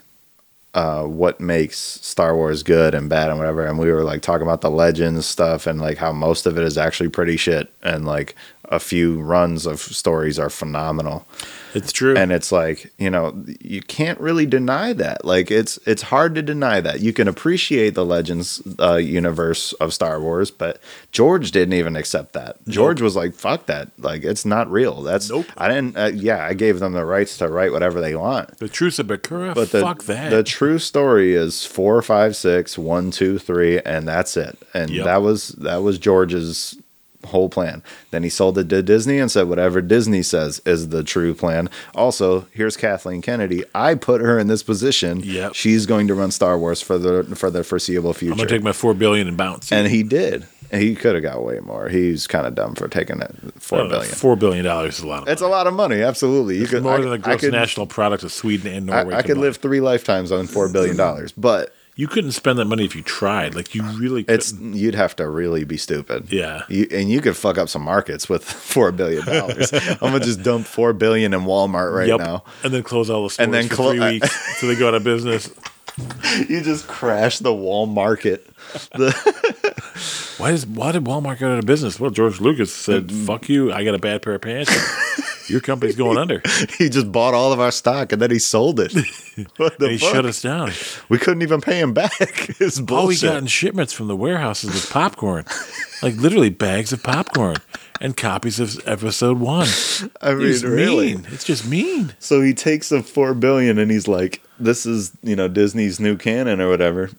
uh, what makes Star Wars good and bad and whatever, and we were like talking about the legends stuff and like how most of it is actually pretty shit, and like a few runs of stories are phenomenal It's true. and it's like you know you can't really deny that like it's it's hard to deny that you can appreciate the legends uh, universe of star wars but george didn't even accept that george was like fuck that like it's not real that's Nope. i didn't uh, yeah i gave them the rights to write whatever they want the truth of Bakura. but the, fuck that. the true story is four five six one two three and that's it and Yep. that was that was george's whole plan then he sold it to disney and said whatever disney says is the true plan also here's kathleen kennedy i put her in this position Yep. she's going to run star wars for the for the foreseeable future. I'm gonna take my four billion and bounce. and he did he could have got way more he's kind of dumb for taking it four oh, I don't know, billion Four billion dollars is a lot. Of money. it's a lot of money absolutely you could more I- than the I gross could- national product of Sweden and Norway. I could combined. live three lifetimes on four billion dollars, but You couldn't spend that money if you tried. Like you really couldn't. you'd have to really be stupid. Yeah. You, and you could fuck up some markets with [LAUGHS] four billion dollars. [LAUGHS] I'm gonna just dump four billion in Walmart right Yep. now. And then close all the stores And then for clo- three weeks [LAUGHS] so they go out of business. You just crash the wall market. The, Why does why did Walmart go out of business? Well, George Lucas said, Mm-hmm. "Fuck you! I got a bad pair of pants. Your company's going under." [LAUGHS] he just bought all of our stock and then he sold it. [LAUGHS] What the he fuck? shut us down. We couldn't even pay him back. [LAUGHS] It's bullshit. All we got in shipments from the warehouses was popcorn, like literally bags of popcorn and copies of episode one. I mean, It's really. mean. It's just mean. So he takes the four billion and he's like, "This is you know Disney's new canon or whatever."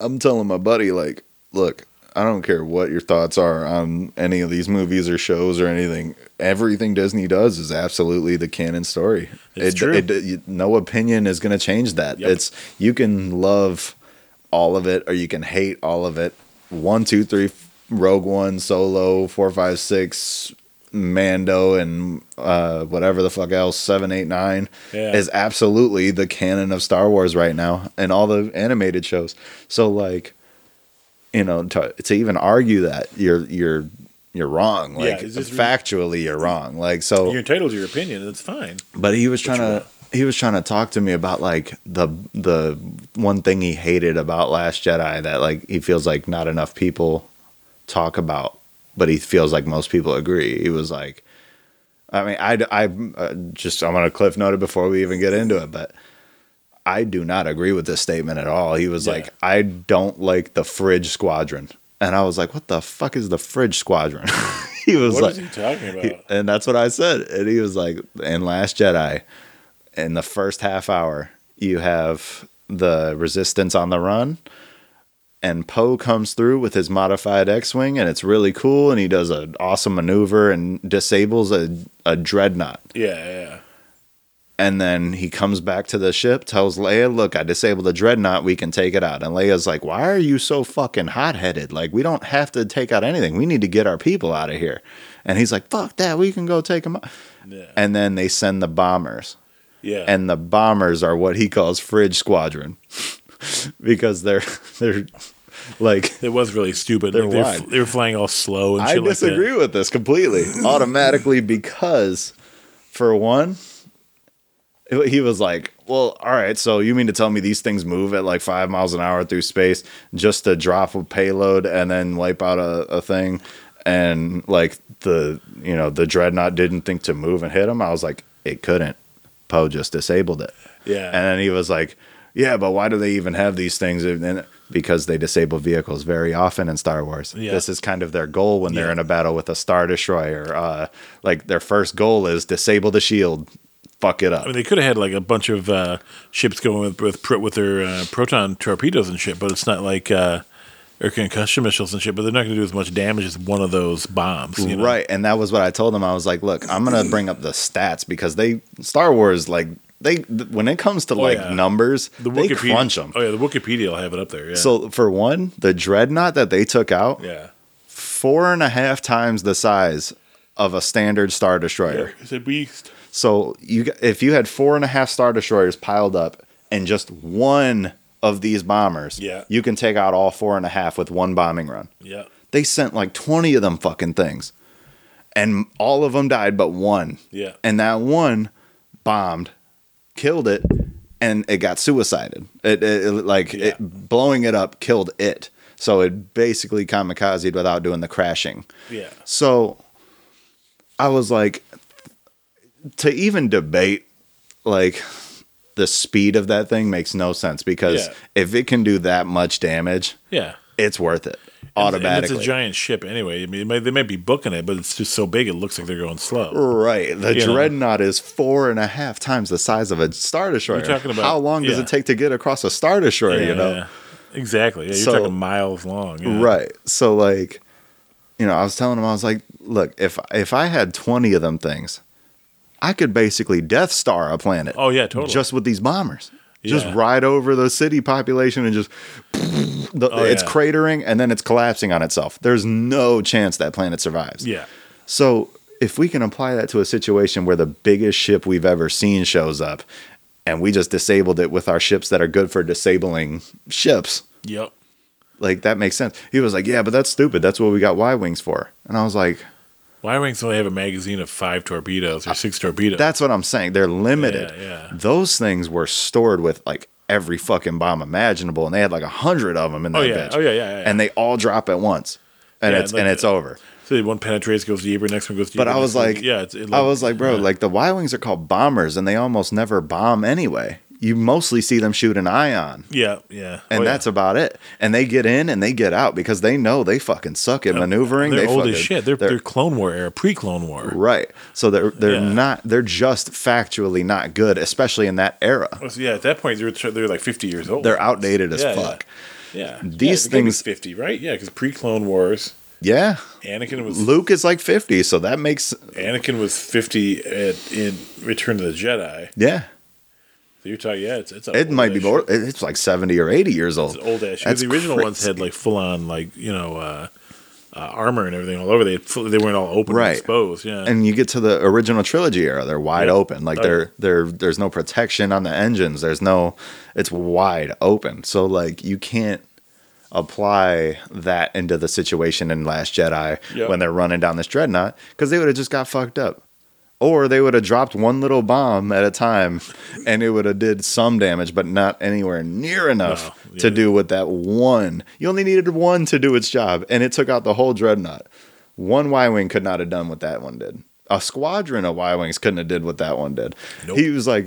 I'm telling my buddy like, "Look, I don't care what your thoughts are on any of these movies or shows or anything. Everything Disney does is absolutely the canon story. It's it, true. It, you- no opinion is going to change that. Yep. It's you can love all of it or you can hate all of it. One, two, three, Rogue One, Solo, four, five, six, Mando, and uh, whatever the fuck else, seven, eight, nine, Yeah. is absolutely the canon of Star Wars right now and all the animated shows. So like, you know, to, to even argue that you're you're you're wrong. Like just- factually, you're wrong. Like so, You're entitled to your opinion. It's fine. but he was trying to he was trying to talk to me about like the the one thing he hated about Last Jedi that like he feels like not enough people talk about, but he feels like most people agree. He was like, I mean, I I uh, just I'm gonna cliff note it before we even get into it, but. I do not agree with this statement at all. He was Yeah. like, I don't like the fridge squadron. And I was like, what the fuck is the fridge squadron? [LAUGHS] he was What like, is he talking about? he- and that's what I said. And he was like, in Last Jedi, in the first half hour, you have the resistance on the run. And Poe comes through with his modified X Wing, and it's really cool. And he does an awesome maneuver and disables a, a dreadnought. yeah, yeah. And then he comes back to the ship, tells Leia, Look, I disabled the dreadnought. We can take it out. And Leia's like, Why are you so fucking hot headed? Like, we don't have to take out anything. We need to get our people out of here. And he's like, Fuck that. We can go take them out. Yeah. And then they send the bombers. Yeah. And the bombers are what he calls Fridge Squadron [LAUGHS] because they're, they're like, it was really stupid. They're Like, they, were, wide. f- they were flying all slow and I disagree like with this completely, automatically, because for one, he was like, "Well, all right, so you mean to tell me these things move at like five miles an hour through space just to drop a payload and then wipe out a, a thing?" And like the you know the dreadnought didn't think to move and hit him. I was like, "It couldn't." Poe just disabled it. Yeah. And then he was like, "Yeah, but why do they even have these things?" And because they disable vehicles very often in Star Wars. Yeah. This is kind of their goal when they're Yeah. in a battle with a star destroyer. Uh, like their first goal is disable the shield, fuck it up. I mean, they could have had like a bunch of uh, ships going with with, pro- with their uh, proton torpedoes and shit, but it's not like uh, or concussion missiles and shit. But they're not going to do as much damage as one of those bombs, you know? Right, and that was what I told them. I was like, "Look, I'm gonna bring up the stats because they Star Wars like they th- when it comes to like Oh, yeah. numbers, The they Wikipedia, crunch them. Oh yeah, the Wikipedia will have it up there. Yeah. So for one, the dreadnought that they took out, yeah, four and a half times the size of a standard star destroyer. it's a beast. So you if you had four and a half star destroyers piled up and just one of these bombers, Yeah. you can take out all four and a half with one bombing run. Yeah, They sent like twenty of them fucking things, and all of them died but one. yeah, and that one bombed, killed it, and it got suicided. It, it, it- like Yeah. it blowing it up killed it. So it basically kamikazed without doing the crashing. yeah. So I was like, to even debate like the speed of that thing makes no sense because Yeah. if it can do that much damage, Yeah. it's worth it And automatically. it's a giant ship anyway. I mean, it might, they might be booking it, but it's just so big it looks like they're going slow. Right. The You know. dreadnought is four and a half times the size of a star destroyer. talking about- How long does yeah. it take to get across a star destroyer? you know. Exactly. Yeah, you're So- talking miles long. yeah. Right. So like, you know, I was telling him, I was like, look, if if I had twenty of them things, I could basically Death Star a planet. Oh yeah, totally. Just with these bombers. Just ride over the city population and just the, Oh, it's yeah. cratering and then it's collapsing on itself. There's no chance that planet survives. yeah. So if we can apply that to a situation where the biggest ship we've ever seen shows up and we just disabled it with our ships that are good for disabling ships. Yep. Like that makes sense. He was like, "Yeah, but that's stupid. That's what we got Y wings for." And I was like, Y wings only have a magazine of five torpedoes or six torpedoes. "That's what I'm saying. They're limited. Yeah, yeah. Those things were stored with like every fucking bomb imaginable, and they had like a hundred of them in that Oh, yeah. bitch. Oh, yeah, yeah, yeah. And they all drop at once, and it's like and it's over. so one penetrates, goes deeper, next one goes deeper. But I was one- like, yeah, it's, it, I was like, bro, like the Y wings are called bombers, and they almost never bomb anyway. You mostly see them shoot an ion. yeah, yeah, And Oh, yeah. that's about it. And they get in and they get out because they know they fucking suck at maneuvering. They're they old fucking, as shit. They're, they're Clone War era, pre Clone War. right. So they're they're Yeah. not they're just factually not good, especially in that era. So, yeah, at that point they're they're like fifty years old. They're outdated as Yeah, fuck. Yeah, These yeah, they gotta be things- fifty, right? Yeah, because pre Clone Wars, Yeah. Anakin was Luke is like 50, so that makes Anakin was fifty at, in Return of the Jedi. yeah. You're talking, yeah, it's it's It might be more it's like 70 or 80 years old. It's old ass. That's The original ones had like full on like you know uh, uh, armor and everything all over. They they weren't all open Right. and exposed. Yeah, and you get to the original trilogy era they're wide Yeah. open like Oh, they're they're there's no protection on the engines there's no it's wide open so like you can't apply that into the situation in last jedi Yep. when they're running down this dreadnought because they would have just got fucked up or they would have dropped one little bomb at a time and it would have did some damage but not anywhere near enough No, to do what that one. You only needed one to do its job and it took out the whole dreadnought. One y-wing could not have done what that one did. A squadron of y-wings couldn't have did what that one did. Nope. he was like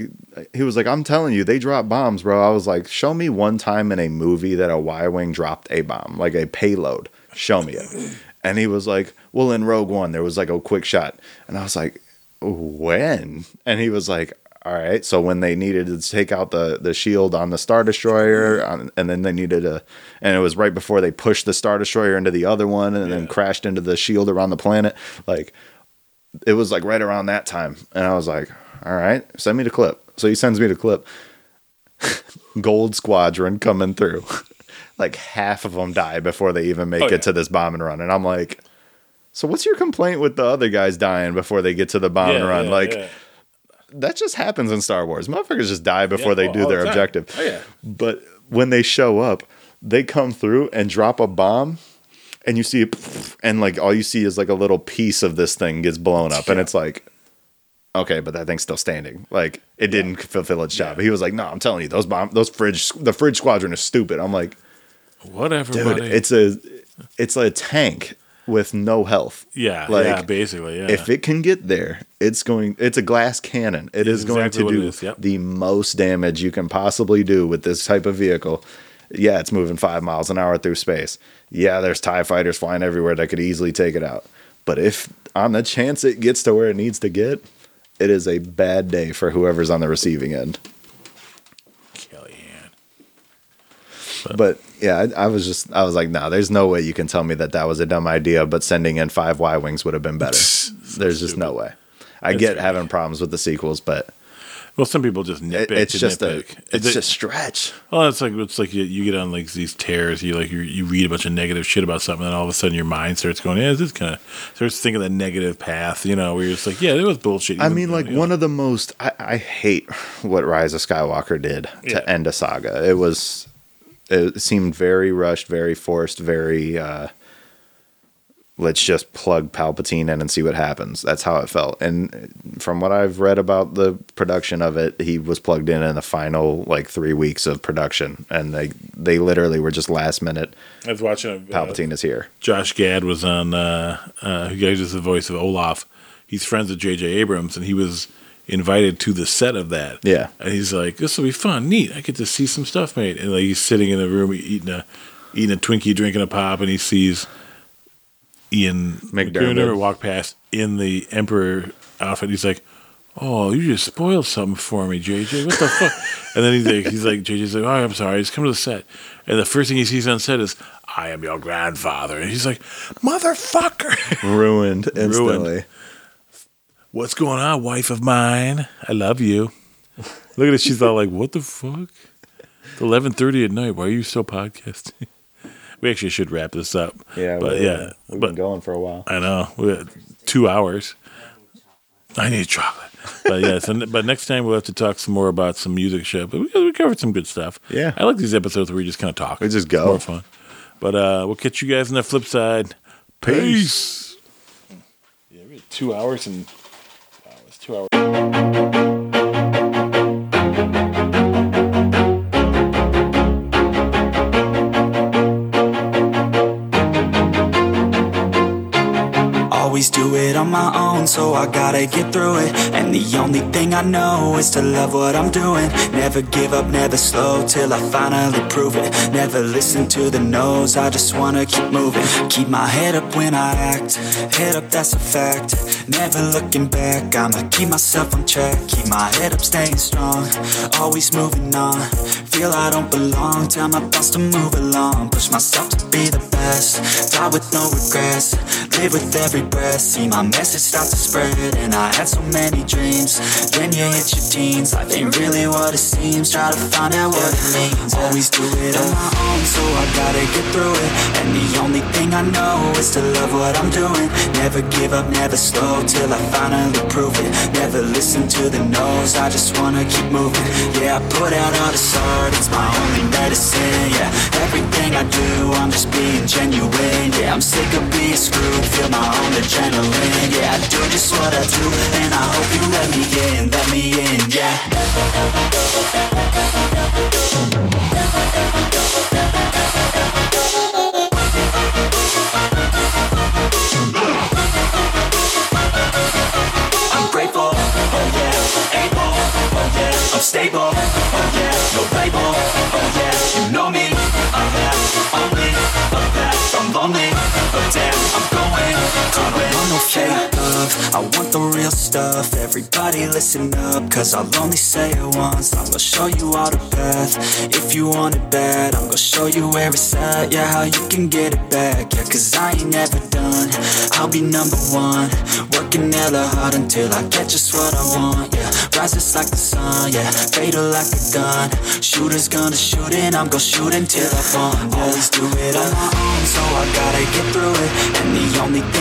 he was like i'm telling you they drop bombs bro. I was like show me one time in a movie that a y-wing dropped a bomb like a payload. Show me it. And he was like well in rogue one there was like a quick shot. And i was like when? And he was like all right. So when they needed to take out the the shield on the star destroyer on, and then they needed to and it was right before they pushed the star destroyer into the other one and then crashed into the shield around the planet. Like it was like right around that time. And i was like all right send me the clip. So he sends me the clip. [LAUGHS] Gold squadron coming through. [LAUGHS] Like half of them die before they even make Oh, it yeah. to this bomb and run. And i'm like so what's your complaint with the other guys dying before they get to the bomb Yeah, run yeah, like yeah. that just happens in Star Wars. Motherfuckers just die before they all- do their the objective. Oh, yeah. But when they show up, they come through and drop a bomb, and you see it, and like all you see is like a little piece of this thing gets blown up, and it's like, okay, but that thing's still standing. Like it didn't fulfill its job. He was like, no, I'm telling you, those bomb, those fridge, the fridge squadron is stupid. I'm like, whatever, dude, buddy. it's a, it's a tank with no health. yeah, like, yeah, basically, yeah. if it can get there, it's going. It's a glass cannon. It is going exactly to what it do is, yep. the most damage you can possibly do with this type of vehicle. Yeah, it's moving five miles an hour through space. Yeah, there's Tie fighters flying everywhere that could easily take it out. But if on the chance it gets to where it needs to get, it is a bad day for whoever's on the receiving end. Kellyanne. But yeah, I, I was just, I was like, nah, there's no way you can tell me that that was a dumb idea. But sending in five Y wings would have been better. [LAUGHS] there's just no way. I get having problems with the sequels, but Well, some people just nitpick. it, it's just a it's just stretch. Well, it's like it's like you, you get on like these tears. You like you, you read a bunch of negative shit about something, and all of a sudden your mind starts going, "Yeah, this kind of starts thinking the negative path." You know, where you're just like, "Yeah, it was bullshit." I mean, like you know. one of the most I, I hate what Rise of Skywalker did to Yeah. end a saga. It was it seemed very rushed, very forced, very uh let's just plug Palpatine in and see what happens. That's how it felt. And from what I've read about the production of it, he was plugged in in the final like 3 weeks of production and they they literally were just last minute I was watching. A, uh, Palpatine is here. Josh Gad was on. Uh, uh, who gives us the voice of Olaf? He's friends with J.J. Abrams, and he was invited to the set of that. Yeah. and he's like, "This will be fun, neat. I get to see some stuff made." And like he's sitting in a room eating a eating a Twinkie, drinking a pop, and he sees Ian McDiarmid. Walk past in the Emperor outfit. He's like. Oh, you just spoiled something for me, JJ. What the fuck? [LAUGHS] And then he's like, he's like, JJ's like, oh, I'm sorry. Just come to the set. And the first thing he sees on set is, I am your grandfather. And he's like, motherfucker. [LAUGHS] Ruined instantly. What's going on, wife of mine? I love you. Look at it. She's all like, what the fuck? It's 11.30 at night. Why are you still podcasting? [LAUGHS] We actually should wrap this up. Yeah, But we- yeah, we've but been going for a while. I know. We had two hours. I need chocolate. But yes, but next time we'll have to talk some more about some music shit. But we, we covered some good stuff. Yeah. I like these episodes where we just kind of talk. We just go. More fun. But uh, we'll catch you guys on the flip side. Peace. Yeah, we had two hours and it's two hours. On my own, so I gotta get through it. And the only thing I know is to love what I'm doing. Never give up, never slow till I finally prove it. Never listen to the no's, I just wanna keep moving. Keep my head up when I act, head up, that's a fact. Never looking back, I'ma keep myself on track. Keep my head up, staying strong, always moving on. Feel I don't belong, tell my thoughts to move along. Push myself to be the best, die with no regrets. Live with every breath, see my message start to spread. And I had so many dreams. Then you hit your teens, life ain't really what it seems. Try to find out what it means. Always do it on my own, so I gotta get through it. And the only thing I know is to love what I'm doing. Never give up, never slow till I finally prove it. Never listen to the no's, I just wanna keep moving. Yeah, I put out all this art, it's my only medicine. Yeah, everything I do, I'm just being genuine. Yeah, I'm sick of being screwed, feel my own adrenaline. Yeah, I do just what I do, and I hope you let me in, let me in. Yeah. I'm grateful, oh yeah, able, oh yeah, I'm stable, oh yeah, no label, oh yeah, you know me, I have only a past, I'm lonely, but damn, I'm to win. I'm no fake love, I want the real stuff, everybody listen up, cause I'll only say it once, I'm gonna show you all the path, if you want it bad, I'm gonna show you where it's at, yeah, how you can get it back, yeah, cause I ain't never done, I'll be number one, working hella hard until I get just what I want, yeah, rises like the sun, yeah, fatal like a gun, shooters gonna shoot and I'm gonna shoot until I fall, yeah. always do it on my own, so I gotta get through it, and the only thing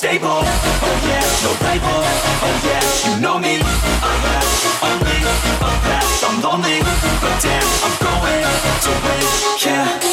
Stable, oh yeah, no label, oh yeah, you know me, I have only a past, I'm lonely, but damn, I'm going to win, yeah.